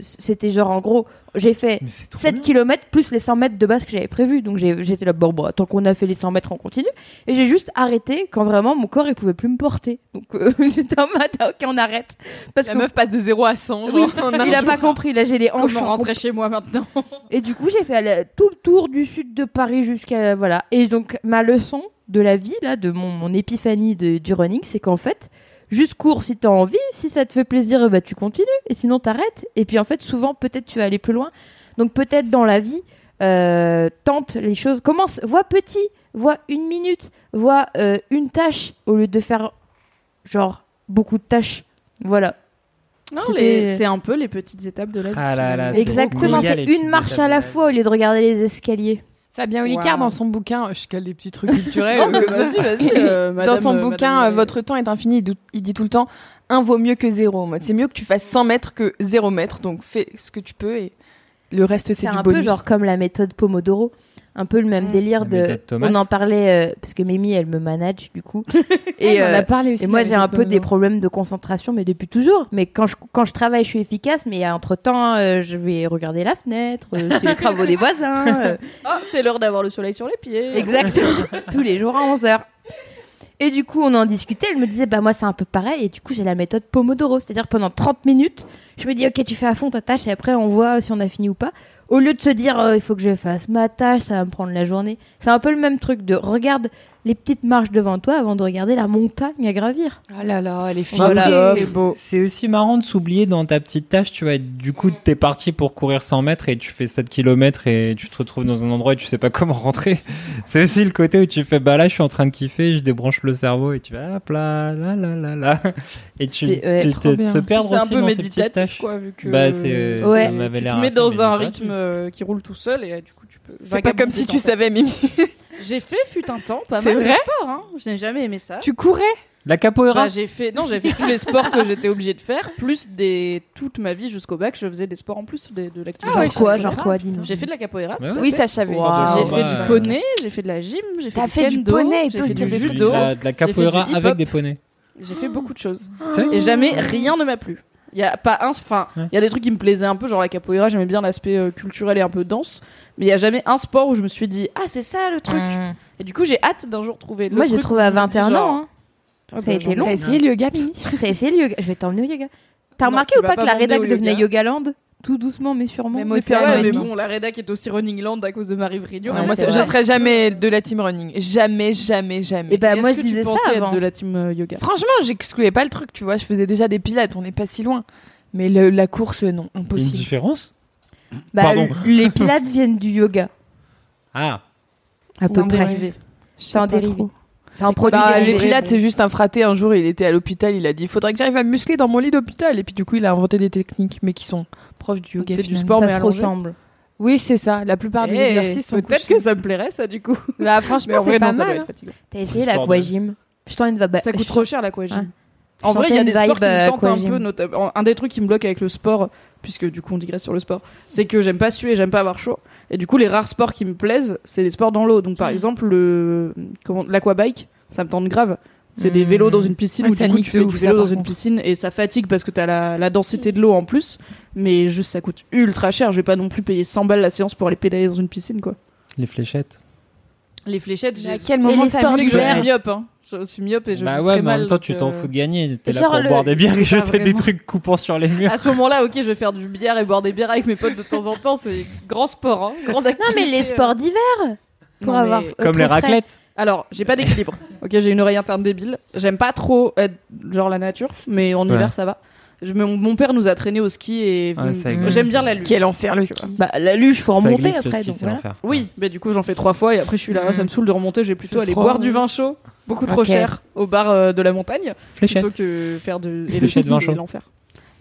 C'était genre en gros, j'ai fait Mais c'est trop 7 bien. km plus les 100 mètres de base que j'avais prévu. Donc j'ai- j'étais là, bon, bon, tant qu'on a fait les 100 mètres, on continue. Et j'ai juste arrêté quand vraiment mon corps il pouvait plus me porter. Donc euh, [LAUGHS] j'étais en mode, ok, on arrête. Parce La que meuf passe de 0 à 100. Oui, genre, en un il a jour. pas compris. Là, j'ai les hanches. Comment en rentrer chez moi maintenant? Et du coup, j'ai fait euh, tout le tour du sud de Paris jusqu'à voilà. Et donc ma leçon de la vie là, de mon, mon épiphanie de- du running, c'est qu'en fait, juste cours si t'as envie, si ça te fait plaisir, ben, tu continues, et sinon t'arrêtes. Et puis en fait, souvent peut-être tu vas aller plus loin. Donc peut-être dans la vie, euh, tente les choses. Commence, vois petit, vois une minute, vois euh, une tâche au lieu de faire genre beaucoup de tâches. Voilà. Non, les- c'est un peu les petites étapes de la vie. Ah là là, c'est Exactement, c'est une marche à la fois au lieu de regarder les escaliers. Fabien Olicard, Wow. dans son bouquin, je cale des petits trucs culturels. Non, [LAUGHS] ça. vas-y, vas-y. euh, [LAUGHS] dans son euh, bouquin, madame, euh, euh, Votre temps est infini, il dit tout le temps un vaut mieux que zéro. En mode, C'est mieux que tu fasses 100 mètres que 0 mètres, donc fais ce que tu peux et le reste c'est C'est du un bonus. peu genre comme la méthode Pomodoro. Un peu le même Mm. délire La de. On en parlait euh, parce que Mimi, elle me manage du coup. [LAUGHS] et on en euh, a parlé aussi. et moi, j'ai un peu des problèmes de concentration, mais depuis toujours. Mais quand je, quand je travaille, je suis efficace. Mais entre temps, je vais regarder la fenêtre, euh, sur les travaux des voisins. [LAUGHS] euh, Ah, c'est l'heure d'avoir le soleil sur les pieds. Exactement. [LAUGHS] Tous les jours à 11h. Et du coup, on en discutait. Elle me disait, bah moi, c'est un peu pareil. Et du coup, j'ai la méthode Pomodoro. C'est-à-dire, pendant 30 minutes, je me dis, ok, tu fais à fond ta tâche et après, on voit si on a fini ou pas. Au lieu de se dire, euh, il faut que je fasse ma tâche, ça va me prendre la journée. C'est un peu le même truc de regarde les petites marches devant toi avant de regarder la montagne à gravir. Ah là là, elle est fine. Voilà. c'est beau. C'est aussi marrant de s'oublier dans ta petite tâche, tu vois. Du coup, t'es parti pour courir 100 mètres et tu fais 7 km et tu te retrouves dans un endroit et tu sais pas comment rentrer. [LAUGHS] C'est aussi le côté où tu fais, bah là, je suis en train de kiffer, je débranche le cerveau et tu vas, hop là, là, là, là, là. [LAUGHS] Et tu, ouais, tu te, perdre C'est un aussi peu dans ces petites méditatif, tâches. quoi, vu que. Bah, c'est- Ouais. ça m'avait tu te mets dans un méditatif. rythme euh, qui roule tout seul et euh, du coup Fais pas comme si tu savais, Mimi. [LAUGHS] J'ai fait fut un temps, pas C'est mal de vrai sport. Hein. Je n'ai jamais aimé ça. Tu courais La capoeira Bah, j'ai fait non, j'ai fait tous les sports que j'étais obligée de faire, plus des toute ma vie jusqu'au bac, je faisais des sports en plus de, de l'activité. genre ouais, quoi, genre quoi, dis-nous. J'ai fait de la capoeira. Ouais. Oui, ça je savais. Wow. J'ai fait Ouais. du poney, j'ai fait de la gym, j'ai fait T'as du fait du kendo, poney et j'ai tout, fait c'était du judo, la, de la capoeira avec des poneys. j'ai fait beaucoup de choses. C'est Et jamais rien ne m'a plu. Il y a pas un, enfin, il Ouais. y a des trucs qui me plaisaient un peu, genre la capoeira, j'aimais bien l'aspect euh, culturel et un peu dense, mais il y a jamais un sport où je me suis dit ah c'est ça le truc. Mmh. Et du coup j'ai hâte d'un jour trouver. le Moi, j'ai trouvé à je me dis 21 genre, ans. hein. ah Ça a bah, été long. T'as essayé le yoga, Mimi T'as essayé le yoga Je vais t'emmener au yoga. T'as remarqué ou pas pas que la rédac devenait yoga. Yogaland? Tout doucement, mais sûrement. Mais moi aussi, ouais, mais bon, la rédac est aussi Running Land à cause de Marie Vrigno. Ouais, Non, moi, je serais jamais de la team running. Jamais, jamais, jamais. Et bah, Est-ce moi, je disais ça être avant. de la team euh, yoga? Franchement, j'excluais pas le truc, tu vois. Je faisais déjà des pilates, on n'est pas si loin. Mais le- la course, non, Il y a une impossible. différence? Bah, Pardon. les pilates viennent du yoga. Ah, À peu près. C'est un dérivé. C'est un produit Bah, les pilates, c'est juste un fraté. Un jour, il était à l'hôpital, il a dit il faudrait que j'arrive à me muscler dans mon lit d'hôpital. Et puis, du coup, il a inventé des techniques, mais qui sont proches du yoga. C'est du sport, mais ça se allongé. ressemble. Oui, c'est ça. La plupart des Eh, exercices sont Peut-être que ça me plairait, ça, du coup. Bah, Mais franchement, en vrai, c'est pas non, mal. être hein. T'as essayé de- l'aquagym Putain, une va Ça coûte trop cher l'aquagym. Ouais. En vrai, il y a des sports qui me euh, tentent un peu. notamment- Un des trucs qui me bloque avec le sport, puisque du coup on digresse sur le sport, c'est que j'aime pas suer, j'aime pas avoir chaud. Et du coup, les rares sports qui me plaisent, c'est les sports dans l'eau. Donc Mm. par exemple, le comment l'aquabike, ça me tente grave. C'est des Mm. vélos dans une piscine Ouais, où du coup tu fais du ça, vélo dans une contre. piscine et ça fatigue parce que t'as la, la densité de l'eau en plus. Mais juste ça coûte ultra cher. Je vais pas non plus payer 100 balles la séance pour aller pédaler dans une piscine quoi. Les fléchettes. Les fléchettes, Mais à j'ai quel Et moment les ça sports je suis myope. Hein. Je suis myope et je bah ouais, très mais en mal, même temps, tu t'en euh, fous de gagner. T'es là Genre pour le- boire des bières et [LAUGHS] jeter des trucs coupants sur les murs. À ce moment-là, ok, je vais faire du bière et boire des bières avec mes potes de temps en temps. C'est grand sport, hein, grande Non, activité. mais les sports d'hiver pour Non, mais- avoir. euh, Comme les raclettes. Alors, j'ai pas d'équilibre. ok, j'ai une oreille interne débile. J'aime pas trop être genre la nature, mais en Ouais. hiver ça va. Je- mon, mon père nous a traîné au ski et Ouais, glisse. j'aime bien la luge. Quel enfer le ski. Bah, la luge, faut remonter glisse, après. ski, Donc c'est voilà. l'enfer. Oui, mais du coup j'en fais trois fois et après je suis là, Mm. ça me saoule de remonter. Je vais plutôt aller boire du vin chaud, beaucoup trop cher, au bar euh, de la montagne, Fléchette. plutôt que faire de et le ski vin c'est chaud. l'enfer.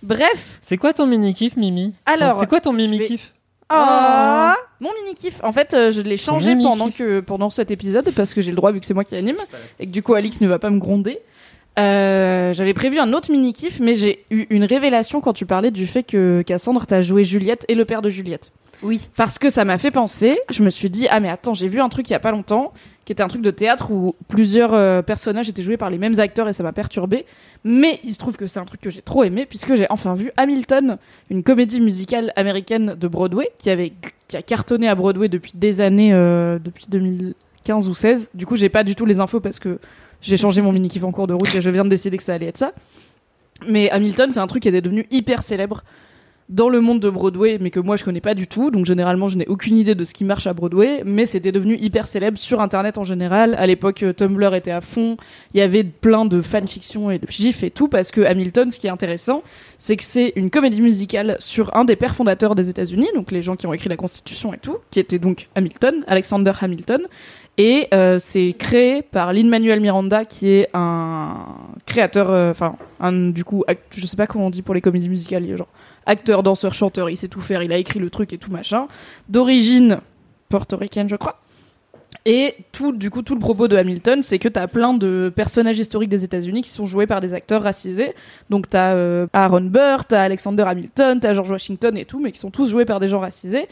Bref, C'est quoi ton mini-kiff, Mimi Alors, C'est quoi ton je vais- mini-kiff Ah Mon mini kiff. En fait, euh, je l'ai changé pendant que pendant cet épisode parce que j'ai le droit vu que c'est moi qui anime et que du coup Alix ne va pas me gronder. Euh, J'avais prévu un autre mini kiff, mais j'ai eu une révélation quand tu parlais du fait que Cassandre t'a joué Juliette et le père de Juliette. Oui. Parce que ça m'a fait penser. Je me suis dit ah mais attends j'ai vu un truc il y a pas longtemps qui était un truc de théâtre où plusieurs euh, personnages étaient joués par les mêmes acteurs et ça m'a perturbé. Mais il se trouve que c'est un truc que j'ai trop aimé puisque j'ai enfin vu Hamilton, une comédie musicale américaine de Broadway qui avait qui a cartonné à Broadway depuis des années, euh, depuis 2015 ou 16. Du coup j'ai pas du tout les infos parce que j'ai changé mon mini kiff en cours de route et je viens de décider que ça allait être ça. Mais Hamilton c'est un truc qui était devenu hyper célèbre dans le monde de Broadway, mais que moi je connais pas du tout. Donc généralement, je n'ai aucune idée de ce qui marche à Broadway, mais c'était devenu hyper célèbre sur Internet en général. À l'époque, euh, Tumblr était à fond. Il y avait plein de fanfictions et de gifs et tout, parce que Hamilton, ce qui est intéressant, c'est que c'est une comédie musicale sur un des pères fondateurs des États-Unis, donc les gens qui ont écrit la Constitution et tout, qui était donc Hamilton, Alexander Hamilton. Et euh, c'est créé par Lin-Manuel Miranda, qui est un créateur, euh, enfin, du coup, act- je sais pas comment on dit pour les comédies musicales, genre acteur, danseur, chanteur, il sait tout faire, il a écrit le truc et tout machin, d'origine portoricaine, je crois. Et tout, du coup, tout le propos de Hamilton, c'est que t'as plein de personnages historiques des États-Unis qui sont joués par des acteurs racisés. Donc t'as euh, Aaron Burr, t'as Alexander Hamilton, t'as George Washington et tout, mais qui sont tous joués par des gens racisés.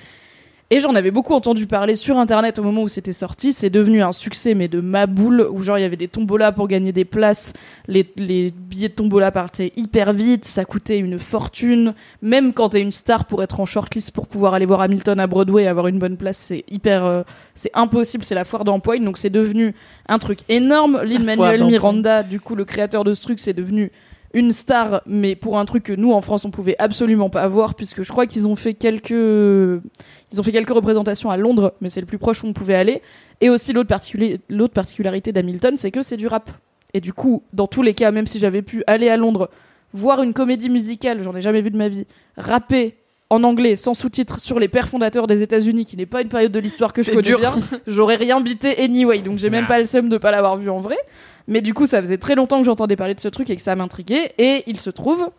Et j'en avais beaucoup entendu parler sur internet au moment où c'était sorti. C'est devenu un succès, mais de ma boule, où genre il y avait des tombolas pour gagner des places. Les, les billets de tombola partaient hyper vite, ça coûtait une fortune. Même quand t'es une star pour être en shortlist pour pouvoir aller voir Hamilton à Broadway et avoir une bonne place, c'est hyper. euh, c'est impossible, c'est la foire d'empoigne. Donc c'est devenu un truc énorme. Lin-Manuel. Miranda, du coup, le créateur de ce truc, c'est devenu une star, mais pour un truc que nous en France on pouvait absolument pas avoir, puisque je crois qu'ils ont fait quelques, ils ont fait quelques représentations à Londres, mais c'est le plus proche où on pouvait aller. Et aussi l'autre particuli- l'autre particularité d'Hamilton, c'est que c'est du rap. Et du coup, dans tous les cas, même si j'avais pu aller à Londres, voir une comédie musicale, j'en ai jamais vu de ma vie, rapper en anglais sans sous-titres sur les pères fondateurs des États-Unis, qui n'est pas une période de l'histoire que je connais dur. bien, j'aurais rien bité anyway. Donc j'ai même pas le seum de pas l'avoir vu en vrai. Mais du coup, ça faisait très longtemps que j'entendais parler de ce truc et que ça m'intriguait. Et il se trouve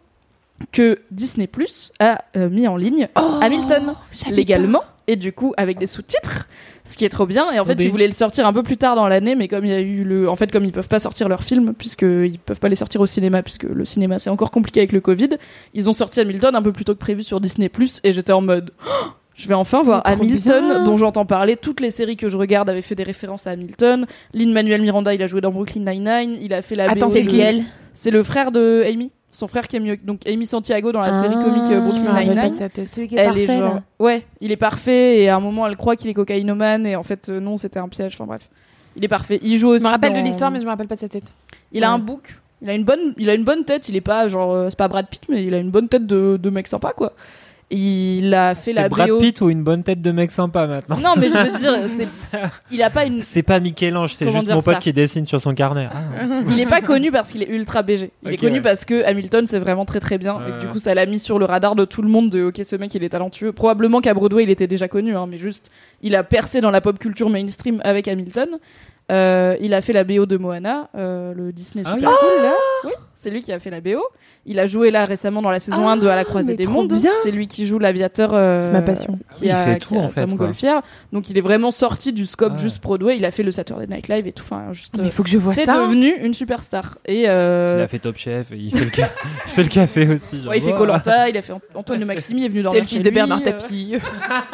que Disney Plus a euh, mis en ligne Hamilton légalement et du coup avec des sous-titres, ce qui est trop bien. Et en fait, Odé. ils voulaient le sortir un peu plus tard dans l'année, mais comme il y a eu le, en fait, comme ils peuvent pas sortir leurs films puisqu'ils peuvent pas les sortir au cinéma puisque le cinéma c'est encore compliqué avec le Covid, ils ont sorti Hamilton un peu plus tôt que prévu sur Disney Plus et j'étais en mode Oh, je vais enfin voir Hamilton, bien. dont j'entends parler. Toutes les séries que je regarde avaient fait des références à Hamilton. Lin-Manuel Miranda, il a joué dans Brooklyn Nine-Nine. Il a fait la Attends, C'est lequel C'est le frère de Amy. Son frère qui est mieux. Donc Amy Santiago dans la série Ah, comique euh, Brooklyn sa tête. Celui qui est Elle parfait, est genre, ouais, il est parfait et à un moment elle croit qu'il est cocaïnomane et en fait euh, non, c'était un piège. Enfin bref, il est parfait. Il joue aussi. Je me rappelle dans- de l'histoire, mais je me rappelle pas de sa tête. il a un bouc. Il a une bonne, il a une bonne tête. Il est pas genre, euh, c'est pas Brad Pitt, mais il a une bonne tête de, de mec sympa quoi. Il a fait la Brad. Pitt ou une bonne tête de mec sympa maintenant Non, mais je veux dire, [LAUGHS] c'est, il a pas une, C'est pas Michel-Ange, c'est juste mon pote qui dessine sur son carnet. Ah. [LAUGHS] il est pas connu parce qu'il est ultra BG. Il est connu ouais. parce que Hamilton c'est vraiment très très bien et que du coup ça l'a mis sur le radar de tout le monde de ok ce mec il est talentueux. Probablement qu'à Broadway il était déjà connu hein, mais juste il a percé dans la pop culture mainstream avec Hamilton. Euh, il a fait la BO de Moana, euh, le Disney Ah super oui. cool là. Oui, c'est lui qui a fait la BO. Il a joué là récemment dans la saison 1 de À la croisée mais des mondes. C'est lui qui joue l'aviateur. euh, C'est ma passion. Qui Il a, fait qui tout, a en sa fait, montgolfière. Donc il est vraiment sorti du scope Ah ouais. juste Broadway. Il a fait le Saturday Night Live et tout. Enfin, juste. Mais il faut que je vois c'est devenu une superstar. Et Il a fait Top Chef, et il fait le, ca- [LAUGHS] il fait le café aussi. genre, ouais, il fait. Colanta, il a fait Antoine de Maximi, il est venu dans C'est le fils de Bernard Tapie.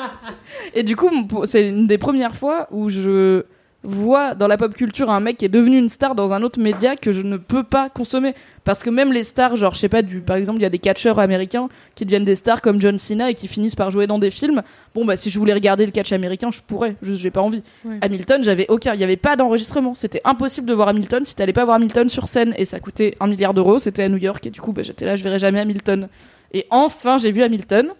[LAUGHS] Et du coup, c'est une des premières fois où je vois dans la pop culture un mec qui est devenu une star dans un autre média que je ne peux pas consommer. Parce que même les stars, genre, je sais pas, du, par exemple, il y a des catcheurs américains qui deviennent des stars comme John Cena et qui finissent par jouer dans des films. Bon, bah, si je voulais regarder le catch américain, je pourrais, juste j'ai pas envie. Hamilton, j'avais aucun, il y avait pas d'enregistrement. C'était impossible de voir Hamilton si t'allais pas voir Hamilton sur scène et ça coûtait un milliard d'euros. C'était à New York et du coup, bah, j'étais là, je verrai jamais Hamilton. Et enfin, j'ai vu Hamilton.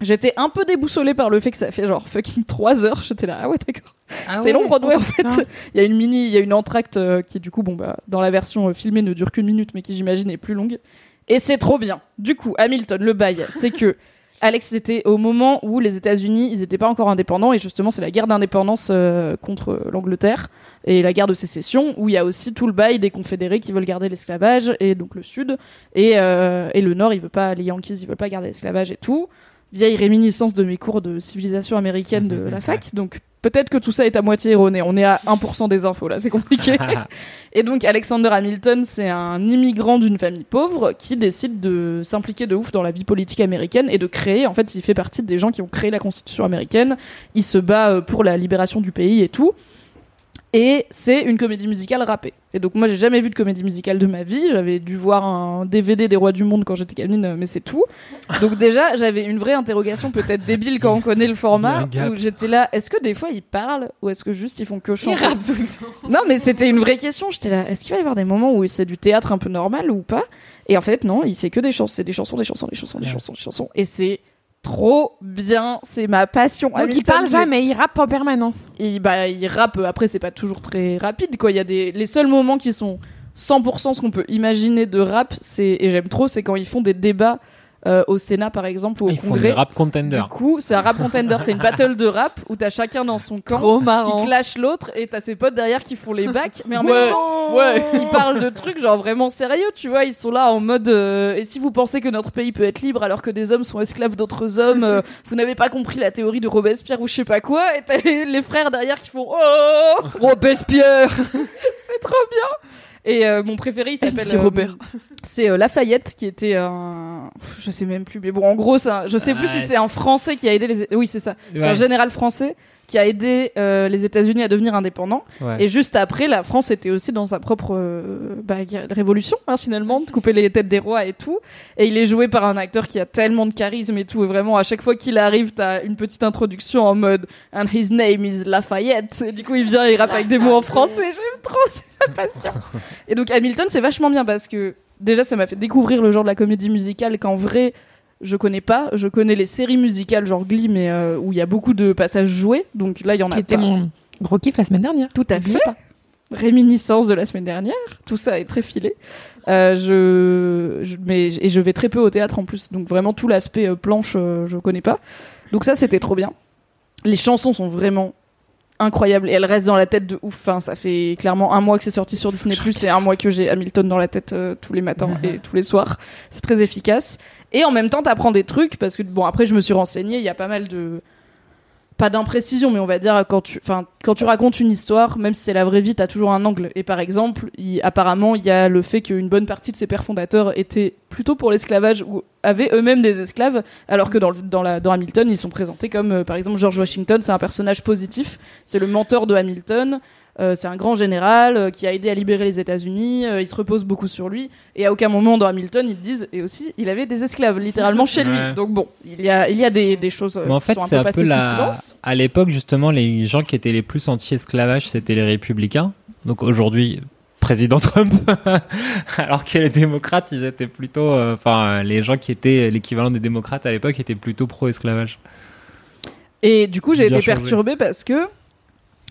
J'étais un peu déboussolée par le fait que ça fait genre fucking 3 heures. J'étais là, ah ouais, d'accord. c'est long Broadway en fait. putain. Il y a une mini, il y a une entracte euh, qui du coup, bon bah, dans la version euh, filmée ne dure qu'une minute, mais qui j'imagine est plus longue. Et c'est trop bien. Du coup, Hamilton, le bail, c'est que [LAUGHS] Alex, c'était au moment où les États-Unis, ils n'étaient pas encore indépendants, et justement, c'est la guerre d'indépendance euh, contre l'Angleterre et la guerre de sécession, où il y a aussi tout le bail des confédérés qui veulent garder l'esclavage, et donc le Sud, et, euh, et le Nord, il veut pas, les Yankees, ils veulent pas garder l'esclavage et tout. Vieille réminiscence de mes cours de civilisation américaine de la fac, donc peut-être que tout ça est à moitié erroné. On est à 1% des infos là, c'est compliqué. [LAUGHS] Et donc Alexander Hamilton, c'est un immigrant d'une famille pauvre qui décide de s'impliquer de ouf dans la vie politique américaine et de créer, en fait, il fait partie des gens qui ont créé la Constitution américaine. Il se bat euh, pour la libération du pays et tout. Et c'est une comédie musicale rappée. Et donc moi j'ai jamais vu de comédie musicale de ma vie. J'avais dû voir un DVD des Rois du Monde quand j'étais gamine, mais c'est tout. Donc déjà j'avais une vraie interrogation peut-être débile quand on connaît le format. Où j'étais là, est-ce que des fois ils parlent ou est-ce que juste ils font que chanter? rappe tout le temps. non, mais c'était une vraie question. J'étais là, est-ce qu'il va y avoir des moments où c'est du théâtre un peu normal ou pas? Et en fait, non, il c'est que des chansons, c'est des chansons, des chansons, des chansons, des chansons, des chansons. Et c'est trop bien, c'est ma passion. Donc il Hamilton, parle jamais, il rappe en permanence. Il, bah, il rappe. Après, c'est pas toujours très rapide, quoi. Il y a des, les seuls moments qui sont 100% ce qu'on peut imaginer de rap, c'est et j'aime trop, c'est quand ils font des débats euh, au Sénat, par exemple, ou au Ils font Congrès. des rap Du contender. coup, c'est un rap contender, c'est une battle de rap où t'as chacun dans son camp Trop qui marrant. clash l'autre et t'as ses potes derrière qui font les bacs, mais en Ouais. même temps, ouais, ils parlent de trucs genre vraiment sérieux, tu vois, ils sont là en mode euh, et si vous pensez que notre pays peut être libre alors que des hommes sont esclaves d'autres hommes, euh, [LAUGHS] vous n'avez pas compris la théorie de Robespierre ou je sais pas quoi et t'as les, les frères derrière qui font oh Robespierre [LAUGHS] c'est trop bien. Et euh, mon préféré, il s'appelle [LAUGHS] MC euh, Robert. c'est euh, Lafayette qui était un je sais même plus mais bon en gros c'est un- je sais plus Ah, si c'est un français qui a aidé les oui c'est ça. C'est un général français qui a aidé euh, les États-Unis à devenir indépendants. Ouais. et juste après la France était aussi dans sa propre euh, bah, révolution hein, finalement de couper les têtes des rois et tout. Et il est joué par un acteur qui a tellement de charisme et tout. Et vraiment à chaque fois qu'il arrive t'as une petite introduction en mode and his name is Lafayette. Et du coup il vient et il rappe avec des mots en français. J'aime trop c'est ma passion. Et donc Hamilton c'est vachement bien parce que déjà ça m'a fait découvrir le genre de la comédie musicale qu'en vrai je connais pas je connais les séries musicales genre Glee mais euh, où il y a beaucoup de passages joués donc là il y en a Qui était pas. mon gros kiff la semaine dernière. Tout à fait. Réminiscence de la semaine dernière. Tout ça est très filé. Euh, je, je- mais, et je vais très peu au théâtre en plus. Donc vraiment tout l'aspect euh, planche, euh, je connais pas. Donc ça, c'était trop bien. Les chansons sont vraiment incroyables et elles restent dans la tête de ouf. Enfin, ça fait clairement un mois que c'est sorti sur Disney Plus et un mois que j'ai Hamilton dans la tête tous les matins et tous les soirs. C'est très efficace. Et en même temps, t'apprends des trucs parce que bon, après, je me suis renseignée. Il y a pas mal de pas d'imprécision, mais on va dire quand tu, enfin, quand tu racontes une histoire, même si c'est la vraie vie, t'as toujours un angle. Et par exemple, apparemment, il y a le fait qu'une bonne partie de ses pères fondateurs étaient plutôt pour l'esclavage ou avaient eux-mêmes des esclaves, alors que dans, dans, la, dans Hamilton, ils sont présentés comme, euh, par exemple, George Washington, c'est un personnage positif, c'est le mentor de Hamilton. Euh, c'est un grand général euh, qui a aidé à libérer les États-Unis. euh, il se repose beaucoup sur lui. Et à aucun moment dans Hamilton, ils disent. Et aussi, il avait des esclaves littéralement chez lui. Ouais. Donc bon, il y a, il y a des, des choses Mais en qui fait, sont un c'est peu un sous la. silence. À l'époque, justement, les gens qui étaient les plus anti-esclavage, c'était les républicains. Donc aujourd'hui, président Trump. [LAUGHS] Alors que les démocrates, ils étaient plutôt. euh, Enfin, les gens qui étaient l'équivalent des démocrates à l'époque étaient plutôt pro-esclavage. Et du coup, j'ai été changé. perturbée parce que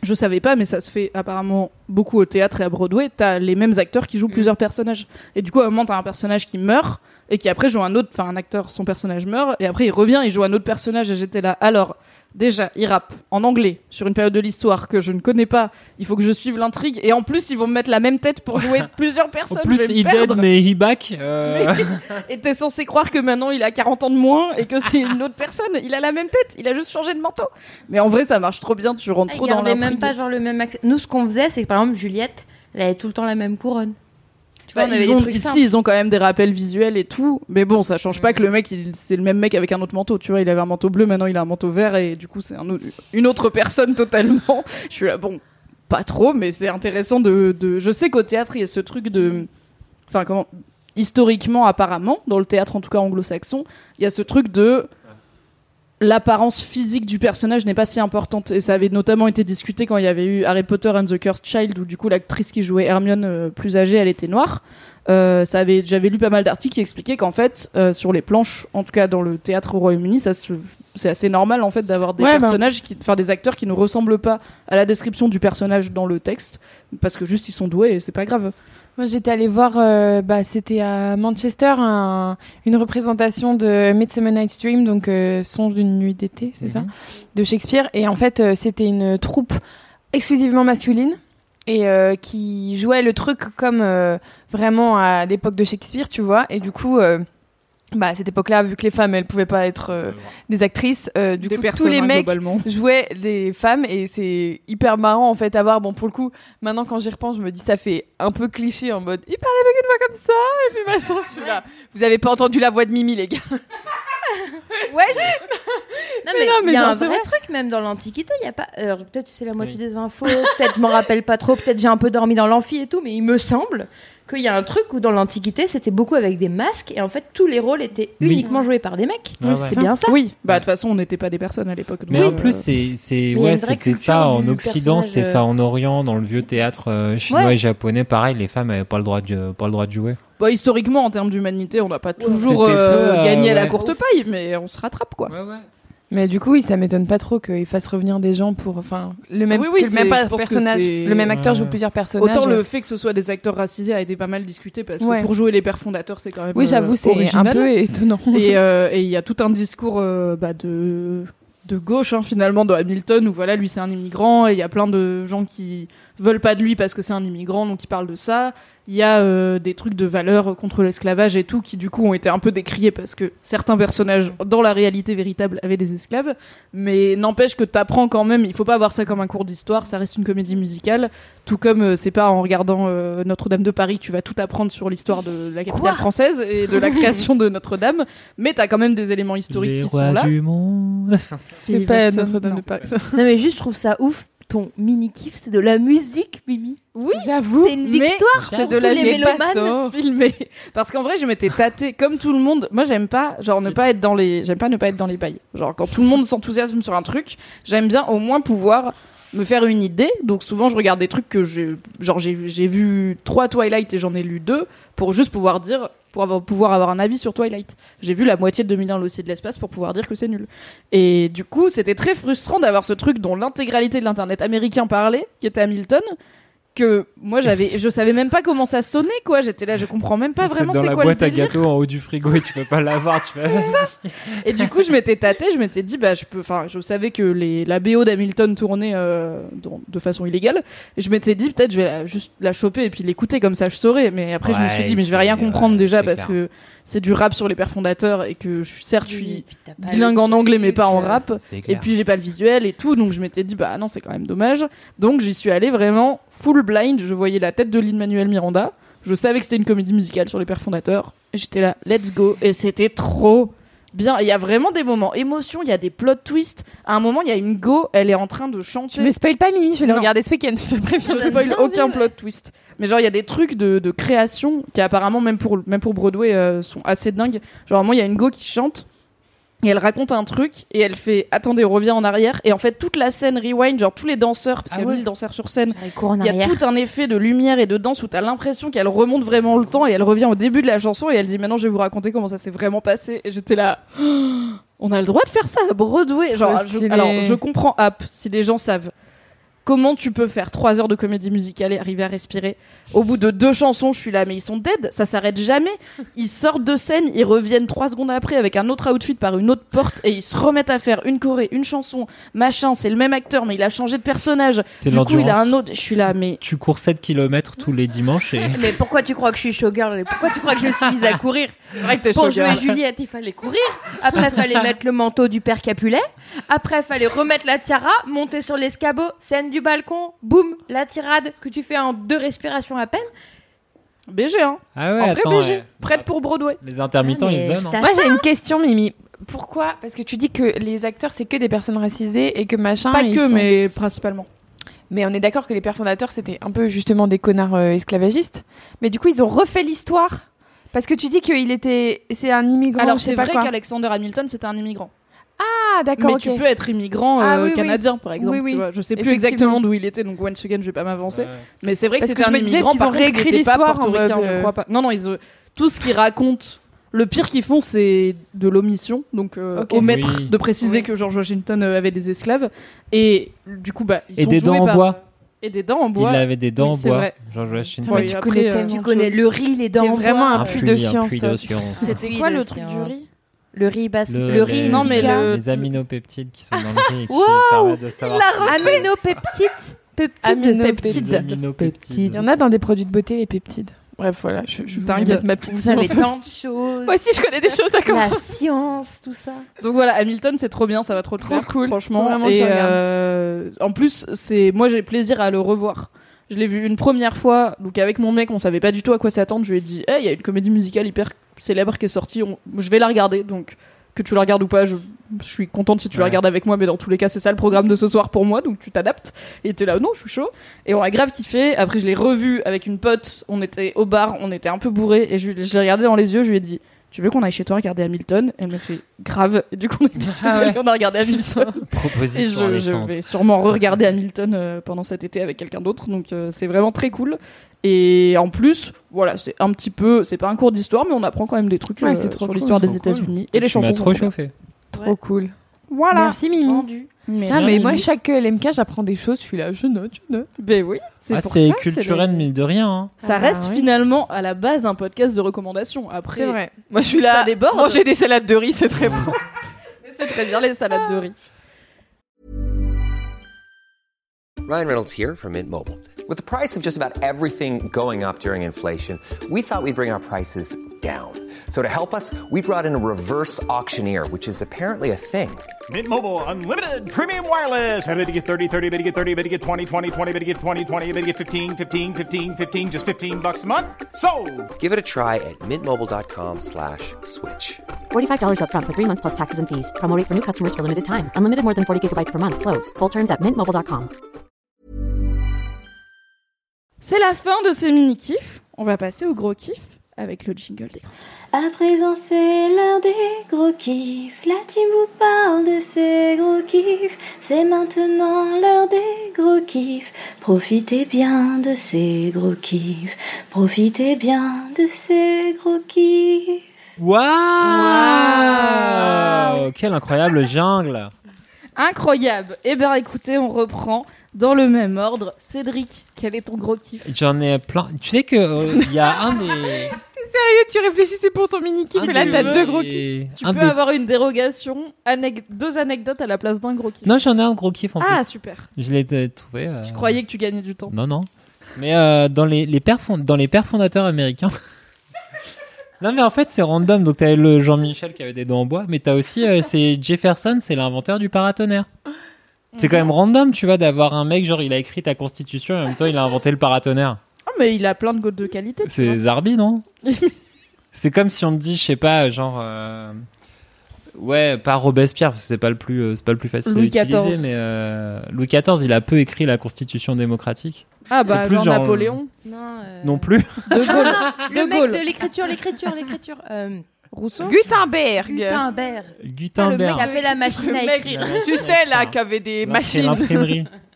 je savais pas, mais ça se fait apparemment beaucoup au théâtre et à Broadway. T'as les mêmes acteurs qui jouent plusieurs personnages. Et du coup, à un moment, t'as un personnage qui meurt et qui après joue un autre, enfin, un acteur, son personnage meurt et après il revient, il joue un autre personnage et j'étais là. Alors, Déjà, ils rappent en anglais sur une période de l'histoire que je ne connais pas. Il faut que je suive l'intrigue. Et en plus, ils vont me mettre la même tête pour jouer [LAUGHS] plusieurs personnes. En plus, il dead, mais he back. euh, [LAUGHS] Et t'es censé croire que maintenant il a 40 ans de moins et que c'est une autre personne. Il a la même tête, il a juste changé de manteau. Mais en vrai, ça marche trop bien, tu rentres Ah, trop dans l'intrigue. même pas genre le même accès. Nous, ce qu'on faisait, c'est que par exemple, Juliette, elle avait tout le temps la même couronne. Tu vois, on avait ils des ont- trucs ici, ils ont quand même des rappels visuels et tout. Mais bon, ça change pas Mm. que le mec, c'est le même mec avec un autre manteau. Tu vois, il avait un manteau bleu, maintenant il a un manteau vert et du coup, c'est un une autre personne [LAUGHS] totalement. Je suis là, bon, pas trop, mais c'est intéressant de, de. Je sais qu'au théâtre, il y a ce truc de. Enfin, comment. Historiquement, apparemment, dans le théâtre en tout cas anglo-saxon, il y a ce truc de l'apparence physique du personnage n'est pas si importante. Et ça avait notamment été discuté quand il y avait eu Harry Potter and the Cursed Child où du coup l'actrice qui jouait Hermione euh, plus âgée elle était noire. Euh, ça avait j'avais lu pas mal d'articles qui expliquaient qu'en fait euh, sur les planches en tout cas dans le théâtre au Royaume-Uni ça se- c'est assez normal en fait d'avoir des Ouais, ben. personnages qui enfin des acteurs qui ne ressemblent pas à la description du personnage dans le texte parce que juste ils sont doués et c'est pas grave Moi, j'étais allée voir, euh, bah, c'était à Manchester, un- une représentation de Midsummer Night's Dream, donc euh, Songe d'une nuit d'été, c'est ça, Mhm. de Shakespeare. Et en fait, euh, c'était une troupe exclusivement masculine et qui jouait le truc comme vraiment à l'époque de Shakespeare, tu vois. Et du coup, bah, à cette époque-là, vu que les femmes, elles pouvaient pas être euh, des actrices, euh, du des coup, tous les hein, mecs [LAUGHS] jouaient des femmes et c'est hyper marrant en fait à voir. Bon, pour le coup, maintenant quand j'y repense, je me dis ça fait un peu cliché en mode il parlait avec une voix comme ça et puis machin. Je suis là. Vous avez pas entendu la voix de Mimi, les gars [LAUGHS] Ouais. je- Non mais il y a genre, un vrai vrai. truc même dans l'Antiquité. Il y a pas. Alors peut-être c'est la moitié des infos. Peut-être je m'en rappelle pas trop. Peut-être j'ai un peu dormi dans l'amphi et tout. Mais il me semble qu'il y a un truc où dans l'Antiquité c'était beaucoup avec des masques et en fait tous les rôles étaient Oui. uniquement joués par des mecs. Ouais. C'est bien ça. oui bah de toute façon on n'était pas des personnes à l'époque Mais en plus, euh, c'est, c'est, ouais, c'était ça en Occident, c'était euh. ça en Orient, dans le vieux théâtre euh, chinois Ouais. et japonais, pareil, les femmes avaient pas le droit de, pas le droit de jouer. Bah, historiquement, en termes d'humanité, on n'a pas toujours euh, peu, euh, gagné à la courte paille, mais on se rattrape quoi. Mais du coup, oui, ça m'étonne pas trop qu'ils fassent revenir des gens pour. Enfin, le même, Oui, oui, que le même personnage. Le même acteur joue plusieurs personnages. Autant le fait que ce soit des acteurs racisés a été pas mal discuté parce que Ouais. pour jouer les pères fondateurs, c'est quand même. Oui, euh, j'avoue, c'est un peu étonnant. Et euh, et il y a tout un discours euh, bah, de de gauche hein, finalement de Hamilton où voilà lui c'est un immigrant et il y a plein de gens qui veulent pas de lui parce que c'est un immigrant donc ils parlent de ça il y a euh, des trucs de valeur contre l'esclavage et tout qui du coup ont été un peu décriés parce que certains personnages dans la réalité véritable avaient des esclaves mais n'empêche que t'apprends quand même il faut pas voir ça comme un cours d'histoire ça reste une comédie musicale tout comme euh, c'est pas en regardant euh, Notre-Dame de Paris que tu vas tout apprendre sur l'histoire de la capitale Quoi française et de la création de Notre-Dame mais t'as quand même des éléments historiques les qui rois sont là du monde. C'est pas Notre-Dame de Paris. [LAUGHS] Non mais juste je trouve ça ouf. Ton mini kiff c'est de la musique, Mimi. oui J'avoue. C'est une mais victoire. c'est de la mélomanes. filmée parce qu'en vrai je m'étais tâtée comme tout le monde moi j'aime pas genre ne pas être dans les j'aime pas ne pas être dans les bails genre quand tout le monde s'enthousiasme sur un truc j'aime bien au moins pouvoir me faire une idée. Donc souvent je regarde des trucs que j'ai genre j'ai vu trois Twilight et j'en ai lu deux pour juste pouvoir dire pour avoir, pouvoir avoir un avis sur Twilight. J'ai vu la moitié de 2001 l'Odyssée de l'espace pour pouvoir dire que c'est nul. Et du coup c'était très frustrant d'avoir ce truc dont l'intégralité de l'internet américain parlait qui était Hamilton que moi j'avais je savais même pas comment ça sonnait quoi j'étais là je comprends même pas C'est vraiment dans c'est la quoi boîte le à gâteaux en haut du frigo et tu peux pas l'avoir. Tu fais. et du coup je m'étais tâtée je m'étais dit bah je peux enfin je savais que les la BO d'Hamilton tournait euh, de façon illégale et je m'étais dit peut-être je vais la- juste la choper et puis l'écouter comme ça je saurais mais après je me suis dit mais je vais rien comprendre ouais, déjà parce clair. que c'est du rap sur les pères fondateurs et que je suis certes je Oui, suis bilingue en anglais mais pas en euh, rap Et puis j'ai pas le visuel et tout, donc je m'étais dit bah non c'est quand même dommage. Donc j'y suis allée vraiment full blind. Je voyais la tête de Lin Manuel Miranda. Je savais que c'était une comédie musicale sur les pères fondateurs. Et j'étais là, let's go. Et c'était trop bien. Il y a vraiment des moments émotion. Il y a des plot twists. À un moment il y a une go, elle est en train de chanter. Je me spoil pas, Mimi, je vais le Non. regarder ce week-end, je te préviens. Je spoil aucun plot twist. Mais genre, il y a des trucs de, de création qui apparemment, même pour, même pour Broadway, euh, sont assez dingues. Genre, moi, il y a une go qui chante. Et elle raconte un truc et elle fait attendez on revient en arrière et en fait toute la scène rewind genre tous les danseurs parce Ah qu'il y a ouais. mille danseurs sur scène il y a tout un effet de lumière et de danse où t'as l'impression qu'elle remonte vraiment le temps et elle revient au début de la chanson et elle dit maintenant je vais vous raconter comment ça s'est vraiment passé et j'étais là [GASPS] on a le droit de faire ça à Broadway? Genre je, alors je comprends App si des gens savent Comment tu peux faire trois heures de comédie musicale et arriver à respirer Au bout de deux chansons, je suis là, mais ils sont dead, ça s'arrête jamais. Ils sortent de scène, ils reviennent trois secondes après avec un autre outfit par une autre porte et ils se remettent à faire une choré, une chanson, machin. C'est le même acteur, mais il a changé de personnage. C'est Du coup, il a un autre. Je suis là, mais Tu cours 7 km tous les dimanches et Mais pourquoi tu crois que je suis showgirl Pourquoi tu crois que je suis mise à courir vrai que Pour showgirl. jouer Juliette, il fallait courir. Après, il fallait mettre le manteau du père Capulet. Après, il fallait remettre la tiara, monter sur l'escabeau, scène du balcon, boum, la tirade que tu fais en deux respirations à peine. BG, hein. Ah ouais, en vrai, attends, BG. ouais. Prête pour Broadway. Les intermittents, Ah, ils se donnent. hein. Moi, j'ai une question, Mimi. Pourquoi? Parce que tu dis que les acteurs, c'est que des personnes racisées et que machin. Pas ils que, sont- mais principalement. Mais on est d'accord que les pères fondateurs, c'était un peu justement des connards euh, esclavagistes. Mais du coup, ils ont refait l'histoire. Parce que tu dis qu'il était. C'est un immigrant. Alors c'est vrai qu'Alexander Hamilton c'était un immigrant. Ah, d'accord, Mais tu peux être immigrant Ah euh, oui. canadien par exemple. Oui, oui. tu vois. Je sais plus exactement d'où il était, donc once again je vais pas m'avancer. Ouais. Mais c'est vrai que c'était que un je me immigrant. qu'ils Par ont réécrit l'histoire en mode, je euh, crois pas. Non non, ils euh, tout ce qu'ils racontent. Le pire qu'ils font, c'est de l'omission, donc euh, Ok. omettre Oui. de préciser Oui. que George Washington euh, avait des esclaves. Et du coup, bah, ils Et sont des joués dents en par- bois. Et des dents en bois. Il avait des dents Oui, en c'est bois. vrai. George Washington. Tu après, connais euh, Tu connais le riz, les dents en vraiment bois, un puits de puits, un science, puits de science. C'était quoi le truc du riz? Le riz basse. Le, Le, riz, les- non, mais le- les aminopeptides qui sont dans le riz et [LAUGHS] qui permettent de savoir Aminopeptides. Peptides. Aminopeptides. les aminopeptides. Il y en a dans des produits de beauté, les peptides. Bref, voilà. Je, je mettre ma petite Vous savez tant de choses. Moi aussi, je connais des choses, d'accord. La science, tout ça. Donc voilà, Hamilton, c'est trop bien, ça va trop Trop faire, cool. franchement. Et euh, en plus, c'est moi j'ai plaisir à le revoir. Je l'ai vu une première fois, donc avec mon mec, on savait pas du tout à quoi s'attendre. Je lui ai dit, il y a une comédie musicale hyper célèbre qui est sortie, on- je vais la regarder. Donc que tu la regardes ou pas, je, je suis contente si tu la regardes avec moi, mais dans tous les cas, c'est ça le programme de ce soir pour moi, donc tu t'adaptes. Et t'es là, non, je suis chaud. Et on a grave kiffé. Après, je l'ai revu avec une pote. On était au bar, on était un peu bourré, et je, je l'ai regardé dans les yeux. Je lui ai dit, tu veux qu'on aille chez toi regarder Hamilton? Elle m'a fait grave. Et du coup, on, était chez Ah ouais. et on a regardé Hamilton. [LAUGHS] Et Proposition je, je alléchante. vais sûrement re-regarder Hamilton euh, pendant cet été avec quelqu'un d'autre. Donc euh, c'est vraiment très cool. Et en plus, voilà, c'est un petit peu, c'est pas un cours d'histoire, mais on apprend quand même des trucs Ouais, euh, trop sur cool, l'histoire des cool. États-Unis et les Tu chansons. m'as trop chauffé. Trop cool. Voilà. Merci, Mimi. Vendu. Ah, Merci. mais moi, chaque LMK, j'apprends des choses. Je suis là, je note, je note. Ben oui, c'est Ah, pour c'est ça. culturel, le- mine de rien. hein. Ça Ah reste oui. finalement à la base un podcast de recommandations. Après, C'est vrai. Moi, je suis ça là. déborde. Manger des salades de riz, c'est très bon. [LAUGHS] c'est très bien les salades de riz. Ryan Reynolds here from Mint Mobile. With the price of just about everything going up during inflation, we thought we'd bring our prices down. So to help us, we brought in a reverse auctioneer, which is apparently a thing. Mint Mobile unlimited premium wireless. Ready to get 30, 30, bit to get 30, bit to get 20, 20, 20, bit to get 20, 20, bit to get 15, 15, 15, 15 just 15 bucks a month. So, Give it a try at mintmobile.com slash switch. $45 upfront for three months plus taxes and fees. Promo rate for new customers for limited time. Unlimited more than 40 gigabytes per month. Slows. Full terms at mintmobile.com. C'est la fin de ces mini kiffs. On va passer au gros kiff avec le jingle des gros. À présent c'est l'heure des gros kiffs. La team vous parle de ces gros kiffs. C'est maintenant l'heure des gros kiffs. Profitez bien de ces gros kiffs. Profitez bien de ces gros kiffs. Waouh Quelle incroyable jungle Incroyable. Eh bien, écoutez, on reprend dans le même ordre. Cédric, quel est ton gros kiff? J'en ai plein. Tu sais que euh, il y a un des. [LAUGHS] Sérieux, tu réfléchissais pour ton mini kiff un et là, des- t'as deux gros kiffs. Tu un peux des- avoir une dérogation, anec- deux anecdotes à la place d'un gros kiff. Non, j'en ai un gros kiff en ah, plus. super. Je l'ai euh, trouvé. euh, Je croyais que tu gagnais du temps. Non, non. Mais euh, dans les, les pères fond- dans les pères fondateurs américains. [LAUGHS] non, mais en fait, c'est random. Donc, t'avais le Jean-Michel qui avait des dents en bois, mais t'as aussi euh, c'est Jefferson, c'est l'inventeur du paratonnerre. C'est quand même random, tu vois, d'avoir un mec genre il a écrit ta constitution et en même temps il a inventé le paratonnerre. Ah, mais il a plein de, de tu vois. C'est Zarbi, non [LAUGHS] C'est comme si on te dit, je sais pas, genre. euh, Ouais, pas Robespierre, parce que c'est pas le plus, euh, c'est pas le plus facile Louis à utiliser, XIV. mais euh, Louis XIV, il a peu écrit la Constitution démocratique. Ah, bah, plus genre, genre- Napoléon. Non, euh, Non plus. De Gaulle. Le De mec Gaulle. de l'écriture, l'écriture, l'écriture. Euh, Rousseau. Gutenberg. Gutenberg. Le mec Gutenberg. qui a fait la machine Le à mec, écrire. tu sais, là, qui avait des machines. l'imprimerie. [LAUGHS]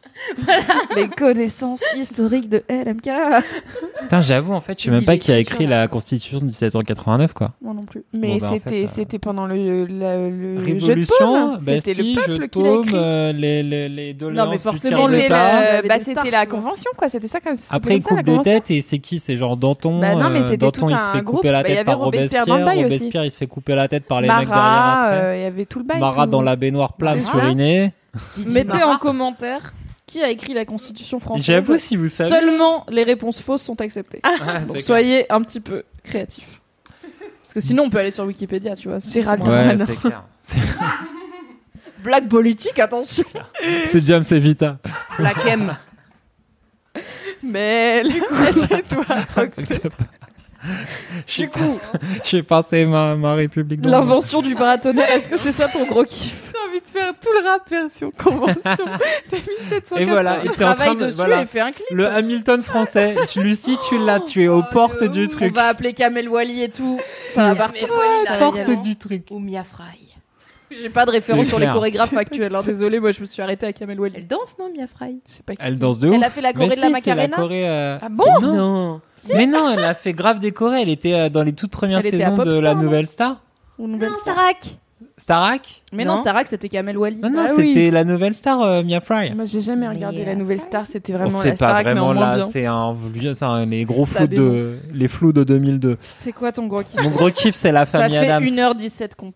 Les connaissances historiques de LMK. Putain, j'avoue, en fait, je sais même pas qui a écrit la Constitution de 1789, quoi. Moi non plus. Mais Bon, bah, en c'était fait, pendant le, le, le jeu de Révolution, C'était le peuple qui l'a écrit. euh, les, les, les doléances mais forcément, C'était la, avait bah, c'était la convention, quoi. C'était ça Après, il s'appelait ça, la coupe des têtes et c'est qui C'est genre Danton. Bah non, mais euh, c'était Danton, tout il se un fait groupe. couper la Bah, il y tête avait par Robespierre Robespierre. dans le bail aussi. Robespierre, il se fait couper la tête par les mecs derrière euh, il y avait tout le bail. Marat dans la baignoire plane C'est ça. suriné. Mettez en commentaire qui a écrit la Constitution française. J'avoue, si vous savez. Seulement les réponses fausses sont acceptées. Ah, Donc c'est soyez un petit peu créatifs. Parce que sinon on peut aller sur Wikipédia, tu vois. c'est- c'est moins- Ouais, c'est clair. C'est- Blague politique, attention. C'est James Evita. La Kem. Mais du coup, [LAUGHS] assieds-toi. Du coup, j'ai passé ma, ma République. L'invention du paratonnerre, est-ce que c'est ça ton gros kiff? De faire tout le rap version convention. T'as mis 780. Et voilà, il était en train Travaille de. dessus Voilà. et fais un clip. Le Hamilton français, tu, Lucie, tu l'as, tu es aux portes du On truc. va appeler Kamel Wally et tout. Ça va partir. Ça va y Porte aller. du truc. Ou Mia Fry. J'ai pas de référence C'est sur les clair. chorégraphes actuels. hein, Désolé, moi je me suis arrêtée à Kamel Wally. Elle danse, non, Mia Fry? Je sais pas qui Elle danse de ouf. Elle a fait la Corée Mais de la si, c'est Macarena Corée, euh, Ah bon non. Non. Mais non, elle a fait grave décorer. Elle était euh, dans les toutes premières Elle était à saisons de Popstar, la non nouvelle star. Ou Nouvelle Star. Starak. Starak? Mais non, Non? Starak c'était Kamel Wally. Non, non, Ah oui. c'était la nouvelle star, euh, Mia Fry. Moi, j'ai jamais regardé la euh, nouvelle star. C'était vraiment c'est la pas Starac, mais vraiment en moins là, bien. c'est un, c'est un- les gros Ça flous de, dénonce. les flous de 2002. C'est quoi ton gros kiff Mon gros kiff, c'est la Ça famille fait Adams. 1h17 qu'on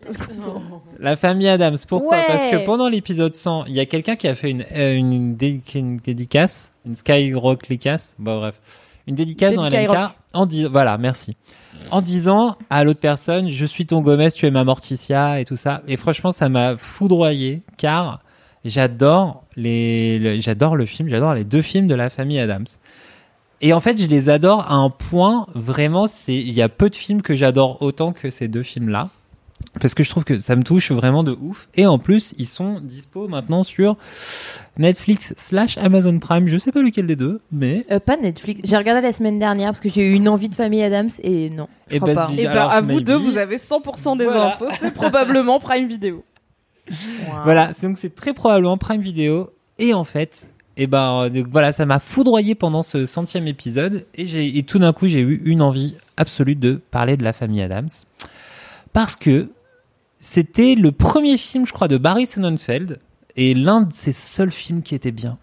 [LAUGHS] La famille Adams. Pourquoi? Ouais. Parce que pendant l'épisode 100, il y a quelqu'un qui a fait une, euh, une, dé- une dédicace, une Skyrock dédicace, bon bref, une dédicace dans Dédicace LMK en disant, voilà, merci. En disant à l'autre personne, je suis ton Gomez, tu es ma Morticia et tout ça. Et franchement, ça m'a foudroyé car j'adore les, le- j'adore le film, j'adore les deux films de la famille Adams. Et en fait, je les adore à un point vraiment, c'est, il y a peu de films que j'adore autant que ces deux films-là parce que je trouve que ça me touche vraiment de ouf. Et en plus, ils sont dispo maintenant sur Netflix slash Amazon Prime. Je sais pas lequel des deux, mais Euh, pas Netflix. J'ai regardé la semaine dernière parce que j'ai eu une envie de famille Adams et non. Je Eh crois ben, pas. dis- Et bah, Alors, à vous maybe. deux, vous avez 100% des Voilà. infos. C'est probablement Prime Video. voilà. c'est- Donc c'est très probablement Prime Video. Et en fait, et ben euh, donc voilà, ça m'a foudroyé pendant ce centième épisode. Et j'ai et tout d'un coup, j'ai eu une envie absolue de parler de la famille Adams parce que c'était le premier film, je crois, de Barry Sonnenfeld et l'un de ses seuls films qui était bien.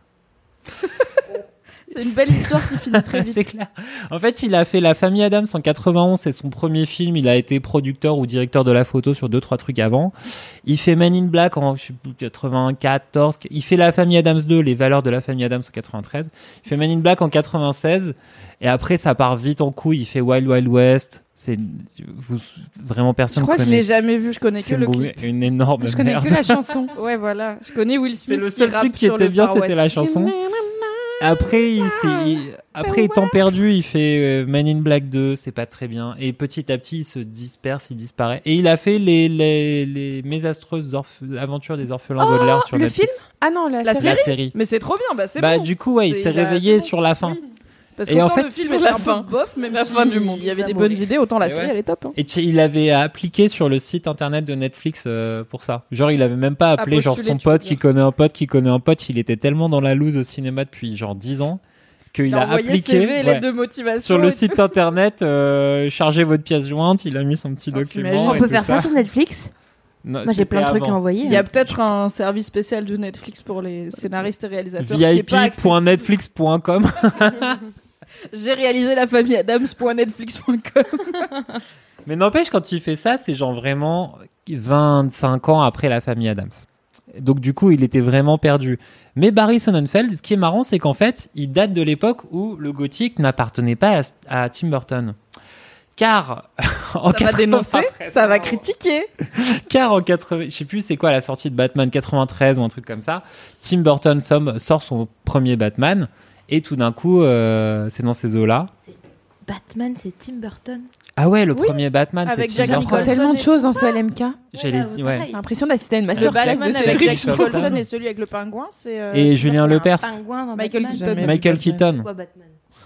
C'est une belle histoire qui finit très [LAUGHS] c'est vite. clair. En fait, il a fait La Famille Adams en 91, c'est son premier film. Il a été producteur ou directeur de la photo sur deux trois trucs avant. Il fait Man in Black en je sais plus, 94. Il fait La Famille Adams 2, Les valeurs de la famille Adams en 93. Il fait Man in Black en 96. Et après, ça part vite en couille. Il fait Wild Wild West. C'est vous vraiment Je personne crois que je l'ai jamais vu. Je connais que C'est le clip. une énorme Je connais merde. que la chanson. Ouais, voilà. Je connais Will C'est Smith. le seul truc qui était bien, c'était la chanson. Après, il, s'est- il- après étant perdu, il fait euh, Man in Black 2, c'est pas très bien. Et petit à petit, il se disperse, il disparaît. Et il a fait les, les, les mésastreuses aventures des orphelins Baudelaire sur le Netflix. Ah non, la, La série? La série. Mais c'est trop bien. Bah, c'est Bah, bon. du coup, ouais, il s'est réveillé bon. sur la fin. Oui. Parce Et en fait, le film un peu fin. bof, même La si fin du monde. Il y avait des bonnes idées, autant la Et série ouais. elle est top. hein. Et il avait appliqué sur le site internet de Netflix euh, pour ça. Genre, il avait même pas appelé genre son pote qui connaît un pote qui connaît un pote. Il était tellement dans la loose au cinéma depuis genre 10 ans qu'il Il a appliqué CV, ouais, de motivation. sur le site tout. internet, euh, chargez votre pièce jointe. Il a mis son petit Oh, document. On peut faire ça sur Netflix? Non, Moi j'ai plein de trucs à envoyer. Il y a peut-être un service spécial de Netflix pour les scénaristes et réalisateurs. est. VIP.netflix.com. [LAUGHS] J'ai réalisé la famille Adams.netflix.com. [LAUGHS] Mais n'empêche, quand il fait ça, c'est genre vraiment 25 ans après la famille Adams. Donc du coup, il était vraiment perdu. Mais Barry Sonnenfeld, ce qui est marrant, c'est qu'en fait, il date de l'époque où le gothique n'appartenait pas à, à Tim Burton. Car [LAUGHS] en Ça va dénoncer, 93, ça va critiquer. [LAUGHS] car en 80, je sais plus c'est quoi la sortie de Batman 93 ou un truc comme ça, Tim Burton sort son premier Batman et tout d'un coup, euh, c'est dans ces eaux-là. Batman, c'est Tim Burton. Ah ouais, le Oui, premier Batman, c'est Tim Jack Burton. Nicholson. Tellement de choses dans ce LMK. J'allais Ouais. J'ai l'impression d'assister à une Le masterclass Batman de avec. Jack Nicholson. Et celui avec le pingouin, c'est. euh, Et Julien. Lepers. Pingouin dans Michael Batman. Keaton. Michael Keaton. Batman?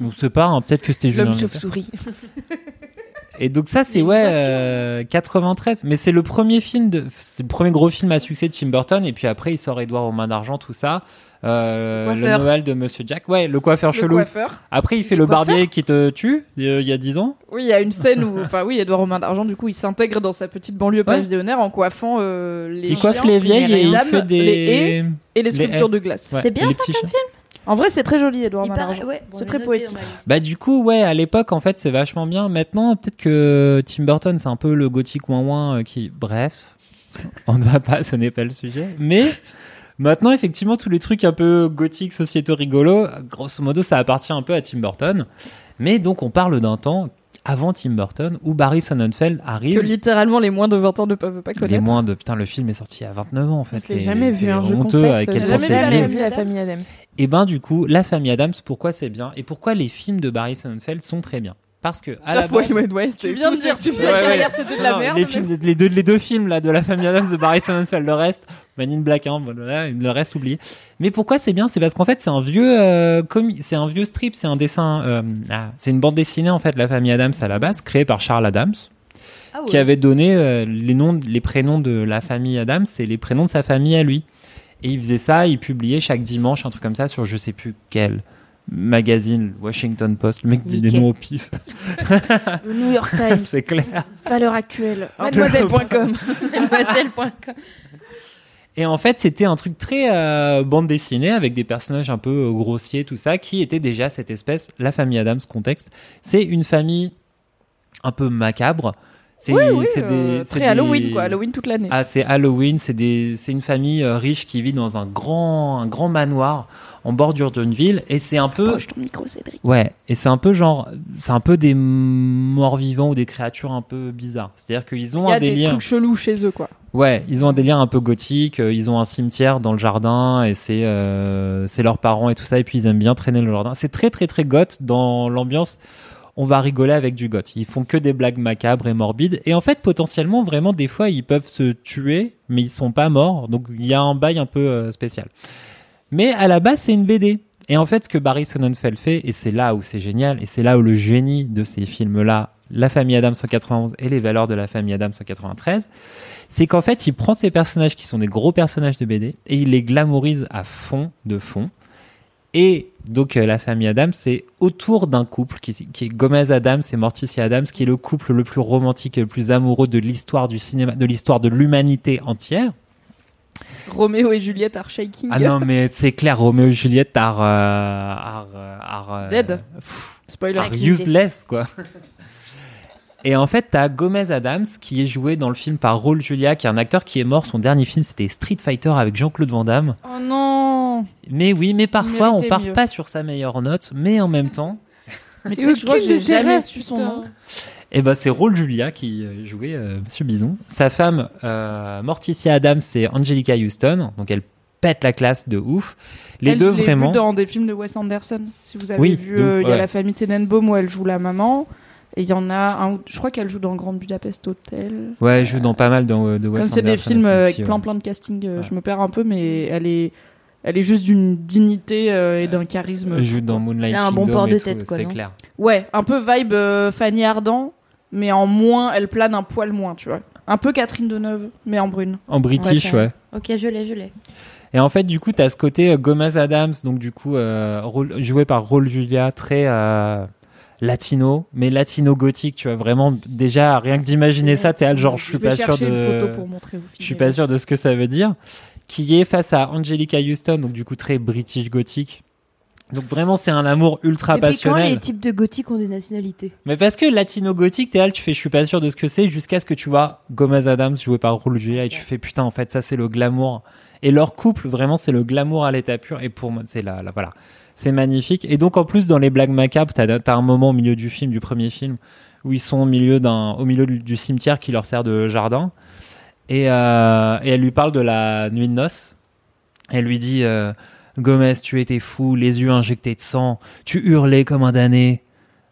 On sait pas, hein, peut-être que c'était Julien L'homme chauve-souris. [LAUGHS] Et donc ça, c'est ouais, voiture. euh, 93. Mais c'est le premier film de, c'est le premier gros film à succès de Tim Burton. Et puis après, il sort Édouard aux mains d'argent, tout ça. Euh, le Coiffeur. Noël de Monsieur Jack. Ouais, le coiffeur Le chelou. coiffeur. Après, il fait Le barbier qui te tue euh, il y a 10 ans. Oui, il y a une scène où, enfin oui, Edouard Romain d'Argent, du coup, il s'intègre dans sa petite banlieue pavillonnaire en coiffant euh, les Il coiffe les vieilles et il dames, fait des. les haies et les les sculptures haies. de glace. Ouais, C'est bien ça comme film? En vrai, c'est très joli, Edouard d'Argent. ouais, c'est très poétique. Bah du coup ouais à l'époque en fait c'est vachement bien maintenant peut-être que Tim Burton c'est un peu le gothique ouin ouin euh, qui bref [LAUGHS] on ne va pas ce n'est pas le sujet mais maintenant effectivement tous les trucs un peu gothiques sociétaux rigolos grosso modo ça appartient un peu à Tim Burton. Mais donc on parle d'un temps avant Tim Burton où Barry Sonnenfeld Que arrive littéralement les moins de 20 ans ne peuvent pas les connaître. moins de putain le film est sorti à 29 ans en fait. Je l'ai jamais vu, hein, je honteux quel jamais c'est vu la famille Adams. Et ben du coup, la famille Adams, pourquoi c'est bien? Et pourquoi les films de Barry Sonnenfeld sont très bien? Parce que à la base, Wild West. Tu viens de dire toute que sa carrière, c'était de la merde. les, mais- films, les, deux, les deux films là de la famille Adams de Barry Sonnenfeld, le reste, Man in Black, hein, voilà, le reste oublié. Mais pourquoi c'est bien? C'est parce qu'en fait c'est un vieux euh, c'est un vieux strip, c'est un dessin, euh, ah, c'est une bande dessinée en fait, la famille Adams à la base, créée par Charles Adams, Ah ouais. qui avait donné euh, les noms, les prénoms de la famille Adams et les prénoms de sa famille à lui. Et il faisait ça, il publiait chaque dimanche un truc comme ça sur je sais plus quel magazine, Washington Post. Le mec dit des noms au pif, Le New York [LAUGHS] Times, c'est clair. valeur actuelle. Mademoiselle.com. Mademoiselle.com. [LAUGHS] Et en fait, c'était un truc très euh, bande dessinée avec des personnages un peu euh, grossiers, tout ça, qui était déjà cette espèce, la famille Adams contexte. C'est une famille un peu macabre. C'est Oui, oui, c'est euh, des- c'est très des- Halloween, quoi. Halloween toute l'année. Ah, c'est Halloween, c'est des, c'est une famille euh, riche qui vit dans un grand, un grand manoir en bordure d'une ville, et c'est un peu, Approche ton micro, Cédric. ouais, et c'est un peu genre, c'est un peu des morts vivants ou des créatures un peu bizarres. C'est-à-dire qu'ils ont Il y a un des délire. trucs chelous chez eux, quoi. Ouais, ils ont un délire un peu gothique. euh, Ils ont un cimetière dans le jardin et c'est euh, c'est leurs parents et tout ça. Et puis ils aiment bien traîner le jardin. C'est très très très goth dans l'ambiance. On va rigoler avec du goth. Ils font que des blagues macabres et morbides. Et en fait, potentiellement, vraiment, des fois, ils peuvent se tuer, mais ils sont pas morts. Donc il y a un bail un peu euh, spécial. Mais à la base, c'est une BD. Et en fait, ce que Barry Sonnenfeld fait, et c'est là où c'est génial, et c'est là où le génie de ces films-là, La famille Adams 191 et Les valeurs de la famille Adams 193, c'est qu'en fait, il prend ces personnages qui sont des gros personnages de BD et il les glamourise à fond de fond. Et donc, euh, la famille Adams, c'est autour d'un couple qui, qui est Gomez Adams et Morticia Adams, qui est le couple le plus romantique et le plus amoureux de l'histoire du cinéma, de l'histoire de l'humanité entière. Roméo et Juliette are shaking. Ah non, mais c'est clair, Roméo et Juliette are, euh, are, euh, are, euh, Dead. pff, Spoiler. are useless, quoi. Et en fait, t'as Gomez Adams qui est joué dans le film par Raul Julia, qui est un acteur qui est mort. Son dernier film, c'était Street Fighter avec Jean-Claude Van Damme. Oh non Mais oui, mais parfois, on part mieux. pas sur sa meilleure note, mais en même temps, Mais tu sais que je crois que j'ai jamais su son nom. Eh ben, c'est Raul Julia qui euh, jouait euh, Monsieur Bison. Sa femme, euh, Morticia Adams, c'est Angelica Houston. Donc, elle pète la classe de ouf. Les Elle, deux, je vraiment. vue dans des films de Wes Anderson. Si vous avez Oui, vu, euh, il y a ouais. la famille Tenenbaum où elle joue la maman. Et il y en a un, où- je crois qu'elle joue dans Grande Budapest Hotel. Ouais, elle joue dans pas mal de, de Wes Comme c'est des Anderson, films avec aussi, plein ouais. plein de casting, Ouais. je me perds un peu, mais elle est, elle est juste d'une dignité euh, et d'un charisme. Elle joue dans Moonlight Elle a un bon Kingdom port et de tout, tête, quoi, C'est clair. Ouais, un peu vibe euh, Fanny Ardant, mais en moins, elle plane un poil moins, tu vois. Un peu Catherine Deneuve, mais en brune. En british, Ouais. Ok, je l'ai, je l'ai. Et en fait, du coup, t'as ce côté euh, Gomez Adams, donc du coup, euh, rôle- joué par Raul Julia, très euh, latino, mais latino gothique, tu vois, vraiment, déjà, rien que d'imaginer ça, t'es là, genre, je suis pas sûr de... Je suis pas sûr de ce que ça veut dire. Qui est face à Angelica Houston, donc du coup, très british gothique. Donc vraiment, c'est un amour ultra quand passionnel. les types de gothiques ont des nationalités? Mais parce que latino gothique, t'es là, tu fais, je suis pas sûr de ce que c'est, jusqu'à ce que tu vois Gomez Adams joué par Raul Julia et tu fais, putain, en fait, ça c'est le glamour. Et leur couple, vraiment, c'est le glamour à l'état pur. Et pour moi, c'est là, là, voilà. C'est magnifique. Et donc, en plus, dans les blagues macabres, t'as, as un moment au milieu du film, du premier film, où ils sont au milieu d'un, au milieu du, du cimetière qui leur sert de jardin. Et, euh, et elle lui parle de la nuit de noces. Elle lui dit, euh, Gomez, tu étais fou, les yeux injectés de sang, tu hurlais comme un damné.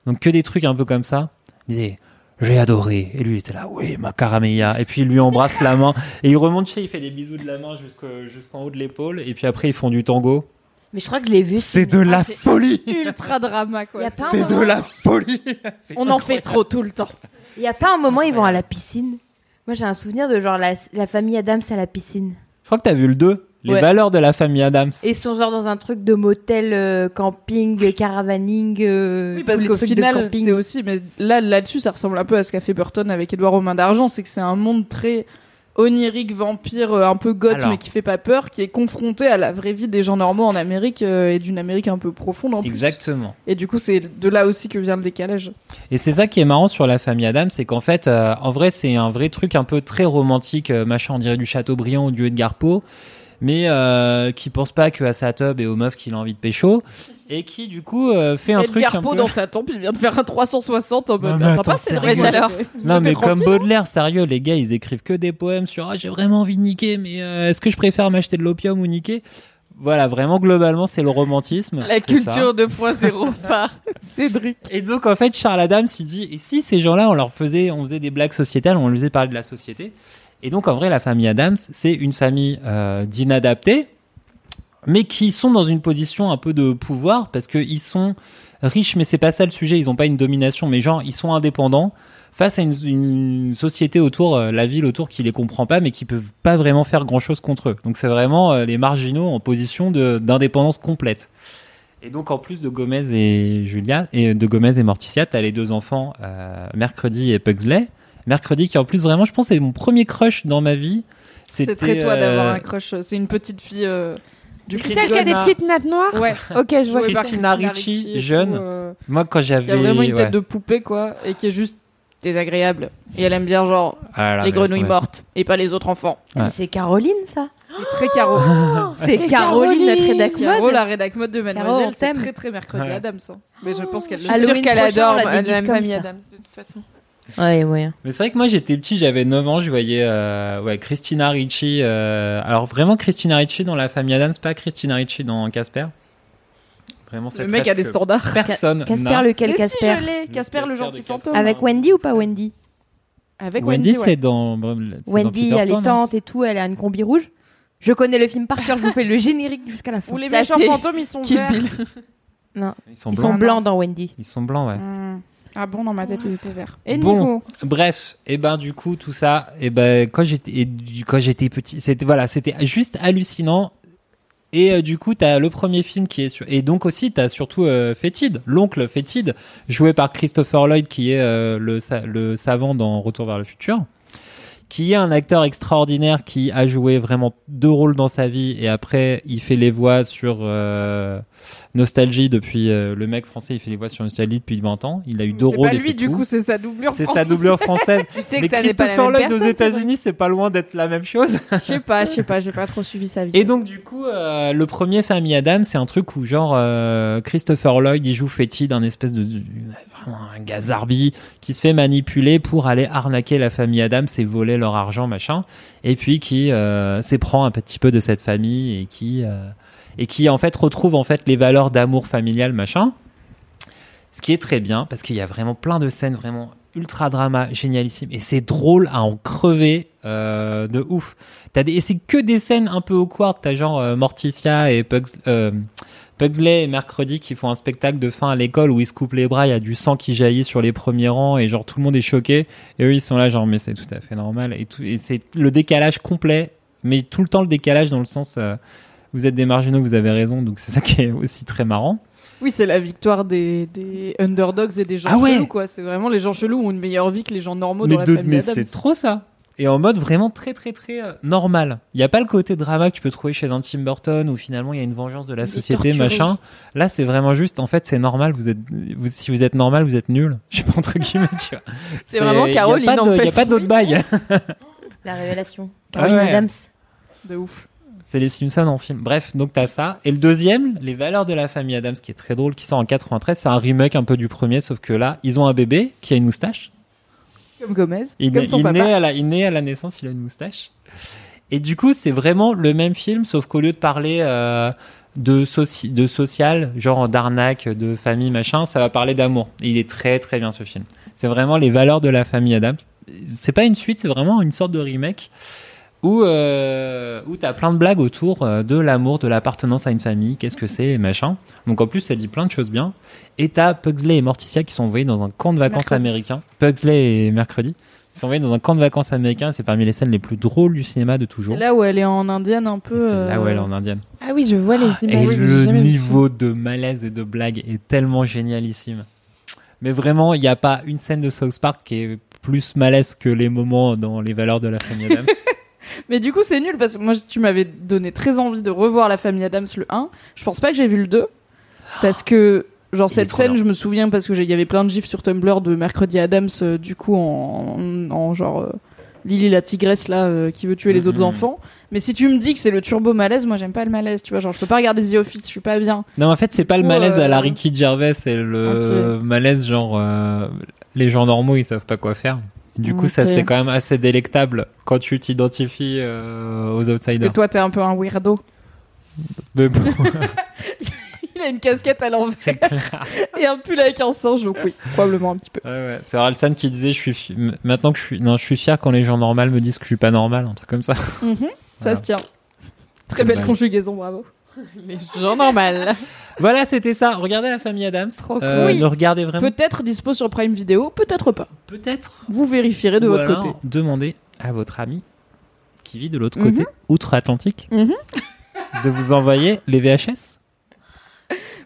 Donc que des trucs un peu comme ça. Il disait j'ai adoré. Et lui il était là, oui, ma caramella. Et puis il lui embrasse la main. Et il remonte chez, il fait des bisous de la main jusqu'au- jusqu'en haut de l'épaule. Et puis après ils font du tango. Mais je crois que je l'ai vu. ce C'est de la folie. Ultra drama, quoi. C'est de la folie. [LAUGHS] On en fait trop tout le temps. Il y a pas un moment ils vont à la piscine Moi j'ai un souvenir de genre la, la famille Adams à la piscine. Je crois que t'as vu le 2. Les Ouais. valeurs de la famille Adams. Et sont genre dans un truc de motel, euh, camping, caravaning. euh, Oui, parce tous les qu'au trucs de final, camping. c'est aussi, mais là, là-dessus, ça ressemble un peu à ce qu'a fait Burton avec Edouard aux mains d'argent, c'est que c'est un monde très onirique, vampire, euh, un peu goth, Alors. mais qui fait pas peur, qui est confronté à la vraie vie des gens normaux en Amérique euh, et d'une Amérique un peu profonde en plus. Exactement. Et du coup, c'est de là aussi que vient le décalage. Et c'est ça qui est marrant sur la famille Adams, c'est qu'en fait, euh, en vrai, c'est un vrai truc un peu très romantique, euh, machin, on dirait du Chateaubriand ou du Edgar Poe, mais euh, qui pense pas que à sa tub et aux meufs qu'il a envie de pécho, et qui du coup euh, fait un truc Edgar un peu... dans sa tombe, il vient de faire un 360 en mode Non, mais sympa, c'est vrai. Alors. [LAUGHS] Non mais comme. Baudelaire, sérieux, les gars, ils écrivent que des poèmes sur ah, j'ai vraiment envie de niquer, mais euh, est-ce que je préfère m'acheter de l'opium ou niquer? Voilà, vraiment globalement, c'est le romantisme. La culture 2.0 [LAUGHS] par Cédric. Et donc en fait Charles Adams il dit et si ces gens-là on leur faisait on faisait des blagues sociétales on leur faisait parler de la société et donc en vrai la famille Adams c'est une famille euh, d'inadaptés mais qui sont dans une position un peu de pouvoir parce que ils sont riches mais c'est pas ça le sujet. Ils ont pas une domination mais genre ils sont indépendants face à une, société autour euh, la ville autour qui les comprend pas mais qui peuvent pas vraiment faire grand chose contre eux. Donc c'est vraiment euh, les marginaux en position d'indépendance complète. Et donc en plus de Gomez et Julia et de Gomez et Morticia, t'as les deux enfants Mercredi et Pugsley. Mercredi qui en plus vraiment, je pense, c'est mon premier crush dans ma vie. C'est C'était, très toi d'avoir euh, un crush. C'est une petite fille euh, du celle qui a des petites nattes noires Ouais. [LAUGHS] Ok, je vois Christina Christina Ricci, jeune. tout, euh, Moi quand qui a j'avais vraiment une tête ouais. de poupée quoi et qui est juste désagréable et elle aime bien genre Ah là les grenouilles mortes et pas les autres enfants Ouais. C'est Caroline, ça c'est très Caro [LAUGHS] C'est Caroline, notre rédac Caro mode. la rédac mode de Caro, Mademoiselle on c'est t'aime. très très mercredi Ouais. Adams hein. mais je pense qu'elle le sûre qu'elle adore la la, comme famille ça. Adams de toute façon. Ouais, moyen. Mais c'est vrai que moi j'étais petit, j'avais 9 ans, je voyais euh, ouais, Christina Ricci. euh, alors vraiment Christina Ricci dans la famille Adams, pas Christina Ricci dans Casper. Vraiment le mec a des standards Personne Casper, lequel si, Casper je l'ai Casper le gentil fantôme Avec Wendy ou pas Wendy? Avec Wendy, Wendy, ouais. c'est dans, Wendy, Peter elle Pan, est tante et tout, elle a une combi rouge. Je connais le film par cœur, je vous fais le générique jusqu'à la fin. ou les méchants fantômes ils sont verts. Non, Ils sont ils blancs. sont blancs dans Wendy. Ils sont blancs, ouais. Ah bon dans ma tête ils étaient verts et Bon. Nico Bref, et ben du coup tout ça, et ben quand j'étais quand j'étais petit, c'était voilà, c'était juste hallucinant. Et euh, du coup, t'as le premier film qui est sur et donc aussi t'as surtout euh, Fétide, l'oncle Fétide, joué par Christopher Lloyd qui est euh, le sa- le savant dans Retour vers le futur, qui est un acteur extraordinaire qui a joué vraiment deux rôles dans sa vie et après il fait les voix sur euh, Nostalgie depuis euh, le mec français, il fait les voix sur Nostalgie depuis 20 ans. Il a eu deux c'est rôles pas et lui c'est du tout. coup c'est sa doublure C'est sa française. doublure française. [LAUGHS] Tu sais Mais que ça n'est pas la Christopher Lloyd aux c'est États-Unis, c'est pas loin d'être la même chose. je sais pas je sais pas j'ai pas trop suivi sa vie Et donc du coup, euh, le premier Famille Adam, c'est un truc où genre euh, Christopher Lloyd, il joue Fétide, un espèce de, vraiment un gars zarbi qui se fait manipuler pour aller arnaquer la famille Adam, et voler leur argent, machin, et puis qui s'éprend un petit peu de cette famille et qui et qui en fait retrouve en fait les valeurs d'amour familial, machin. Ce qui est très bien parce qu'il y a vraiment plein de scènes vraiment ultra drama, génialissime et c'est drôle à en crever euh, de ouf. T'as des, et c'est que des scènes un peu awkward. T'as genre euh, Morticia et euh, Pugsley et Mercredi qui font un spectacle de fin à l'école où ils se coupent les bras, il y a du sang qui jaillit sur les premiers rangs et genre tout le monde est choqué. Et eux ils sont là genre mais c'est tout à fait normal et c'est le décalage complet, mais tout le temps le décalage dans le sens vous êtes des marginaux, vous avez raison, donc c'est ça qui est aussi très marrant. Oui, c'est la victoire des, des underdogs et des gens Ah ouais. chelous, quoi. C'est vraiment les gens chelous ont une meilleure vie que les gens normaux mais dans la famille mais c'est trop ça. Et en mode vraiment très très très euh, normal. Il n'y a pas le côté drama que tu peux trouver chez un Tim Burton où finalement il y a une vengeance de la société, machin. Là c'est vraiment juste, en fait c'est normal, vous êtes, vous, si vous êtes normal, vous êtes nul. [LAUGHS] Je sais pas entre guillemets, tu vois. C'est vraiment Caroline, Il n'y a pas d'autre bail. La révélation. Ah Caroline ouais. Adams. De ouf. C'est les Simpsons en film. Bref, donc t'as ça. Et le deuxième, Les valeurs de la famille Adams, qui est très drôle, qui sort en 93, c'est un remake un peu du premier, sauf que là, ils ont un bébé qui a une moustache. Comme Gomez. Il, comme son il papa. naît à la, il naît à la naissance, il a une moustache. Et du coup, c'est vraiment le même film, sauf qu'au lieu de parler euh, de, soci- de social, genre d'arnaque, de famille, machin, ça va parler d'amour. Il est très très bien ce film. C'est vraiment les valeurs de la famille Adams. C'est pas une suite, c'est vraiment une sorte de remake où, euh, où plein de blagues autour euh, de l'amour, de l'appartenance à une famille, qu'est-ce que c'est, et machin. Donc en plus, ça dit plein de choses bien. Et t'as Pugsley et Morticia qui sont envoyés dans un camp de vacances Mercredi. américain. Pugsley et Mercredi Ils sont envoyés dans un camp de vacances américain. C'est parmi les scènes les plus drôles du cinéma de toujours. C'est là où elle est en indienne un peu. C'est là où euh, elle est en indienne. Ah oui, je vois les Et images. j'ai le niveau de malaise et de blague est tellement génialissime. Mais vraiment, il n'y a pas une scène de South Park qui est plus malaise que les moments dans Les Valeurs de la famille Adams. [LAUGHS] Mais du coup, c'est nul parce que moi, tu m'avais donné très envie de revoir La famille Adams le 1. Je pense pas que j'ai vu le 2. Parce que, genre, cette scène, bien. je me souviens parce que j'ai- il y avait plein de gifs sur Tumblr de Mercredi Adams, euh, du coup, en, en genre. euh, Lily la tigresse là euh, qui veut tuer les autres Mhm. enfants. Mais si tu me dis que c'est le turbo malaise, moi j'aime pas le malaise, tu vois. Genre je peux pas regarder The Office, je suis pas bien. non, en fait, c'est pas le malaise à la Ricky Gervais, c'est le malaise genre euh, les gens normaux, ils savent pas quoi faire. Du coup, ça c'est quand même assez délectable quand tu t'identifies euh, aux Parce que outsiders. toi t'es un peu un weirdo. [LAUGHS] Mais bon, [LAUGHS] Il a une casquette à l'envers [LAUGHS] et un pull avec un singe, donc oui, probablement un petit peu. Ouais, ouais. C'est Orelsan qui disait je suis fi- maintenant que je suis non je suis fier quand les gens normaux me disent que je suis pas normal un truc comme ça. Mhm, Ça Voilà. se tient. Très belle blague. conjugaison, bravo. Les gens normales. Voilà c'était ça. Regardez la famille Adams. Trop Euh, cool. Ne regardez vraiment Peut-être dispo sur Prime Video, peut-être pas. peut-être. Vous vérifierez de Ou votre alors, côté. demandez à votre ami qui vit de l'autre Mhm. côté outre-Atlantique Mhm. de vous envoyer les VHS.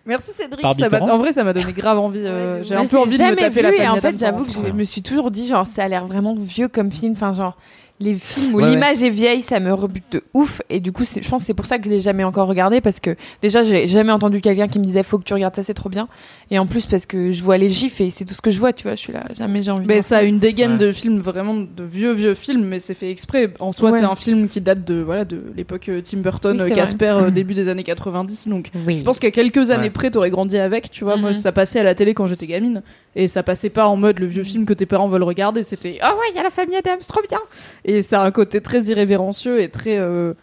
Merci Cédric. Ça en vrai, ça m'a donné grave envie. euh, J'ai un je peu envie de me jamais taper vu la et famille en fait j'avoue que je me suis toujours dit genre ça a l'air vraiment vieux comme film enfin genre les films où Ouais, l'image est vieille ça me rebute de ouf et du coup c'est- je pense que c'est pour ça que je l'ai jamais encore regardé parce que déjà j'ai jamais entendu quelqu'un qui me disait faut que tu regardes ça c'est trop bien et en plus parce que je vois les gifs et c'est tout ce que je vois tu vois je suis là jamais j'ai envie de Mais ça a une dégaine Ouais. de films vraiment de vieux vieux films, mais c'est fait exprès. En soi, Ouais. c'est un film qui date de voilà de l'époque euh, Tim Burton, Oui, euh, c'est Casper, euh, [LAUGHS] début des années 90. Donc, Oui. je pense qu'à quelques années Ouais. près, t'aurais grandi avec. Tu vois, moi, Mhm. ça passait à la télé quand j'étais gamine, et ça passait pas en mode le vieux film que tes parents veulent regarder. C'était ah ouais, il y a la famille Adams, trop bien. Et ça a un côté très irrévérencieux et très euh,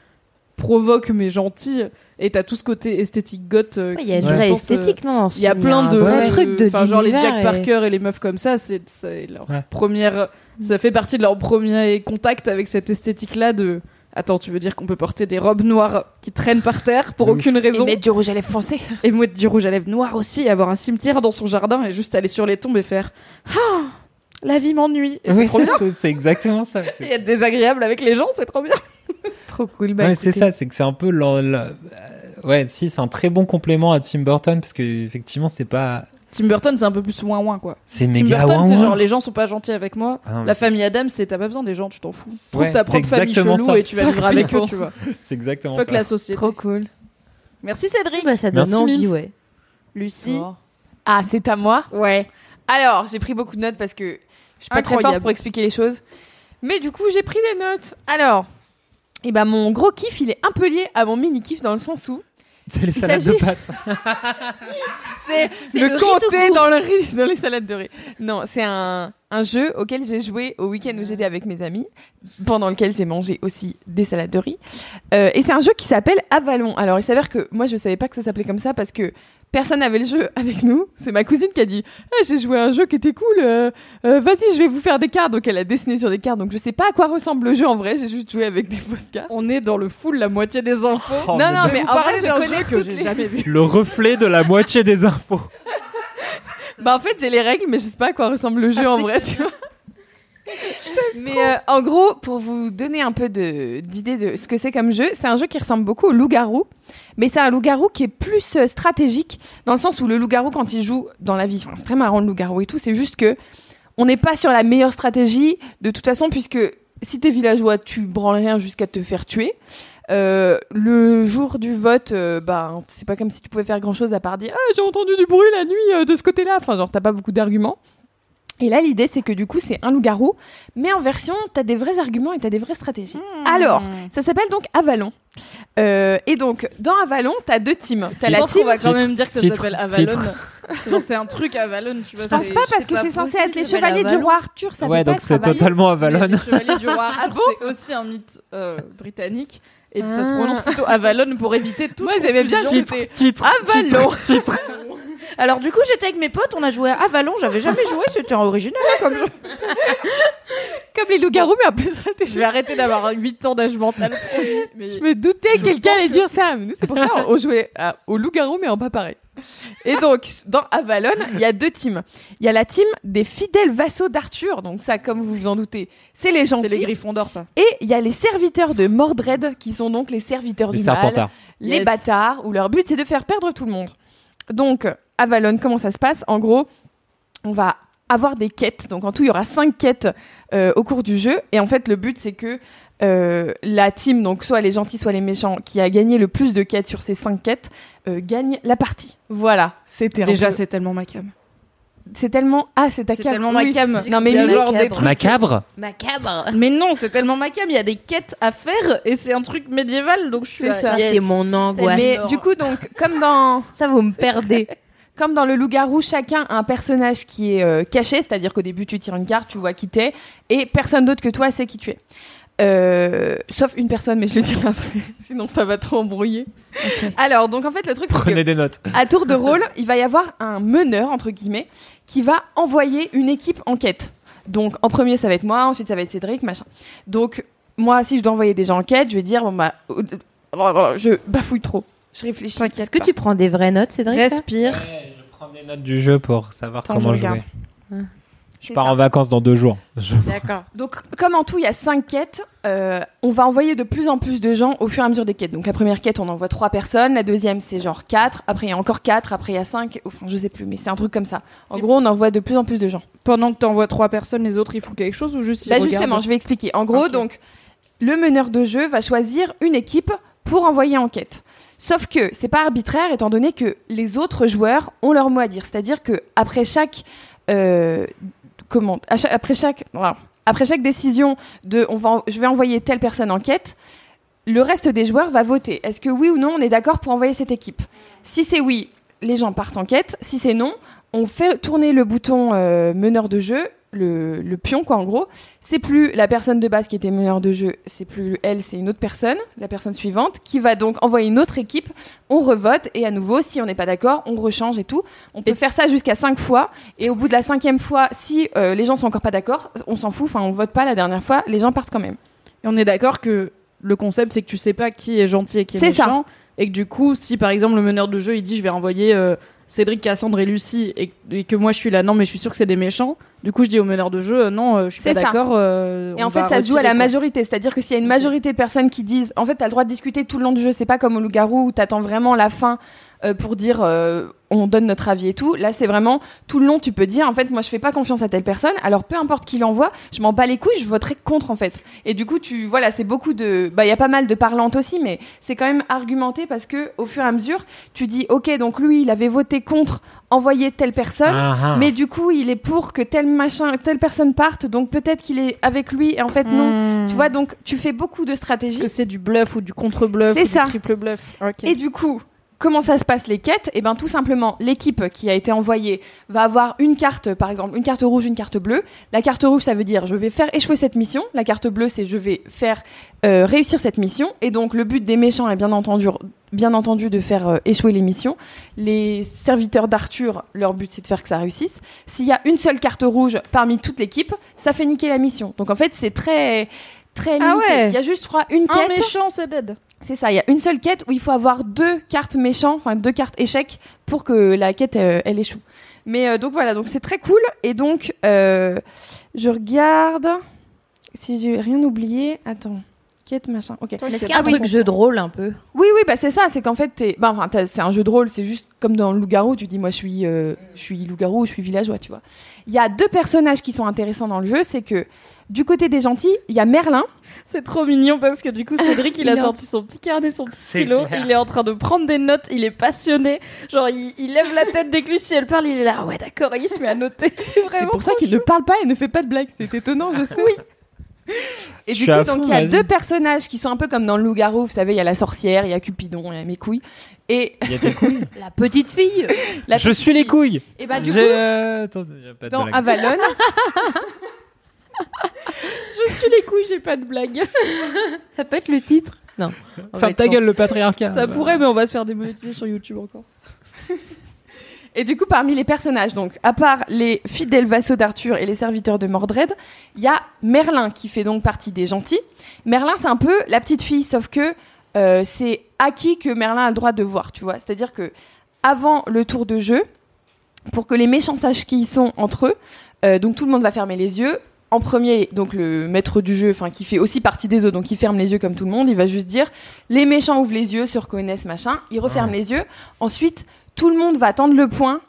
provoque mais gentil. Et t'as tout ce côté esthétique goth. euh, Ouais, Il y a une vraie pense, euh, esthétique, non Il y a plein de, vrai truc de enfin genre les Jack et- Parker et les meufs comme ça, c'est leur Ouais. première, ça fait partie de leur premier contact avec cette esthétique-là de. Attends, tu veux dire qu'on peut porter des robes noires qui traînent par terre pour aucune et raison mettre du rouge à lèvres foncé et mettre du rouge à lèvres noir aussi, et avoir un cimetière dans son jardin et juste aller sur les tombes et faire ah la vie m'ennuie. Et c'est trop bien. c'est exactement ça. c'est- Et être désagréable avec les gens, c'est trop bien. [LAUGHS] trop cool bah c'est ça, c'est que c'est un peu euh, ouais, si c'est un très bon complément à Tim Burton parce que effectivement c'est pas Tim Burton, c'est un peu plus ouin ouin quoi. c'est Tim méga Burton, c'est genre les gens sont pas gentils avec moi. Ah non, La famille Adams, c'est t'as pas besoin des gens, tu t'en fous. Trouve Ouais, ta propre famille chelou ça. et tu vas vivre avec eux, tu vois. [LAUGHS] c'est exactement Fuck ça. la société. trop cool Merci Cédric. Bah, ça donne Merci, envie, ouais. Lucie. ah c'est à moi? Ouais. Alors, j'ai pris beaucoup de notes parce que je suis pas très Incroyable. forte pour expliquer les choses. Mais du coup, j'ai pris des notes. Alors, et ben mon gros kiff, il est un peu lié à mon mini kiff dans le sens où C'est les Il salades de pâtes. [LAUGHS] c'est le le comté dans le riz, dans les salades de riz. Non, c'est un, un jeu auquel j'ai joué au week-end où j'étais avec mes amis, pendant lequel j'ai mangé aussi des salades de riz. Euh, et c'est un jeu qui s'appelle Avalon. Alors, il s'avère que moi, je savais pas que ça s'appelait comme ça parce que personne n'avait le jeu avec nous. C'est ma cousine qui a dit Eh, J'ai joué à un jeu qui était cool, euh, euh, vas-y, je vais vous faire des cartes. Donc, elle a dessiné sur des cartes. Donc, je sais pas à quoi ressemble le jeu en vrai, j'ai juste joué avec des fausses cartes. On est dans le full la moitié des infos. Oh, non, mais non, mais en vrai, je connais que toutes j'ai les- jamais vu. Le reflet de la moitié des infos. [LAUGHS] Bah en fait j'ai les règles mais je sais pas à quoi ressemble le jeu Ah, en vrai tu vois. Mais euh, en gros pour vous donner un peu d'idée de ce que c'est comme jeu, c'est un jeu qui ressemble beaucoup au loup-garou, mais c'est un loup-garou qui est plus euh, stratégique dans le sens où le loup-garou quand il joue dans la vie, c'est très marrant le loup-garou et tout, c'est juste que on n'est pas sur la meilleure stratégie de toute façon puisque si t'es villageois, tu branles rien jusqu'à te faire tuer. Euh, le jour du vote, euh, bah, c'est pas comme si tu pouvais faire grand chose à part dire ah, j'ai entendu du bruit la nuit euh, de ce côté-là. Enfin, genre, t'as pas beaucoup d'arguments. Et là, l'idée, c'est que du coup, c'est un loup-garou, mais en version, t'as des vrais arguments et t'as des vraies stratégies. Alors, ça s'appelle donc Avalon. Euh, et donc, dans Avalon, t'as deux teams. T'as la team. va quand Titre, même dire que ça s'appelle Avalon. C'est genre, c'est un truc Avalon, tu vois. Je pense pas parce que c'est censé être les chevaliers du Avalon. roi Arthur. Ça Ouais, donc c'est Avalon. totalement Avalon. Les chevaliers du roi Ah Arthur, c'est aussi un mythe euh, britannique. Et ça se Ah. prononce plutôt Avalon pour éviter [LAUGHS] tout. Moi, j'aimais bien le titre. Avalon. titre. [LAUGHS] Alors du coup, j'étais avec mes potes, on a joué à Avalon, j'avais jamais [LAUGHS] joué, c'était original hein, comme jeu. [LAUGHS] Comme les loups-garous, mais un peu [LAUGHS] Je vais arrêter d'avoir 8 ans d'âge mental. Mais Je me doutais que quelqu'un allait dire ça. Mais nous, c'est pour ça on jouait à- au loup-garou, mais en pas pareil. Et donc, dans Avalon, il y a deux teams. Il y a la team des fidèles vassaux d'Arthur. Donc ça, comme vous vous en doutez, c'est les gentils. C'est les Griffons d'or, ça. Et il y a les serviteurs de Mordred, qui sont donc les serviteurs Les du mal, serpentards. les Yes. bâtards, où leur but c'est de faire perdre tout le monde. Donc, Avalon, comment ça se passe? En gros, on va avoir des quêtes. Donc en tout, il y aura cinq quêtes euh, au cours du jeu. Et en fait, le but c'est que euh, la team, donc soit les gentils, soit les méchants, qui a gagné le plus de quêtes sur ces cinq quêtes, euh, gagne la partie. Voilà, c'était un Déjà, peu- c'est tellement ma cam. c'est tellement ah c'est ta C'est tellement Oui. ma cam. Non mais Mimi, genre des trucs- Macabre? Macabre. Mais non, c'est tellement ma cam. Il y a des quêtes à faire et c'est un truc médiéval, donc je suis C'est ça. Ça, yes. c'est mon angoisse. mais du coup donc comme dans Ça, vous me perdez. [LAUGHS] Comme dans le loup-garou, chacun a un personnage qui est euh, caché, c'est-à-dire qu'au début tu tires une carte, tu vois qui t'es, et personne d'autre que toi sait qui tu es. Euh, sauf une personne, mais je le dirai après, [LAUGHS] sinon ça va trop embrouiller. Alors, donc en fait, le truc, c'est Prenez que des notes. à tour de rôle, il va y avoir un meneur, entre guillemets, qui va envoyer une équipe en quête. Donc, en premier, ça va être moi, ensuite, ça va être Cédric, machin. Donc, moi, si je dois envoyer des gens en quête, je vais dire, bon, bah, je bafouille trop. Je réfléchis. Est-ce que tu prends des vraies notes, Cédric Respire. je prends des notes du jeu pour savoir comment je jouer. regarde. Je pars ça. en vacances dans deux jours. [LAUGHS] Je- D'accord. Donc, comme en tout, il y a cinq quêtes, euh, on va envoyer de plus en plus de gens au fur et à mesure des quêtes. Donc, la première quête, on envoie trois personnes. La deuxième, c'est genre quatre. Après, il y a encore quatre. Après, il y a cinq. Enfin, je sais plus, mais c'est un truc comme ça. En Et- gros, on envoie de plus en plus de gens. Pendant que t'envoies trois personnes, les autres ils font quelque chose ou juste ils Bah, regardent justement, je vais expliquer. En gros, donc, le meneur de jeu va choisir une équipe pour envoyer en quête. Sauf que c'est pas arbitraire étant donné que les autres joueurs ont leur mot à dire. C'est-à-dire que après chaque euh, décision de je vais envoyer telle personne en quête, le reste des joueurs va voter. Est-ce que oui ou non on est d'accord pour envoyer cette équipe? Si c'est oui, les gens partent en quête. Si c'est non, on fait tourner le bouton euh, meneur de jeu, le, le pion quoi en gros. C'est plus la personne de base qui était meneur de jeu, c'est plus elle, c'est une autre personne, la personne suivante, qui va donc envoyer une autre équipe. On revote et à nouveau, si on n'est pas d'accord, on rechange et tout. On peut faire ça jusqu'à cinq fois et au bout de la cinquième fois, si euh, les gens sont encore pas d'accord, on s'en fout. Enfin, on vote pas la dernière fois, les gens partent quand même. Et on est d'accord que le concept c'est que tu sais pas qui est gentil et qui est, C'est ça. méchant. Et que du coup, si par exemple le meneur de jeu il dit je vais envoyer euh, Cédric, Cassandre et Lucie et, et que moi je suis là non mais je suis sûr que c'est des méchants, du coup je dis au meneur de jeu euh, non euh, je suis pas d'accord. euh, Et en fait, ça se joue à la quoi. majorité. C'est-à-dire que s'il y a une majorité de personnes qui disent, en fait, t'as le droit de discuter tout le long du jeu. C'est pas comme au loup-garou où t'attends vraiment la fin euh, pour dire euh, on donne notre avis et tout. Là, c'est vraiment tout le long, tu peux dire, en fait, moi, je fais pas confiance à telle personne. Alors, peu importe qui l'envoie, je m'en bats les couilles, je voterai contre, en fait. Et du coup, tu, voilà, c'est beaucoup de, bah, il y a pas mal de parlantes aussi, mais c'est quand même argumenté parce que, au fur et à mesure, tu dis, ok, donc lui, il avait voté contre envoyer telle personne. Ah, ah. Mais du coup, il est pour que tel machin, telle personne parte, donc peut-être qu'il est avec lui et en fait non. Hmm. Tu vois, donc tu fais beaucoup de Est-ce stratégies. que c'est du bluff ou du contre-bluff C'est ou ça. du triple bluff? Et du coup, comment ça se passe les quêtes Eh ben tout simplement, l'équipe qui a été envoyée va avoir une carte, par exemple, une carte rouge, une carte bleue. La carte rouge, ça veut dire je vais faire échouer cette mission. La carte bleue, c'est je vais faire euh, réussir cette mission. Et donc le but des méchants est bien entendu, bien entendu de faire euh, échouer les missions. Les serviteurs d'Arthur, leur but c'est de faire que ça réussisse. S'il y a une seule carte rouge parmi toute l'équipe, ça fait niquer la mission. Donc en fait, c'est très très limité. Ah ouais. Il y a juste, je crois, une un quête. méchant c'est dead. C'est ça, il y a une seule quête où il faut avoir deux cartes méchants, enfin deux cartes échecs pour que la quête euh, elle échoue. Mais euh, donc voilà, donc c'est très cool et donc euh, je regarde si j'ai rien oublié. Attends, machin. Ok. Ah a un truc jeu de rôle un peu Oui oui bah c'est ça, c'est qu'en fait t'es, bah, enfin t'as- c'est un jeu de rôle, c'est juste comme dans le loup-garou, tu dis moi je suis euh, je suis loup-garou, je suis villageois, tu vois. Il y a deux personnages qui sont intéressants dans le jeu, c'est que du côté des gentils, il y a Merlin. C'est trop mignon parce que du coup Cédric il, [LAUGHS] Il a sorti son petit carnet, son petit C'est stylo, il est en train de prendre des notes, il est passionné, genre il, il lève la tête dès que Lucie elle parle, il est là, Ah ouais d'accord, et il se met à noter, [LAUGHS] c'est vraiment C'est pour ça qu'il ne parle pas et ne fait pas de blagues. C'est étonnant, je sais. Oui. Et du coup, donc il y a deux personnages qui sont un peu comme dans le loup-garou. Vous savez, il y a la sorcière, il y a Cupidon, il y a mes couilles. Et Il y a tes couilles? La petite fille la Je petite suis les couilles. Et bah du coup, euh, attends, j'ai pas de dans blague. Avalon, [LAUGHS] Je suis les couilles, j'ai pas de blague. Ça peut être le titre? Non. Ferme ta sans- gueule, le patriarcat. Ça pourrait, mais on va se faire démonétiser sur YouTube encore. [LAUGHS] et du coup, parmi les personnages, donc à part les fidèles vassaux d'Arthur et les serviteurs de Mordred, il y a Merlin qui fait donc partie des gentils. Merlin, c'est un peu la petite fille, sauf que euh, c'est acquis que Merlin a le droit de voir, tu vois. C'est-à-dire que avant le tour de jeu pour que les méchants sachent qui ils sont entre eux. Euh, donc tout le monde va fermer les yeux. En premier, donc le maître du jeu, enfin qui fait aussi partie des autres, donc il ferme les yeux comme tout le monde. Il va juste dire les méchants ouvrent les yeux, se reconnaissent, machin. Il referme les yeux. Ensuite, tout le monde va tendre le poing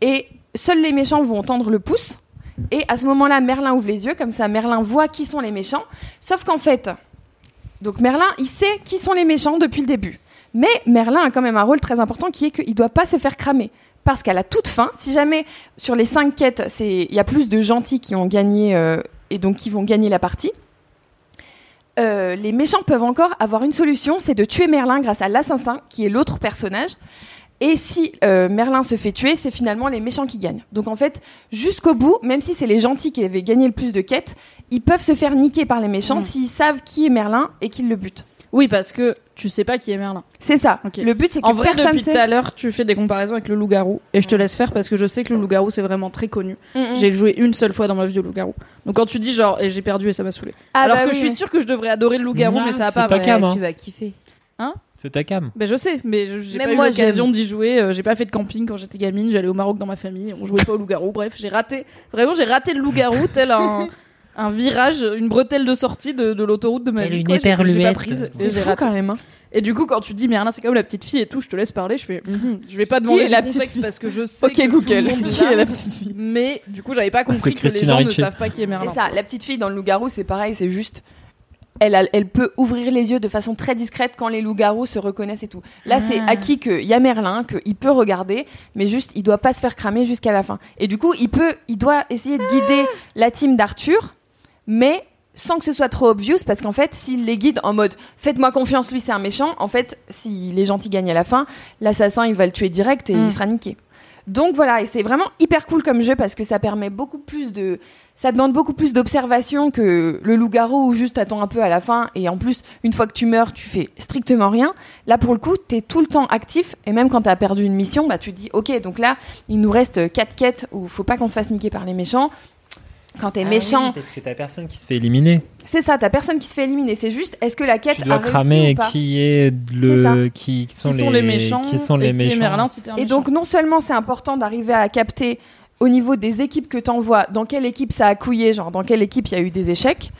et seuls les méchants vont tendre le pouce. Et à ce moment-là, Merlin ouvre les yeux, comme ça Merlin voit qui sont les méchants. Sauf qu'en fait, donc Merlin, il sait qui sont les méchants depuis le début. Mais Merlin a quand même un rôle très important qui est qu'il ne doit pas se faire cramer. Parce qu'à la toute fin, si jamais sur les cinq quêtes, il y a plus de gentils qui ont gagné euh, et donc qui vont gagner la partie, euh, les méchants peuvent encore avoir une solution, c'est de tuer Merlin grâce à l'assassin, qui est l'autre personnage. Et si euh, Merlin se fait tuer, c'est finalement les méchants qui gagnent. Donc en fait, jusqu'au bout, même si c'est les gentils qui avaient gagné le plus de quêtes, ils peuvent se faire niquer par les méchants Mm. s'ils savent qui est Merlin et qu'ils le butent. Oui, parce que tu sais pas qui est Merlin. C'est ça. Le but, c'est que En vrai, personne depuis tout à l'heure, tu fais des comparaisons avec le loup-garou. Et je te laisse faire parce que je sais que le loup-garou, c'est vraiment très connu. Mm, mm. J'ai joué une seule fois dans ma vie au loup-garou. Donc quand tu dis genre, et j'ai perdu et ça m'a saoulé. Ah, Alors bah que oui, je suis oui. sûre que je devrais adorer le loup-garou, mais ça va c'est pas. ouais. cam, hein. Tu vas kiffer. C'est ta cam. Ben je sais, mais j'ai pas eu l'occasion d'y jouer. euh, j'ai pas fait de camping quand j'étais gamine. J'allais au Maroc dans ma famille. On jouait pas au loup-garou. Bref, j'ai raté. Vraiment, j'ai raté le loup-garou tel un, [LAUGHS] un virage, une bretelle de sortie de, de l'autoroute de ma vie. une éperluette. C'est j'ai fou raté. quand même. hein. Et du coup, quand tu dis Merlin, c'est comme la petite fille et tout, je te laisse parler. Je fais, Mhm. je vais pas demander est la le petite contexte fille parce que je sais Ok que tout le Google, monde qui l'a. est la petite fille Mais du coup, j'avais pas compris c'est que les gens ne savent pas qui est Merlin. C'est ça, la petite fille dans le loup-garou, c'est pareil, c'est juste. Elle, a- elle peut ouvrir les yeux de façon très discrète quand les loups-garous se reconnaissent et tout. Là, c'est Ah. acquis qu'il y a Merlin, qu'il peut regarder, mais juste, il doit pas se faire cramer jusqu'à la fin. Et du coup, il peut, il doit essayer de guider la team d'Arthur, mais sans que ce soit trop obvious, parce qu'en fait, s'il les guide en mode faites-moi confiance, lui c'est un méchant, en fait, si les gentils gagnent à la fin, l'assassin il va le tuer direct et Mm. il sera niqué. Donc voilà, et c'est vraiment hyper cool comme jeu parce que ça permet beaucoup plus de. Ça demande beaucoup plus d'observation que le loup-garou où juste t'attends un peu à la fin et en plus, une fois que tu meurs, tu fais strictement rien. Là, pour le coup, t'es tout le temps actif et même quand t'as perdu une mission, bah tu te dis ok, donc là, il nous reste quatre quêtes où faut pas qu'on se fasse niquer par les méchants. Quand t'es Ah méchant, oui, parce que t'as personne qui se fait éliminer. c'est ça, t'as personne qui se fait éliminer. C'est juste, est-ce que la quête Tu a dois cramer ou pas qui est le qui, qui sont, Qui sont les méchants qui sont les et qui est méchants. Merlin si t'es un Et méchant. donc, non seulement c'est important d'arriver à capter au niveau des équipes que t'envoies, dans quelle équipe ça a couillé, genre dans quelle équipe il y a eu des échecs,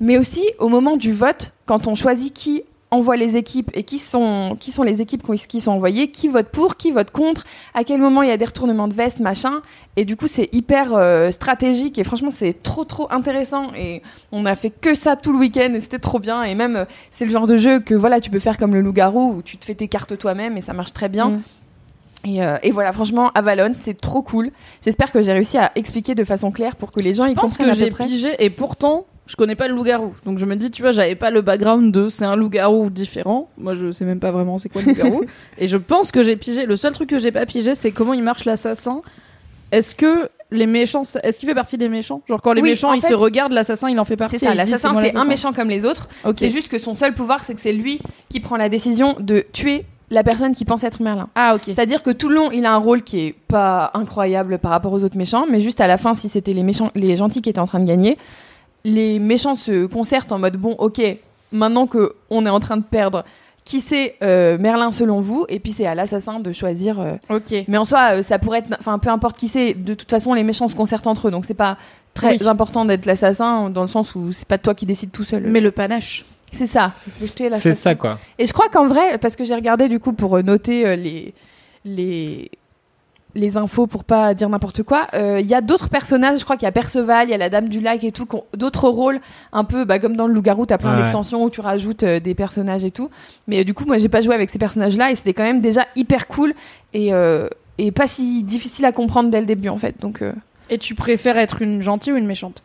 mais aussi au moment du vote, quand on choisit qui envoie les équipes et qui sont, qui sont les équipes qui sont envoyées, qui vote pour, qui vote contre, à quel moment il y a des retournements de veste, machin. Et du coup, c'est hyper euh, stratégique et franchement, c'est trop, trop intéressant. Et on a fait que ça tout le week-end et c'était trop bien. Et même, euh, c'est le genre de jeu que voilà, tu peux faire comme le loup-garou où tu te fais tes cartes toi-même et ça marche très bien. Mm. Et, euh, et voilà, franchement, Avalon, c'est trop cool. J'espère que j'ai réussi à expliquer de façon claire pour que les gens je y pense comprennent que j'ai pigé et pourtant je connais pas le loup-garou. Donc je me dis, tu vois, j'avais pas le background de c'est un loup-garou différent. Moi, je sais même pas vraiment c'est quoi le loup-garou. [LAUGHS] et je pense que j'ai pigé. Le seul truc que j'ai pas pigé, c'est comment il marche l'assassin. Est-ce que les méchants, est-ce qu'il fait partie des méchants? Genre quand les Oui, méchants ils fait, se regardent, l'assassin il en fait partie. C'est ça, l'assassin, c'est un méchant comme les autres. C'est juste que son seul pouvoir, c'est que c'est lui qui prend la décision de tuer la personne qui pense être Merlin. Ah ok. C'est-à-dire que tout le long, il a un rôle qui est pas incroyable par rapport aux autres méchants, mais juste à la fin, si c'était les méchants, les gentils qui étaient en train de gagner, les méchants se concertent en mode bon, ok, maintenant que on est en train de perdre, qui c'est euh, Merlin selon vous? Et puis c'est à l'assassin de choisir. euh, Ok. Mais en soi, euh, ça pourrait être, enfin, peu importe qui c'est. De toute façon, les méchants se concertent entre eux, donc c'est pas très Oui. important d'être l'assassin dans le sens où c'est pas toi qui décides tout seul. Mais le panache. c'est ça. C'est ça quoi. Et je crois qu'en vrai, parce que j'ai regardé du coup pour noter euh, les les les infos pour pas dire n'importe quoi, euh, il y a d'autres personnages. Je crois qu'il y a Perceval, il y a la Dame du Lac et tout, qui ont d'autres rôles un peu bah, comme dans le Loup-garou. T'as plein Ouais. d'extensions où tu rajoutes euh, des personnages et tout. Mais euh, du coup, moi, j'ai pas joué avec ces personnages-là et c'était quand même déjà hyper cool et euh, et pas si difficile à comprendre dès le début en fait. Donc euh, Et tu préfères être une gentille ou une méchante?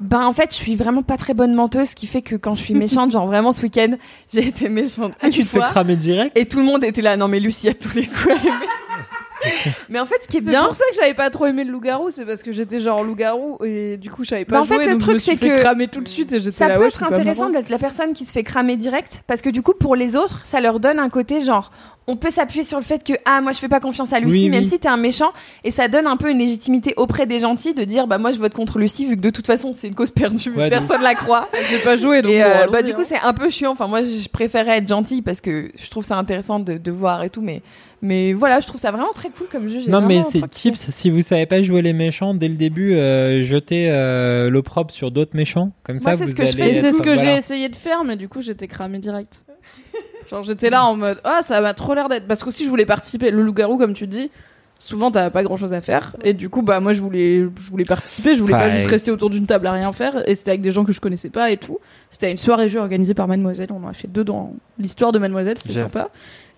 Ben en fait, je suis vraiment pas très bonne menteuse, ce qui fait que quand je suis méchante, genre vraiment ce week-end, j'ai été méchante. Ah, tu te fais cramer direct? Et tout le monde était là, non mais Lucie, à tous les coups, elle est méchante. [LAUGHS] Mais en fait, ce qui est C'est bien, pour ça que j'avais pas trop aimé le loup-garou, c'est parce que j'étais genre loup-garou et du coup je savais pas Bah, en fait, le donc truc, c'est que cramer tout de suite et j'étais ça là peut ouais, être c'est intéressant d'être la personne qui se fait cramer direct, parce que du coup, pour les autres, ça leur donne un côté genre, on peut s'appuyer sur le fait que ah moi je fais pas confiance à Lucie Oui, même oui. si t'es un méchant et ça donne un peu une légitimité auprès des gentils de dire bah moi je vote contre Lucie vu que de toute façon c'est une cause perdue Ouais, personne la croit J'ai pas joué, donc et bon, euh, bah du hein. coup c'est un peu chiant enfin moi je préférais être gentille parce que je trouve ça intéressant de, de voir et tout mais mais voilà je trouve ça vraiment très cool comme jeu Non, mais c'est tips. Si vous savez pas jouer les méchants, dès le début, euh, jetez euh, l'opprobre sur d'autres méchants. Comme Moi, ça, c'est vous ce que je allez. fais, Et c'est ce que voilà. j'ai essayé de faire, mais du coup j'étais cramé direct. [LAUGHS] Genre j'étais là en mode ah ça m'a trop l'air d'être parce qu'aussi je voulais participer. Le loup-garou comme tu dis, souvent t'as pas grand chose à faire et du coup bah moi je voulais je voulais participer, je voulais pas juste rester autour d'une table à rien faire et c'était avec des gens que je connaissais pas et tout. C'était une soirée jeu organisée par Mademoiselle, on en a fait deux dans l'histoire de Mademoiselle, c'était sympa.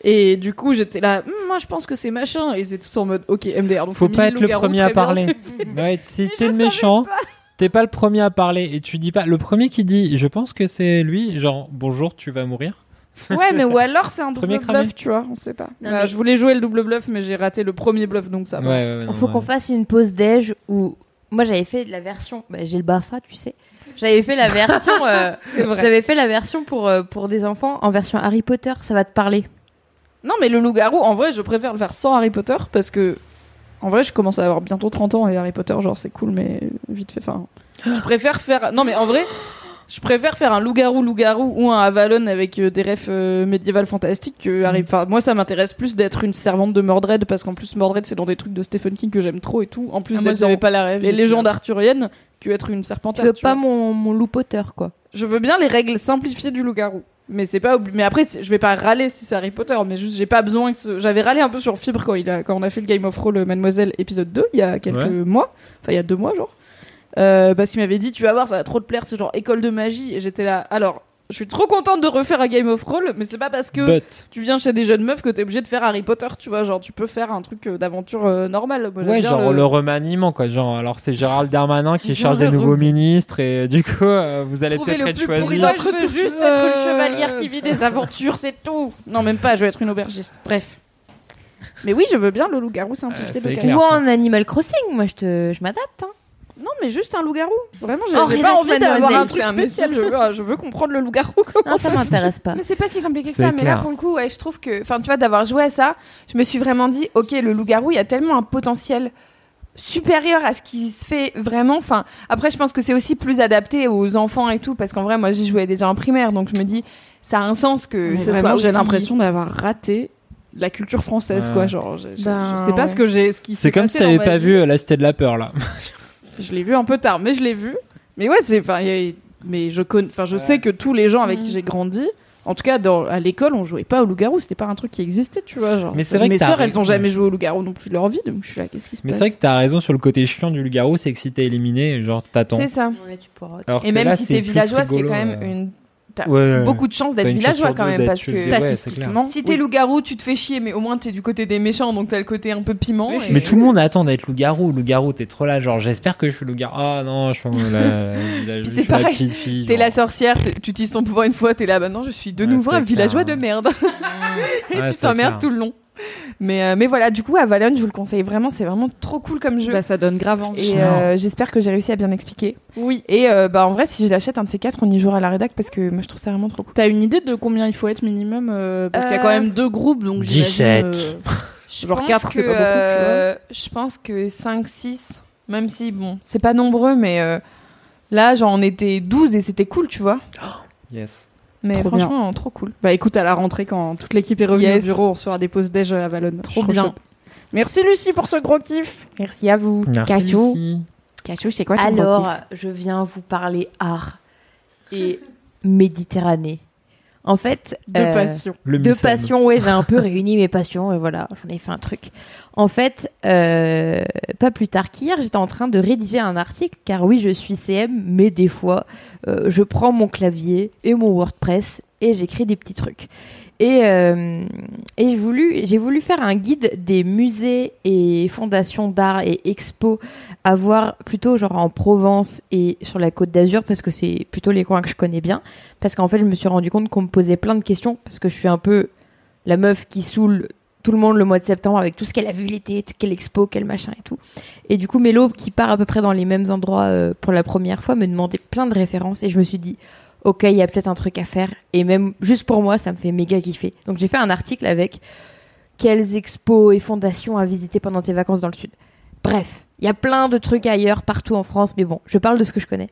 Et du coup j'étais là, Hum, moi je pense que c'est machin et ils étaient tous en mode ok MDR donc Faut pas être le premier à parler. Ouais, si t'es le méchant, t'es pas le premier à parler et tu dis pas. Le premier qui dit, je pense que c'est lui, genre bonjour, tu vas mourir. Ouais, mais ou alors c'est un double Premier bluff, cramé. tu vois, on sait pas. Non, Bah, mais- Je voulais jouer le double bluff, mais j'ai raté le premier bluff, donc ça va. ouais, ouais, Il non, faut ouais. qu'on fasse une pause déj où moi j'avais fait la version, bah, j'ai le Bafa, tu sais. J'avais fait la version, euh, [LAUGHS] C'est vrai. j'avais fait la version pour euh, pour des enfants en version Harry Potter. Ça va te parler. Non, mais le loup-garou, en vrai, je préfère le faire sans Harry Potter parce que, en vrai, je commence à avoir bientôt 30 ans et Harry Potter, genre, c'est cool, mais vite fait. Enfin, je préfère faire. Non, mais en vrai, je préfère faire un loup-garou, loup-garou ou un Avalon avec euh, des refs euh, médiévales fantastiques que Harry. Enfin, moi, ça m'intéresse plus d'être une servante de Mordred parce qu'en plus, Mordred, c'est dans des trucs de Stephen King que j'aime trop et tout. En plus Ah, moi j'avais pas la rêve les légendes arthuriennes que être une serpentaire. veux tu pas vois. mon mon loup Potter quoi. Je veux bien les règles simplifiées du loup-garou. Mais c'est pas mais après c'est- je vais pas râler si c'est Harry Potter mais juste j'ai pas besoin que ce- j'avais râlé un peu sur Fibre quand il a quand on a fait le Game of Thrones Mademoiselle épisode 2 il y a quelques Ouais. mois enfin il y a deux mois genre euh, parce qu'il m'avait dit tu vas voir ça va trop te plaire c'est genre école de magie et j'étais là alors je suis trop contente de refaire un Game of Thrones mais c'est pas parce que But. tu viens chez des jeunes meufs que t'es obligé de faire Harry Potter tu vois genre tu peux faire un truc euh, d'aventure euh, normale Moi, Ouais, genre le... remaniement, quoi. Genre, alors c'est Gérald Darmanin qui [LAUGHS] charge des le nouveaux ministres et du coup, euh, vous allez peut-être le être choisi. Moi, je veux juste être une chevalière qui vit des aventures, c'est tout. Non, même pas, je veux être une aubergiste. Bref. Mais oui, je veux bien le loup-garou simplifié Euh. Ou en Animal Crossing, moi je te je m'adapte. Hein. Non, mais juste un loup-garou. Vraiment, j'ai Oh, j'ai rédac, pas envie d'avoir mademoiselle, un truc c'est un spécial. Je veux, je veux comprendre le loup-garou. comment Non, ça m'intéresse pas. Mais c'est pas si compliqué que C'est ça. Mais là, clair. pour le coup, ouais, je trouve que, enfin, tu vois, d'avoir joué à ça, je me suis vraiment dit, ok, le loup-garou, il y a tellement un potentiel supérieur à ce qui se fait vraiment. Enfin, après, je pense que c'est aussi plus adapté aux enfants et tout, parce qu'en vrai, moi, j'y jouais déjà en primaire, donc je me dis, ça a un sens que soit j'ai aussi- l'impression d'avoir raté la culture française, Ouais. quoi. Genre, je, je- Ben, je sais pas ouais. ce que j'ai, ce qui C'est comme passé si t'avais dans ma pas vie. vu euh, La Cité de la Peur, là. Je l'ai vu un peu tard, mais je l'ai vu. Mais ouais, c'est, enfin, mais je connais, enfin, je sais que tous les gens avec qui Mhm. j'ai grandi, en tout cas, dans, à l'école, on jouait pas au loup-garou. C'était pas un truc qui existait, tu vois. Genre, Mais c'est vrai mes sœurs, elles ont jamais joué au loup-garou non plus de leur vie, donc je suis là, qu'est-ce qui se Mais passe c'est vrai que t'as raison sur le côté chiant du loup-garou, c'est que si t'es éliminé, genre t'attends. C'est ça. Ouais, tu pourras. Alors Et même là, si t'es villageois, c'est quand même euh. une. T'as Ouais. beaucoup de chance d'être villageois quand même, parce que. Statistiquement, Si t'es loup-garou, tu te fais chier, mais au moins t'es du côté des méchants, donc t'as le côté un peu piment. Oui, et- Mais tout le monde attend d'être loup-garou. Loup-garou, t'es trop là, genre j'espère que je suis loup-garou. Ah non, je suis la, la, [LAUGHS] c'est pareil. petite fille. T'es la sorcière, t'es- tu utilises ton pouvoir une fois, t'es là, bah non, je suis de Ouais, nouveau un villageois de merde. [LAUGHS] et Ouais, tu t'emmerdes tout le long. Mais, euh, mais voilà, du coup, Avalon, je vous le conseille vraiment, c'est vraiment trop cool comme jeu. Bah, ça donne grave envie. et euh, j'espère que j'ai réussi à bien expliquer. Oui. Et euh, bah en vrai, si je l'achète un de ces quatre, on y jouera à la rédac parce que moi je trouve ça vraiment trop cool. T'as une idée de combien il faut être minimum euh, Parce qu'il y a quand même deux groupes, donc 17. j'imagine, euh, [LAUGHS] Je Genre pense quatre, que, c'est pas beaucoup, tu vois. euh, Je pense que 5, 6, même si bon, c'est pas nombreux, mais euh, là, genre on était 12 et c'était cool, tu vois. Yes. Mais Trop franchement, trop cool. Bah écoute, à la rentrée, quand toute l'équipe est revenue Yes. au bureau, on se fera des pauses déj à Valonne. Trop Je bien. Merci Lucie pour ce gros kiff. Merci à vous. Merci, Cachou. Lucie. Cachou, c'est quoi Alors, je viens vous parler art et [LAUGHS] Méditerranée. En fait, De euh, passion. Le de Mucem. passion, ouais, j'ai un peu réuni mes passions et voilà, j'en ai fait un truc. En fait, euh, pas plus tard qu'hier, j'étais en train de rédiger un article, car oui, je suis CM, mais des fois, euh, je prends mon clavier et mon WordPress et j'écris des petits trucs. Et, euh, j'ai voulu, faire un guide des musées et fondations d'art et expos à voir plutôt genre en Provence et sur la côte d'Azur parce que c'est plutôt les coins que je connais bien. Parce qu'en fait, je me suis rendu compte qu'on me posait plein de questions parce que je suis un peu la meuf qui saoule tout le monde le mois de septembre avec tout ce qu'elle a vu l'été, quelle expo, quel machin et tout. Et du coup, Mélo, qui part à peu près dans les mêmes endroits euh, pour la première fois, me demandait plein de références et je me suis dit, ok, il y a peut-être un truc à faire. Et même juste pour moi, ça me fait méga kiffer. Donc j'ai fait un article avec quelles expos et fondations à visiter pendant tes vacances dans le sud. Bref, il y a plein de trucs ailleurs, partout en France, mais bon, je parle de ce que je connais.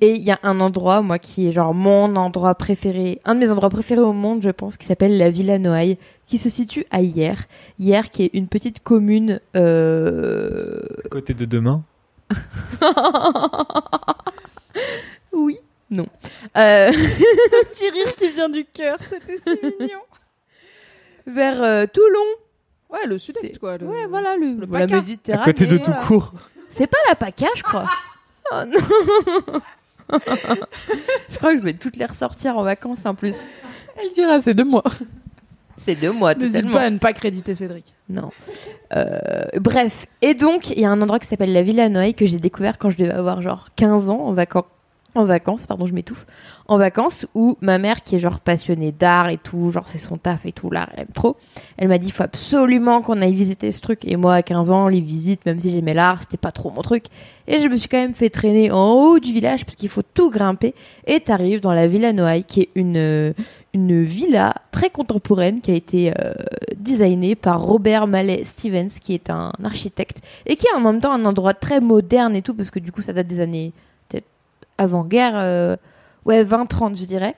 Et il y a un endroit, moi, qui est genre mon endroit préféré, un de mes endroits préférés au monde, je pense, qui s'appelle la Villa Noailles, qui se situe à Hier. Hier, qui est une petite commune. Euh... Côté de demain. [LAUGHS] oui, non. Euh... [LAUGHS] Ce petit rire qui vient du cœur, c'était si [LAUGHS] mignon. Vers euh, Toulon. Ouais, le sud-est, quoi. le- Ouais, voilà, le, le la. Méditerranée. À côté de tout court. C'est pas la PACA, je crois. [LAUGHS] Oh non. je crois que je vais toutes les ressortir en vacances en plus. Elle dira, c'est de moi. C'est deux mois N'hésite totalement. pas à ne pas créditer Cédric. Non. Euh, bref. Et donc, il y a un endroit qui s'appelle la Villa Noailles que j'ai découvert quand je devais avoir genre 15 ans en vacances. En vacances, pardon, je m'étouffe. En vacances, où ma mère, qui est genre passionnée d'art et tout, genre c'est son taf et tout, l'art, elle aime trop. Elle m'a dit, faut absolument qu'on aille visiter ce truc. Et moi, à 15 ans, les visites, même si j'aimais l'art, c'était pas trop mon truc. Et je me suis quand même fait traîner en haut du village, parce qu'il faut tout grimper. Et t'arrives dans la Villa Noailles, qui est une, une villa très contemporaine, qui a été euh, designée par Robert Mallet Stevens, qui est un architecte, et qui est en même temps un endroit très moderne et tout, parce que du coup, ça date des années avant-guerre, euh, ouais, 20-30, je dirais.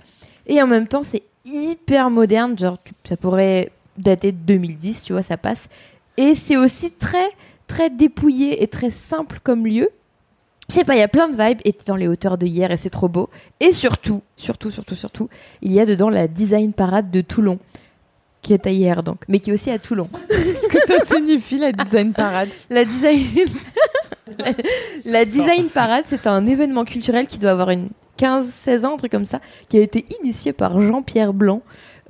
Et en même temps, c'est hyper moderne, genre, tu- ça pourrait dater de 2010, tu vois, ça passe. Et c'est aussi très, très dépouillé et très simple comme lieu. Je sais pas, il y a plein de vibes, et t'es dans les hauteurs de hier, et c'est trop beau. Et surtout, surtout, surtout, surtout, il y a dedans la design parade de Toulon, qui est à hier donc, mais qui est aussi à Toulon. [LAUGHS] Qu'est-ce que ça signifie la design parade La design, la, [LAUGHS] la design parade, c'est un événement culturel qui doit avoir une 15-16 ans, un truc comme ça, qui a été initié par Jean-Pierre Blanc.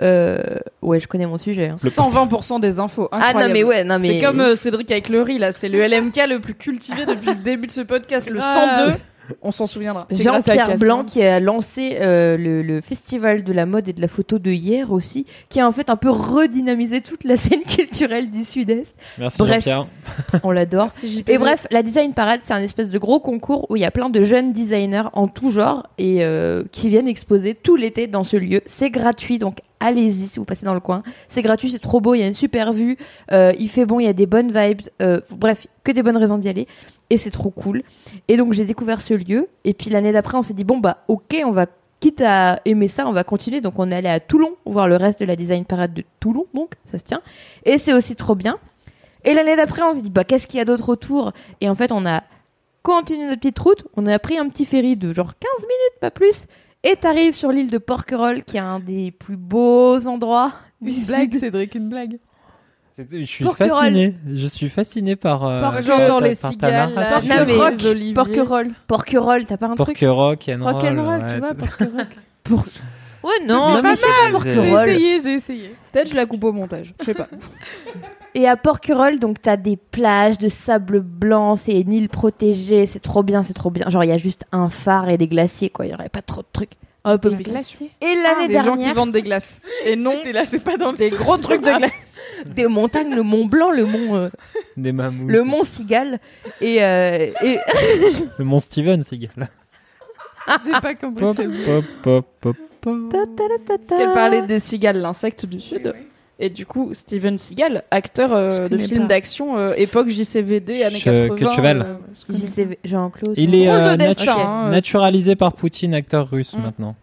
Euh, ouais, je connais mon sujet. hein. 120% des infos. Ah non mais ouais, non mais C'est comme euh, Cédric avec le riz, là. C'est le LMK le plus cultivé depuis le début de ce podcast, le 102. On s'en souviendra. Jean-Pierre. Blanc qui a lancé euh, le, le festival de la mode et de la photo de hier aussi, qui a en fait un peu redynamisé toute la [LAUGHS] scène culturelle du Sud-Est. Merci Bref. Jean-Pierre. [LAUGHS] On l'adore. Et bref, la Design Parade, c'est un espèce de gros concours où il y a plein de jeunes designers en tout genre et euh, qui viennent exposer tout l'été dans ce lieu. C'est gratuit, donc allez-y si vous passez dans le coin. C'est gratuit, c'est trop beau, il y a une super vue, euh, il fait bon, il y a des bonnes vibes. euh, bref, que des bonnes raisons d'y aller. Et c'est trop cool. Et donc j'ai découvert ce lieu. Et puis l'année d'après, on s'est dit, bon bah ok, on va... Quitte à aimer ça, on va continuer. Donc on est allé à Toulon voir le reste de la Design Parade de Toulon, donc ça se tient. Et c'est aussi trop bien. Et l'année d'après, on s'est dit, bah, qu'est-ce qu'il y a d'autre autour? Et en fait, on a continué notre petite route. On a pris un petit ferry de genre 15 minutes, pas plus. Et t'arrives sur l'île de Porquerolles, qui est un des plus beaux endroits du Une blague, sud. Cédric, une blague. Je suis Porquerolles. fasciné. Je suis fasciné par. euh, Par- par J'entends ta- les par cigales, Rock, oliviers. Porquerolles. Porquerolles, t'as pas un truc Porquerolles, rock'n'roll. Tu vois, Porquerolles. [LAUGHS] Ouais, non, Non, pas mais je sais mal, pas, J'ai essayé, j'ai essayé. Peut-être je la coupe au montage. Je sais pas. [LAUGHS] Et à Porquerolles, donc t'as des plages de sable blanc, c'est une île protégée, c'est trop bien, c'est trop bien. Genre il y a juste un phare et des glaciers, quoi. Il y aurait pas trop de trucs. Un peu plus. glacier. Et l'année Des gens qui vendent des glaces. Et non T'es là, c'est pas dans le des sud. gros trucs de glace. [LAUGHS] des montagnes, le Mont Blanc, le Mont, euh, Des mammouths. le Mont Cigale, et, euh, et [LAUGHS] Le mont Steven, c'est égal. [LAUGHS] J'ai pas compris. Pop, pop, pop, pop, pop. Parce qu'elle parlait des cigales, l'insecte du sud. Et du coup, Steven Seagal, acteur euh, Je de films d'action, euh, époque JCVD, années 80. euh, ce que- JC Jean-Claude. Il est de euh, dessin, hein, naturalisé par Poutine, acteur russe Mm. maintenant.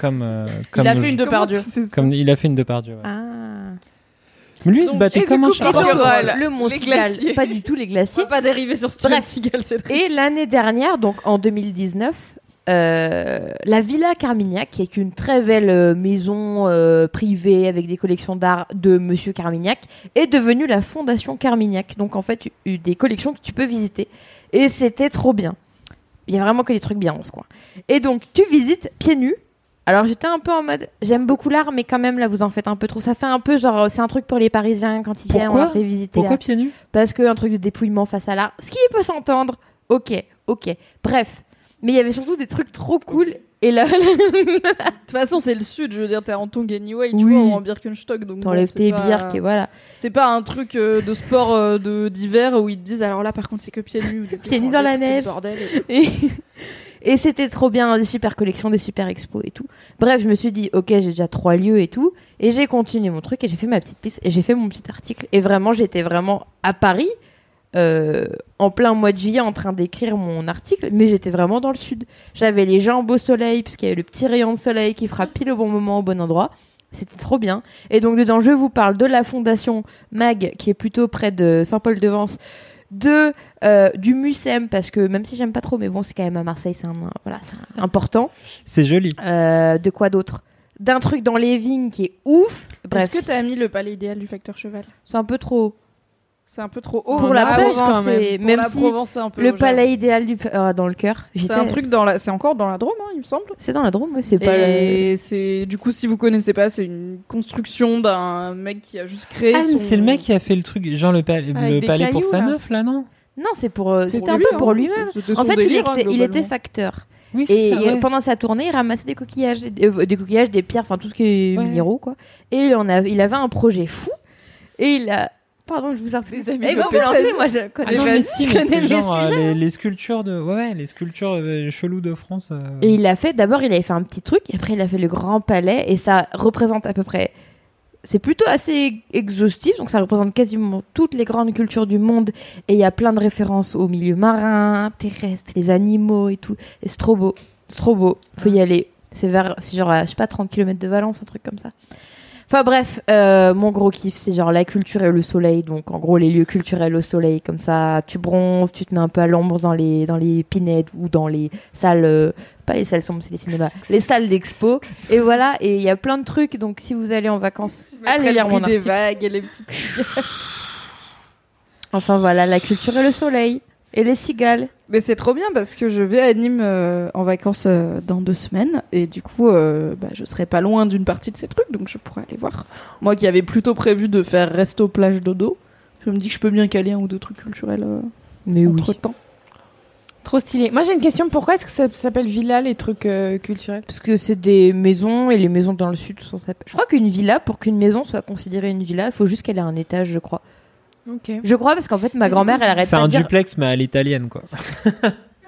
Comme, euh, comme Il a fait une de Comment Pardieu. tu sais ça comme il a fait une de Pardieu. ouais. Ah. Mais lui, il se battait et comme un Porquerolles, le Mont glaciers. pas du tout les On glaciers. va pas dériver sur Steven Bref. Seagal, c'est Et l'année dernière, donc en 2019, euh, la Villa Carmignac, qui est une très belle euh, maison euh, privée avec des collections d'art de Monsieur Carmignac, est devenue la Fondation Carmignac. Donc en fait, il y a eu des collections que tu peux visiter. Et c'était trop bien. Il y a vraiment que des trucs bien en ce coin. Et donc, tu visites pieds nus. Alors j'étais un peu en mode, j'aime beaucoup l'art, mais quand même là vous en faites un peu trop. Ça fait un peu genre, c'est un truc pour les Parisiens quand ils viennent, on Pourquoi leur fait visiter. Pourquoi pieds nus? Parce que un truc de dépouillement face à l'art, ce qui peut s'entendre, ok, ok. Bref, mais il y avait surtout des trucs trop cool. Et [LAUGHS] là, De toute façon, c'est le sud, je veux dire, t'es en Tongue anyway, tu Oui. vois, ou en Birkenstock. Donc t'enlèves c'est tes pas- birks et voilà. C'est pas un truc euh, de sport euh, de d'hiver où ils te disent alors là par contre c'est que pieds nus. [LAUGHS] Pieds nus dans la neige. Bordel. [LAUGHS] Et, Et c'était trop bien, des super collections, des super expos et tout. Bref, je me suis dit, ok, j'ai déjà trois lieux et tout. Et j'ai continué mon truc et j'ai fait ma petite piste et j'ai fait mon petit article. Et vraiment, j'étais vraiment à Paris, euh, en plein mois de juillet, en train d'écrire mon article. Mais j'étais vraiment dans le sud. J'avais les jambes au soleil, puisqu'il y avait le petit rayon de soleil qui frappe pile au bon moment, au bon endroit. C'était trop bien. Et donc, dedans, je vous parle de la fondation MAG, qui est plutôt près de Saint-Paul-de-Vence de euh, du Mucem parce que même si j'aime pas trop mais bon c'est quand même à Marseille c'est un, voilà c'est important C'est joli. Euh, de quoi d'autre? D'un truc dans les vignes qui est ouf bref Est-ce que t'as mis le palais idéal du facteur cheval? C'est un peu trop C'est un peu trop haut. Pour la Provence, quand même. Pour même la si Provence, c'est un peu le palais idéal du euh, dans le cœur C'est un truc dans la. C'est encore dans la Drôme, hein, il me semble. c'est dans la Drôme c'est pas Et c'est du coup, si vous connaissez pas, c'est une construction d'un mec qui a juste créé. Ah, son- c'est le mec qui a fait le truc, genre le, palais- le pour sa là. meuf, là, non? Non c'est pour euh, C'est c'était un lui, peu pour hein. lui-même C'était en fait délire, il, hein, était, il globalement. était facteur Oui, Et ça, euh, ouais. pendant sa tournée, il ramassait des coquillages, des, euh, des coquillages, des pierres, enfin tout ce qui est Ouais. minéraux quoi. Et il en a, il avait un projet fou. Et il a, pardon, je vous en Des amis Eh, de vous lancez, moi je connais, Ah non, je mais si, mais connais genre, euh, sujets. les, les sculptures de, ouais, ouais, les sculptures euh, cheloues de France. euh, Et il a fait, d'abord il avait fait un petit truc, et après il a fait le grand palais, et ça représente à peu près. C'est plutôt assez exhaustif, donc ça représente quasiment toutes les grandes cultures du monde, et il y a plein de références au milieu marin, terrestre, les animaux et tout. Et c'est trop beau, c'est trop beau, faut y aller. C'est vers, c'est genre, à, je sais pas, 30 km de Valence, un truc comme ça. Enfin bref, euh, mon gros kiff, c'est genre la culture et le soleil. Donc en gros, les lieux culturels au soleil, comme ça, tu bronzes, tu te mets un peu à l'ombre dans les, dans les pinettes ou dans les salles, euh, pas les salles sombres, c'est les cinémas, les salles d'expo. Et voilà, et il y a plein de trucs. Donc si vous allez en vacances, allez lire mon des vagues et les petites. [LAUGHS] Enfin voilà, la culture et le soleil. Et les cigales. Mais c'est trop bien parce que je vais à Nîmes euh, en vacances euh, dans deux semaines et du coup, euh, bah, je serai pas loin d'une partie de ces trucs donc je pourrais aller voir. Moi qui avais plutôt prévu de faire resto plage dodo, je me dis que je peux bien caler un ou deux trucs culturels euh, Mais entre temps. Trop stylé. Moi, j'ai une question. Pourquoi est-ce que ça s'appelle villa, les trucs euh, culturels? Parce que c'est des maisons et les maisons dans le sud sont Je crois qu'une villa, pour qu'une maison soit considérée une villa, il faut juste qu'elle ait un étage, je crois. Je crois parce qu'en fait, ma grand-mère, elle arrête C'est pas un de dire... duplex, mais à l'italienne, quoi. [LAUGHS]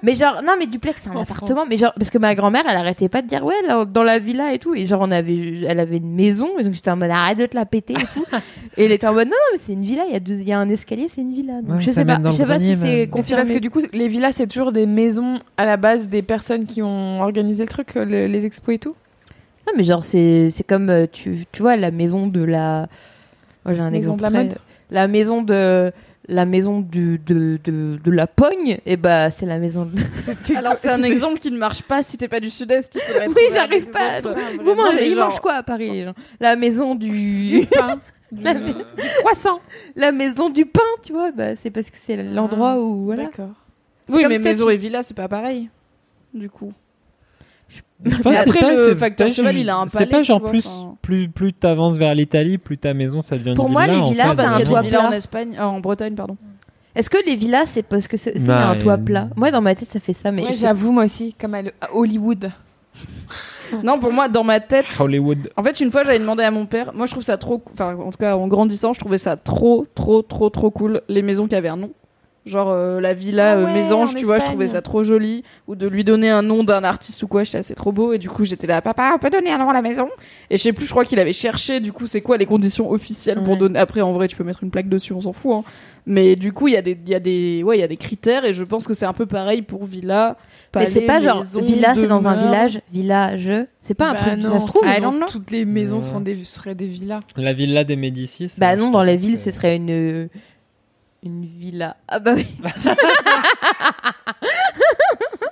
Mais genre, non, mais duplex, c'est un En appartement. Mais genre, parce que ma grand-mère, elle arrêtait pas de dire, ouais, dans, dans la villa et tout. Et genre, on avait, elle avait une maison. Et donc, j'étais en mode, arrête de te la péter et tout. [LAUGHS] et elle était en mode, non, non, mais c'est une villa. Il y, a deux- il y a un escalier, c'est une villa. Donc, Ouais, je sais pas, je sais pas si c'est confirmé. parce que du coup, les villas, c'est toujours des maisons à la base des personnes qui ont organisé le truc, le- les expos et tout. Non, mais genre, c'est c'est comme, euh, tu, tu vois, la maison de la. Moi, j'ai un Maison exemple. de la très- mode. La maison de. La maison du, de, de, de la pogne, et bah, c'est la maison de. [LAUGHS] Alors c'est un exemple qui ne marche pas si t'es pas du sud-est. Oui, j'arrive pas à exemple. Vous mangez, ils genre- mangent quoi à Paris les gens? La maison Du du. [LAUGHS] pain, du, La- du croissant. la maison du pain, tu vois, bah, c'est parce que c'est l'endroit Ah, où. Voilà. D'accord. Oui, comme mais maison tu- et villa, c'est pas pareil. Du coup. Je pense c'est après, pas- le c'est facteur pas cheval, il a un C'est palais, pas tu genre vois, plus, enfin. plus, plus t'avances vers l'Italie, plus ta maison, ça devient Pour une moi, villa. les en villas, fait, c'est Parce un qu'il y a toit villas en plat. Espagne, euh, en Bretagne, pardon. Est-ce que les villas, c'est parce que c'est c'est un toit plat? Moi, dans ma tête, ça fait ça, mais. Ouais, j'avoue, moi aussi, comme à, le- à Hollywood. [LAUGHS] Non, pour moi, dans ma tête. Hollywood. En fait, une fois, j'avais demandé à mon père. Moi, je trouve ça trop. Enfin, en tout cas, en grandissant, je trouvais ça trop, trop, trop, trop cool. Les maisons qui avaient un nom. Genre euh, la villa Ah euh, ouais, Mésange, tu vois, je trouvais ça trop joli. Ou de lui donner un nom d'un artiste ou quoi, j'étais assez trop beau. Et du coup, j'étais là, papa, on peut donner un nom à la maison? Et je sais plus, je crois qu'il avait cherché, du coup, c'est quoi les conditions officielles pour donner. Après, en vrai, tu peux mettre une plaque dessus, on s'en fout. hein. Mais du coup, il y, a des- il y, a des- ouais, il y a des critères. Et je pense que c'est un peu pareil pour villa. Mais c'est pas genre villa, c'est dans un village, village. C'est pas un Bah truc, non, ça se trouve. non non, toutes les maisons seront des, seraient des villas. La villa des Médicis. Bah non, dans la ville, ce serait une. Une villa. Ah bah oui. [LAUGHS]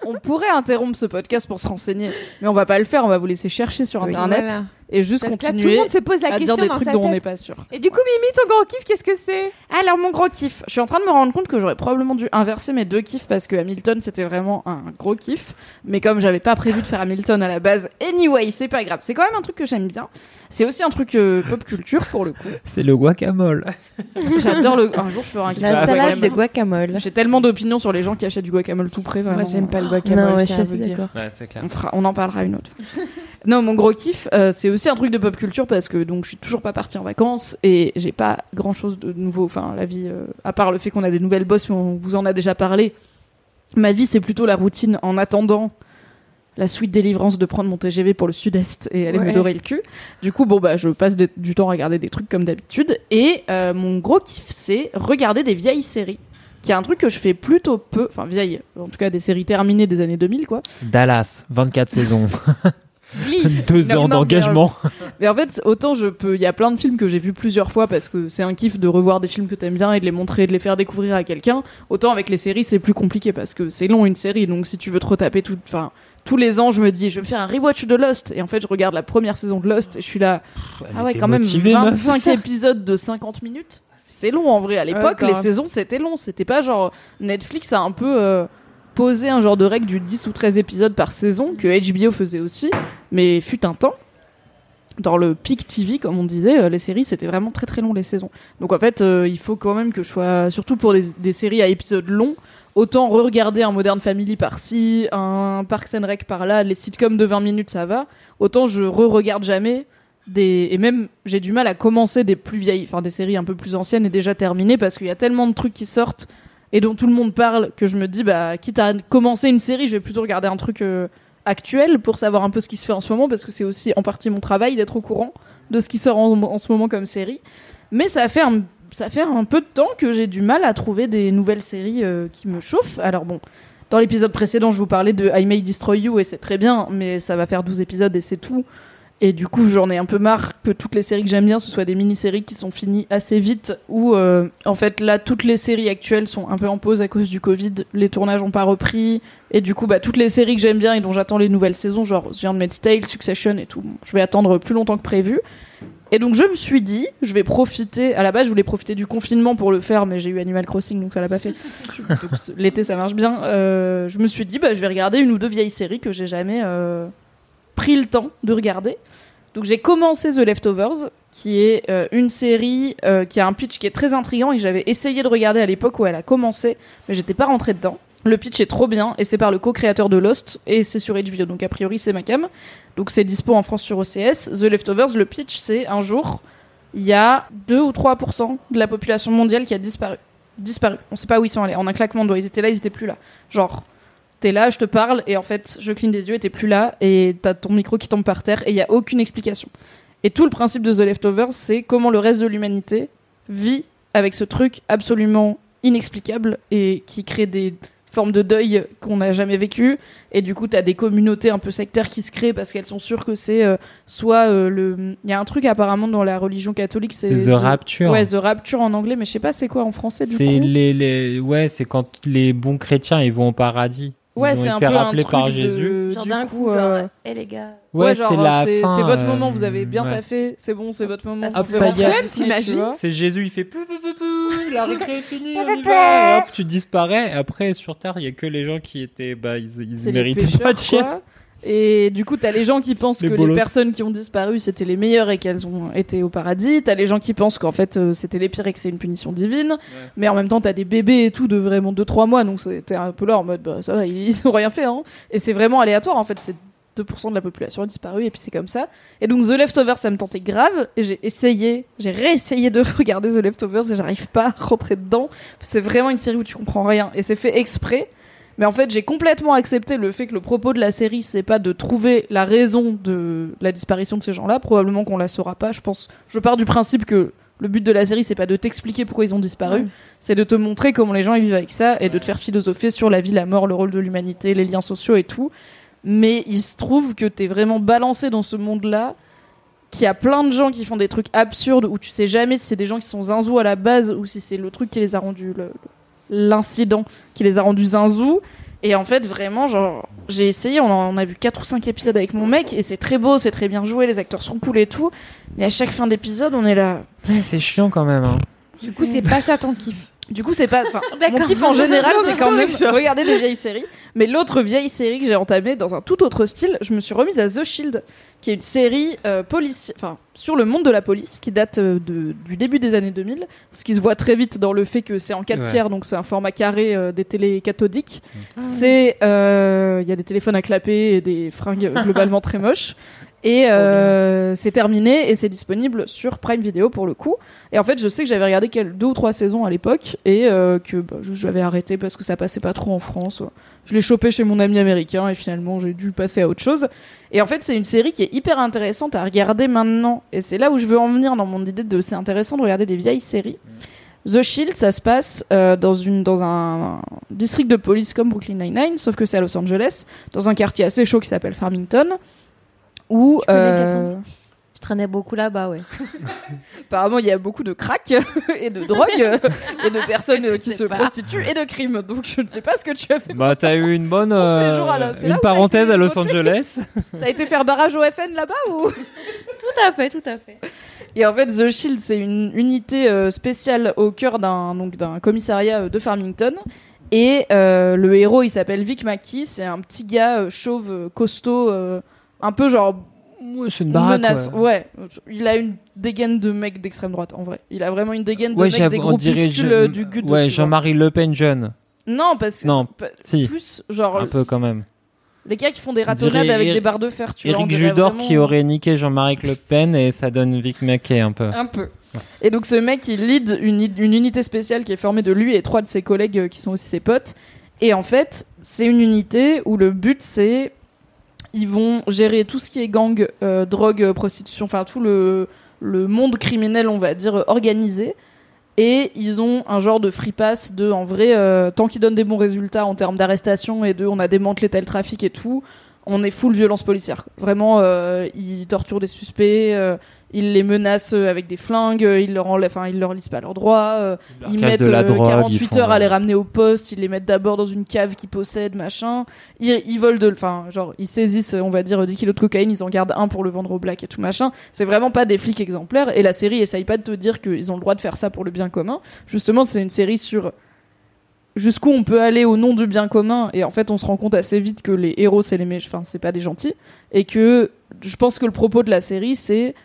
On pourrait interrompre ce podcast pour se renseigner, mais on va pas le faire. On va vous laisser chercher sur Oui. internet Voilà. Et juste Parce que là, tout le continuer monde se pose la à question dire des dans trucs sa dont on n'est pas sûr. Et du coup, Mimi, ton gros kiff, qu'est-ce que c'est? Alors mon gros kiff, je suis en train de me rendre compte que j'aurais probablement dû inverser mes deux kiffs parce que Hamilton c'était vraiment un gros kiff, mais comme j'avais pas prévu de faire Hamilton à la base, anyway c'est pas grave. C'est quand même un truc que j'aime bien. C'est aussi un truc euh, pop culture pour le coup. [LAUGHS] C'est le guacamole. [LAUGHS] J'adore le. Un jour je ferai un kiff. La salade de guacamole. J'ai tellement d'opinions sur les gens qui achètent du guacamole tout prêt. Moi, vraiment. j'aime pas le guacamole, Non, ouais, je suis d'accord. Ouais. On, en parlera une autre fois. non, mon gros kiff, euh, c'est aussi un truc de pop culture parce que donc je suis toujours pas partie en vacances et j'ai pas grand chose de nouveau. Enfin, la vie, euh, à part le fait qu'on a des nouvelles bosses, mais on vous en a déjà parlé. Ma vie, c'est plutôt la routine en attendant la suite délivrance de prendre mon TGV pour le sud-est et aller me dorer le cul. Du coup, bon, bah, je passe du temps à regarder des trucs comme d'habitude. Et euh, mon gros kiff, c'est regarder des vieilles séries. Qui est un truc que je fais plutôt peu, enfin vieilles, en tout cas des séries terminées des années 2000, quoi. Dallas, 24 saisons, [LAUGHS] Glee. [LAUGHS] deux Non, ans d'engagement. Mais en fait, autant je peux. Il y a plein de films que j'ai vus plusieurs fois parce que c'est un kiff de revoir des films que t'aimes bien et de les montrer, de les faire découvrir à quelqu'un. Autant avec les séries, c'est plus compliqué parce que c'est long une série. Donc si tu veux te retaper tout. Enfin, tous les ans, je me dis, je vais me faire un rewatch de Lost. Et en fait, je regarde la première saison de Lost et je suis là. Ah ouais, quand même, motivée, meuf. 25 épisodes de 50 minutes. C'est long en vrai. À l'époque, Ouais, les saisons, c'était long. C'était pas genre. Netflix a un peu. euh, posé un genre de règle du 10 ou 13 épisodes par saison que HBO faisait aussi mais fut un temps dans le peak TV, comme on disait, euh, les séries c'était vraiment très très long les saisons. Donc en fait, euh, il faut quand même que je sois, surtout pour des, des séries à épisodes longs, autant re-regarder un Modern Family par-ci, un Parks and Rec par-là, les sitcoms de 20 minutes ça va, autant je re-regarde jamais des et même j'ai du mal à commencer des plus vieilles, enfin des séries un peu plus anciennes et déjà terminées parce qu'il y a tellement de trucs qui sortent et dont tout le monde parle que je me dis bah quitte à commencer une série, je vais plutôt regarder un truc euh, actuel pour savoir un peu ce qui se fait en ce moment parce que c'est aussi en partie mon travail d'être au courant de ce qui sort en, ce moment comme série. Mais ça fait un, ça fait un peu de temps que j'ai du mal à trouver des nouvelles séries euh, qui me chauffent. Alors bon, dans l'épisode précédent, je vous parlais de I May Destroy You et c'est très bien, mais ça va faire 12 épisodes et c'est tout. Et du coup, j'en ai un peu marre que toutes les séries que j'aime bien, ce soient des mini-séries qui sont finies assez vite, ou euh, en fait là, toutes les séries actuelles sont un peu en pause à cause du Covid, les tournages n'ont pas repris, et du coup, bah, toutes les séries que j'aime bien et dont j'attends les nouvelles saisons, genre The Handmaid's Tale, Succession et tout, bon, je vais attendre plus longtemps que prévu. Et donc je me suis dit, je vais profiter. À la base, je voulais profiter du confinement pour le faire, mais j'ai eu Animal Crossing, donc ça l'a pas fait. [LAUGHS] L'été, ça marche bien. Euh, je me suis dit, bah, je vais regarder une ou deux vieilles séries que j'ai jamais euh, pris le temps de regarder. Donc j'ai commencé The Leftovers, qui est euh, une série euh, qui a un pitch qui est très intriguant et que j'avais essayé de regarder à l'époque où elle a commencé, mais j'étais pas rentrée dedans. Le pitch est trop bien et c'est par le co-créateur de Lost et c'est sur HBO, donc a priori c'est ma cam. Donc c'est dispo en France sur OCS. The Leftovers, le pitch c'est un jour, il y a 2 ou 3% de la population mondiale qui a disparu. Disparu. On sait pas où ils sont allés. En un claquement de doigts, ils étaient là, ils étaient plus là. Genre, t'es là, je te parle, et en fait, je cligne des yeux et t'es plus là, et t'as ton micro qui tombe par terre, et il y a aucune explication. Et tout le principe de The Leftovers, c'est comment le reste de l'humanité vit avec ce truc absolument inexplicable et qui crée des formes de deuil qu'on n'a jamais vécu. Et du coup, t'as des communautés un peu sectaires qui se créent parce qu'elles sont sûres que c'est euh, soit euh, le. Il y a un truc apparemment dans la religion catholique, c'est. C'est The Rapture. Ouais, The Rapture en anglais, mais je sais pas c'est quoi en français du coup. Les, les, ouais, c'est quand les bons chrétiens ils vont au paradis. Ouais, c'est un peu un rappelés truc par de- Jésus. Genre du d'un coup, coup, genre, euh, eh les gars. Ouais, c'est la c'est fin. c'est votre euh, moment, vous avez bien ouais. taffé, c'est bon, c'est votre moment. Pouvez ça y est. T'imagines. C'est Jésus, il fait pou, pou, pou, pou, la récré est finie, on y va. Hop, tu disparais. Et après, sur Terre, il y a que les gens qui étaient, bah, ils, ils pêcheurs, pas de chiette. Et du coup, t'as les gens qui pensent Les que bolos. les personnes qui ont disparu, c'était les meilleures et qu'elles ont été au paradis. T'as les gens qui pensent qu'en fait, euh, c'était les pires et que c'est une punition divine. Mais en même temps, t'as des bébés et tout de vraiment 2-3 mois, donc c'était un peu là en mode, bah ça va, ils, [LAUGHS] ils ont rien fait. Hein. Et c'est vraiment aléatoire, en fait. C'est 2% de la population a disparu et puis c'est comme ça. Et donc The Leftovers, ça me tentait grave. Et j'ai essayé, j'ai réessayé de [LAUGHS] regarder The Leftovers et j'arrive pas à rentrer dedans. C'est vraiment une série où tu comprends rien. Et c'est fait exprès. Mais en fait, j'ai complètement accepté le fait que le propos de la série, c'est pas de trouver la raison de la disparition de ces gens-là. Probablement qu'on la saura pas. Je pense, je pars du principe que le but de la série, c'est pas de t'expliquer pourquoi ils ont disparu, c'est de te montrer comment les gens ils vivent avec ça et de te faire philosopher sur la vie, la mort, le rôle de l'humanité, les liens sociaux et tout. Mais il se trouve que t'es vraiment balancé dans ce monde-là, qu'il y a plein de gens qui font des trucs absurdes où tu sais jamais si c'est des gens qui sont zinzous à la base ou si c'est le truc qui les a rendus le- l'incident qui les a rendus zinzous. Et en fait, vraiment, genre, j'ai essayé, on, en, on a vu 4 ou 5 épisodes avec mon mec, et c'est très beau, c'est très bien joué, les acteurs sont cool et tout. Mais à chaque fin d'épisode, on est là. Ouais, c'est chiant quand même. hein. Du coup, c'est pas ça ton kiff. Du coup, c'est pas. Enfin, [LAUGHS] mon kiff en général, c'est mais quand même regarder des vieilles séries. Mais l'autre vieille série que j'ai entamée dans un tout autre style, je me suis remise à The Shield, qui est une série euh, polici- enfin, sur le monde de la police, qui date euh, de, du début des années 2000. Ce qui se voit très vite dans le fait que c'est en 4 Ouais. tiers, donc c'est un format carré euh, des télés cathodiques. Ah. C'est. euh, Il y a des téléphones à clapper et des fringues globalement très moches. Et euh, c'est terminé et c'est disponible sur Prime Video pour le coup. Et en fait, je sais que j'avais regardé deux ou trois saisons à l'époque et euh, que bah, je- j'avais arrêté parce que ça passait pas trop en France. je l'ai chopé chez mon ami américain et finalement j'ai dû passer à autre chose. Et en fait, c'est une série qui est hyper intéressante à regarder maintenant. Et c'est là où je veux en venir dans mon idée de c'est intéressant de regarder des vieilles séries. The Shield, ça se passe euh, dans, une, dans un, district de police comme Brooklyn Nine-Nine, sauf que c'est à Los Angeles, dans un quartier assez chaud qui s'appelle Farmington, où Je connais euh. Je traînais beaucoup là-bas, ouais. [LAUGHS] apparemment il y a beaucoup de crack [LAUGHS] et de drogue et de personnes qui se pas. prostituent et de crimes. Donc je ne sais pas ce que tu as fait. Bah, t'as eu une bonne. [LAUGHS] Euh, une parenthèse à Los. Angeles. T'as été faire barrage au FN là-bas ou Tout à fait, tout à fait. Et en fait, The Shield, c'est une unité euh, spéciale au cœur d'un donc d'un commissariat euh, de Farmington. Et euh, le héros, il s'appelle Vic Mackey. C'est un petit gars chauve, costaud, euh, un peu genre Ouais, c'est une baraque. menace. ouais. Ouais. Il a une dégaine de mec d'extrême droite, en vrai. Il a vraiment une dégaine de Ouais, mec des groupuscules Jean- euh, du GUD. Ouais. Jean-Marie Le Pen jeune. Non, parce que Non, si. plus genre Un peu quand même. les gars qui font des On ratonnades avec des barres de fer. Tu vois, Eric Judor vraiment- qui aurait niqué Jean-Marie Le Pen et ça donne Vic Mackey un peu. Un peu. Et donc ce mec, il lead une, une unité spéciale qui est formée de lui et trois de ses collègues euh, qui sont aussi ses potes. Et en fait, c'est une unité où le but c'est ils vont gérer tout ce qui est gang, euh, drogue, euh, prostitution, enfin tout le, monde criminel, on va dire, euh, organisé. Et ils ont un genre de free pass de, en vrai, tant qu'ils donnent des bons résultats en termes d'arrestation et de on a démantelé tel trafic et tout, on est full violence policière. Vraiment, euh, ils torturent des suspects, euh, ils les menacent euh, avec des flingues, euh, ils leur enlèvent, enfin, ils leur lisent pas leurs droits, euh, ils mettent de la euh, drogue, 48 ils font, heures à les euh, ramener au poste, ils les mettent d'abord dans une cave qu'ils possèdent, machin. Ils, ils volent de, enfin, genre, ils saisissent, on va dire, 10 kilos de cocaïne, ils en gardent un pour le vendre au black et tout machin. C'est vraiment pas des flics exemplaires. Et la série essaye pas de te dire qu'ils ont le droit de faire ça pour le bien commun. Justement, c'est une série sur jusqu'où on peut aller au nom du bien commun. Et en fait, on se rend compte assez vite que les héros, c'est les méchants, enfin, c'est pas des gentils. Et que je pense que le propos de la série, c'est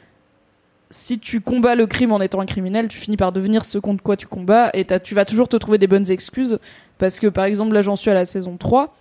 si tu combats le crime en étant un criminel, tu finis par devenir ce contre quoi tu combats et tu vas toujours te trouver des bonnes excuses. Parce que par exemple, là j'en suis à la saison 3,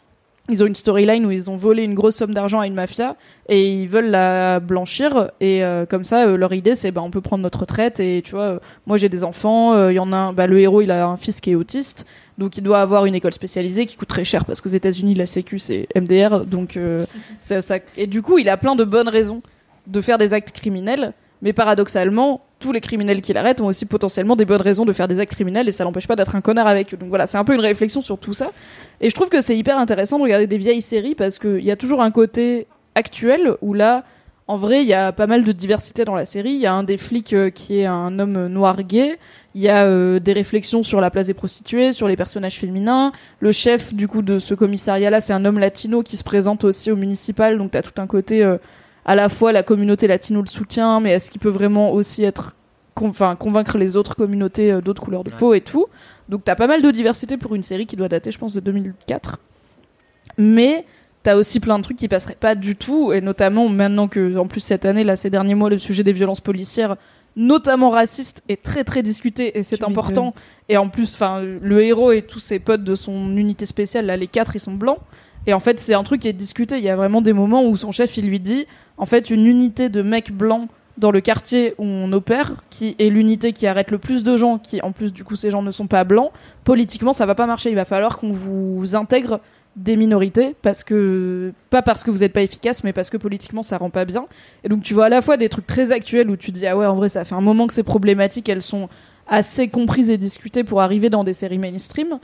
ils ont une storyline où ils ont volé une grosse somme d'argent à une mafia et ils veulent la blanchir. Et euh, comme ça, euh, leur idée c'est bah, on peut prendre notre retraite et tu vois, euh, moi j'ai des enfants, il y en a un, bah, le héros il a un fils qui est autiste. Donc il doit avoir une école spécialisée qui coûte très cher parce qu'aux États-Unis la Sécu c'est MDR donc euh, [LAUGHS] ça, ça- et du coup il a plein de bonnes raisons de faire des actes criminels mais paradoxalement, tous les criminels qui l'arrêtent ont aussi potentiellement des bonnes raisons de faire des actes criminels et ça l'empêche pas d'être un connard avec eux. Donc voilà, c'est un peu une réflexion sur tout ça. Et je trouve que c'est hyper intéressant de regarder des vieilles séries parce qu'il y a toujours un côté actuel où là, en vrai, il y a pas mal de diversité dans la série. Il y a un des flics euh, qui est un homme noir gay. Il y a euh, des réflexions sur la place des prostituées, sur les personnages féminins. Le chef, du coup, de ce commissariat-là, c'est un homme latino qui se présente aussi au municipal. Donc, t'as tout un côté, euh, à la fois la communauté latino le soutient, mais est-ce qu'il peut vraiment aussi être, enfin, convaincre les autres communautés euh, d'autres couleurs de peau et tout? Donc, t'as pas mal de diversité pour une série qui doit dater, je pense, de 2004. Mais t'as aussi plein de trucs qui passeraient pas du tout, et notamment maintenant que, en plus cette année, là, ces derniers mois, le sujet des violences policières, notamment racistes, est très très discuté, et c'est important. Et en plus, enfin, le héros et tous ses potes de son unité spéciale, là, les quatre, ils sont blancs. Et en fait, c'est un truc qui est discuté. Il y a vraiment des moments où son chef, il lui dit, en fait, une unité de mecs blancs dans le quartier où on opère, qui est l'unité qui arrête le plus de gens, qui en plus du coup ces gens ne sont pas blancs, politiquement ça va pas marcher. Il va falloir qu'on vous intègre des minorités parce que pas parce que vous n'êtes pas efficace, mais parce que politiquement ça rend pas bien. Et donc tu vois à la fois des trucs très actuels où tu dis ah ouais en vrai ça fait un moment que ces problématiques elles sont assez comprises et discutées pour arriver dans des séries mainstream.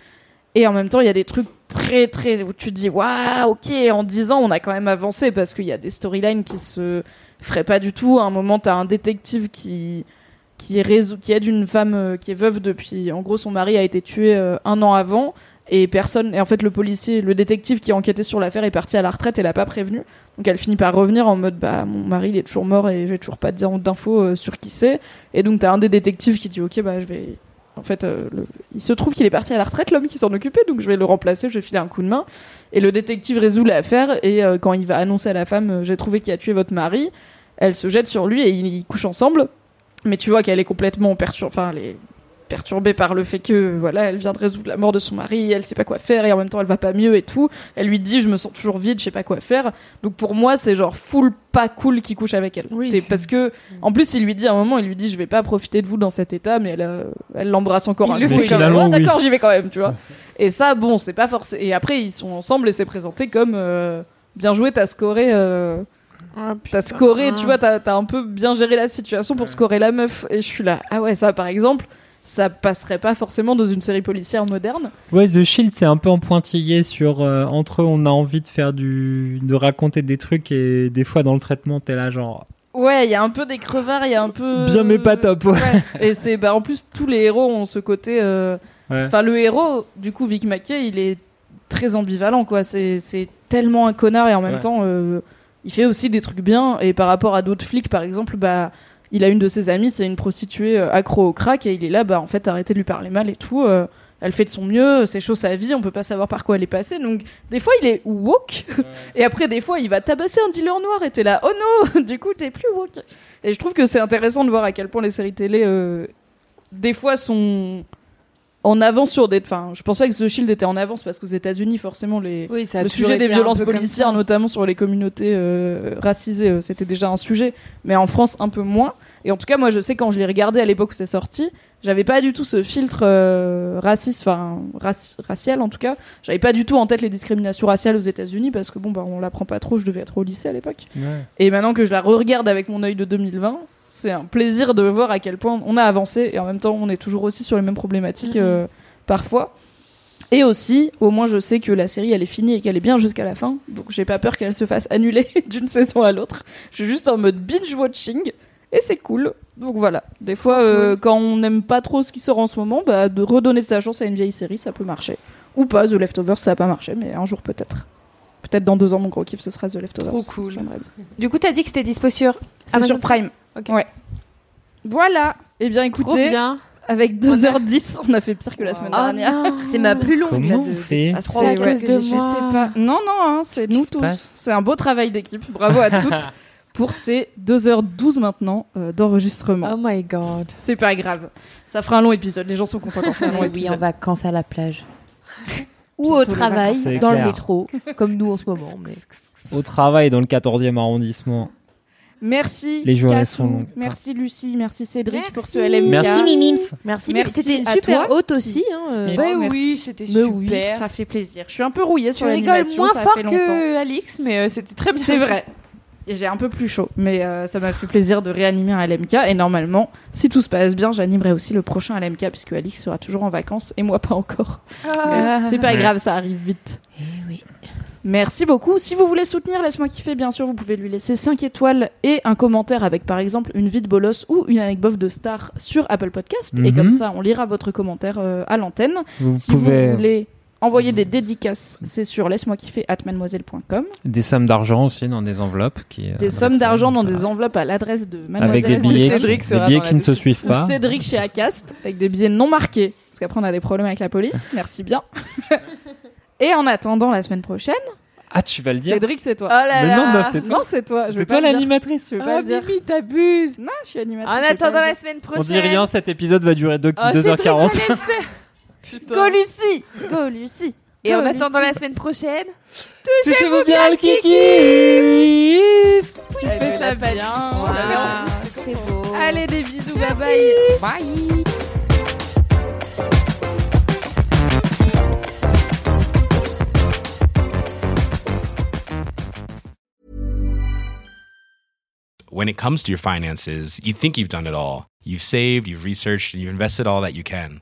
Et en même temps, il y a des trucs très, très. où tu dis, waouh, ok, en 10 ans, on a quand même avancé parce qu'il y a des storylines qui se feraient pas du tout. À un moment, t'as un détective qui. Qui, est résou- qui aide une femme euh, qui est veuve depuis. En gros, son mari a été tué euh, un an avant et personne. Et en fait, le policier, le détective qui enquêtait sur l'affaire est parti à la retraite et l'a pas prévenu. Donc elle finit par revenir en mode bah mon mari il est toujours mort et j'ai toujours pas d'infos euh, sur qui c'est. Et donc t'as un des détectives qui dit ok bah je vais en fait, euh, il se trouve qu'il est parti à la retraite, l'homme qui s'en occupait, donc je vais le remplacer, je vais filer un coup de main. Et le détective résout l'affaire, et euh, quand il va annoncer à la femme J'ai trouvé qui a tué votre mari, elle se jette sur lui et ils, ils couchent ensemble. Mais tu vois qu'elle est complètement perturbée, enfin, elle est perturbée par le fait que voilà, elle vient de résoudre la mort de son mari, elle sait pas quoi faire et en même temps elle va pas mieux et tout. Elle lui dit je me sens toujours vide, je sais pas quoi faire. Donc pour moi c'est genre full pas cool qui couche avec elle. Oui, C'est parce que en plus il lui dit à un moment il lui dit je vais pas profiter de vous dans cet état mais elle euh, elle l'embrasse encore Il un coup. oh, d'accord oui. j'y vais quand même tu vois. Et ça bon c'est pas forcément et après ils sont ensemble et c'est présenté comme euh, bien joué t'as scoré euh, T'as scoré, tu vois, t'as t'as un peu bien géré la situation pour scorer la meuf. Et je suis là, ah ouais, ça par exemple, ça passerait pas forcément dans une série policière moderne. Ouais, The Shield, c'est un peu en pointillé sur euh, entre eux, on a envie de faire du, de raconter des trucs et des fois dans le traitement, t'es là genre Ouais, il y a un peu des crevards, il y a un peu. bien mais pas top. Ouais. Ouais. Et c'est, bah en plus, tous les héros ont ce côté. euh, Ouais. Enfin, le héros, du coup, Vic Mackey, il est très ambivalent, quoi. C'est c'est tellement un connard et en même Ouais. temps, euh, il fait aussi des trucs bien. Et par rapport à d'autres flics, par exemple, bah. Il a une de ses amies, c'est une prostituée euh, accro au crack, et il est là, bah en fait, arrêtez de lui parler mal et tout. euh, elle fait de son mieux, c'est chaud sa vie, on peut pas savoir par quoi elle est passée. Donc, des fois, il est woke, [LAUGHS] et après, des fois, il va tabasser un dealer noir, et t'es là, oh non, [LAUGHS] du coup, t'es plus woke. Et je trouve que c'est intéressant de voir à quel point les séries télé, euh, des fois, sont en avance sur des. Enfin, je pense pas que The Shield était en avance parce qu'aux États-Unis, forcément, les, Oui, le sujet des violences policières, notamment sur les communautés euh, racisées, euh, c'était déjà un sujet, mais en France un peu moins. Et en tout cas, moi, je sais quand je l'ai regardé à l'époque où c'est sorti, j'avais pas du tout ce filtre euh, raciste, enfin raci- racial en tout cas. J'avais pas du tout en tête les discriminations raciales aux États-Unis parce que bon, bah, on l'apprend pas trop. Je devais être au lycée à l'époque. Et maintenant que je la re-regarde avec mon œil de 2020, c'est un plaisir de voir à quel point on a avancé et en même temps on est toujours aussi sur les mêmes problématiques Mhm. euh, parfois. Et aussi, au moins je sais que la série elle est finie et qu'elle est bien jusqu'à la fin, donc j'ai pas peur qu'elle se fasse annuler [LAUGHS] d'une saison à l'autre. Je suis juste en mode binge watching et c'est cool. Donc voilà, des fois euh, quand on n'aime pas trop ce qui sort en ce moment, bah, de redonner sa chance à une vieille série ça peut marcher. Ou pas, The Leftovers ça a pas marché, mais un jour peut-être. Peut-être dans deux ans mon gros kiff ce sera The Leftovers. Trop cool. J'aimerais bien. Du coup, t'as dit que c'était dispo sur. C'est Amazon sur Prime. Ok. Ouais. Voilà. Eh bien, Trop écoutez, bien. avec 2h10, on a fait pire que la semaine Oh dernière. non. C'est ma plus longue. Comment on fait à C'est- trois à cause de je moi. sais pas. Non, non, hein, c'est nous tous. C'est un beau travail d'équipe. Bravo à toutes [LAUGHS] pour ces 2h12 maintenant euh, d'enregistrement. Oh my god. C'est pas grave. Ça fera un long épisode. Les gens sont contents quand c'est un long Oui, [LAUGHS] oui, en épisode. vacances à la plage. Ou au travail, dans le métro, comme nous en ce moment. Mais... Au travail dans le 14e arrondissement. Merci. Les journées sont longues. Merci Lucie. Merci Cédric Merci. pour ce LMK. Merci Mimims. Merci, Merci C'était super haute aussi. Hein, euh. Bah Oh, oui, c'était Mais oui, super. ça fait plaisir. Je suis un peu rouillée sur l'animation. moins ça fort fait longtemps. que Alix, mais euh, c'était très bien. C'est vrai. Et j'ai un peu plus chaud, mais euh, ça m'a fait plaisir de réanimer un LMK. Et normalement, si tout se passe bien, j'animerai aussi le prochain LMK, puisque Alix sera toujours en vacances et moi pas encore. Ah. Mais [LAUGHS] C'est pas grave, ça arrive vite. Eh oui. Merci beaucoup. Si vous voulez soutenir Laisse-moi kiffer, bien sûr, vous pouvez lui laisser 5 étoiles et un commentaire avec par exemple une vie de bolos ou une anecdote de star sur Apple Podcast. Et Mhm. comme ça, on lira votre commentaire euh, à l'antenne. Vous Si pouvez vous voulez envoyer des dédicaces, c'est sur laisse-moi kiffer at mademoiselle.com. des sommes d'argent aussi dans des enveloppes qui euh, Des sommes d'argent dans des enveloppes à l'adresse de avec mademoiselle. des billets, Cédric qui, sera des billets qui ne se suivent pas. Cédric chez Acast avec des billets non marqués parce qu'après on a des problèmes avec la police. Merci bien. [LAUGHS] Et en attendant la semaine prochaine, Ah, tu vas le dire Cédric c'est toi. Oh là Mais là. non, meuf, c'est toi. Non, c'est toi. C'est toi l'animatrice. Je vais pas Oh, le dire. Mimi, t'abuses. Non, je suis En animatrice. pas attendant la semaine On prochaine. dit rien, cet épisode va durer 2 Oh, Cédric, 2h40. [LAUGHS] Putain. Go Lucie Go Lucie Et en Go, attendant Lucie. la semaine prochaine, Touchez-vous bien le kiki Tu fais ça bien. Waouh, c'est beau. Allez, des bisous, bye bye. Bye. When it comes to your finances, you think you've done it all. You've saved, you've researched, and you've invested all that you can.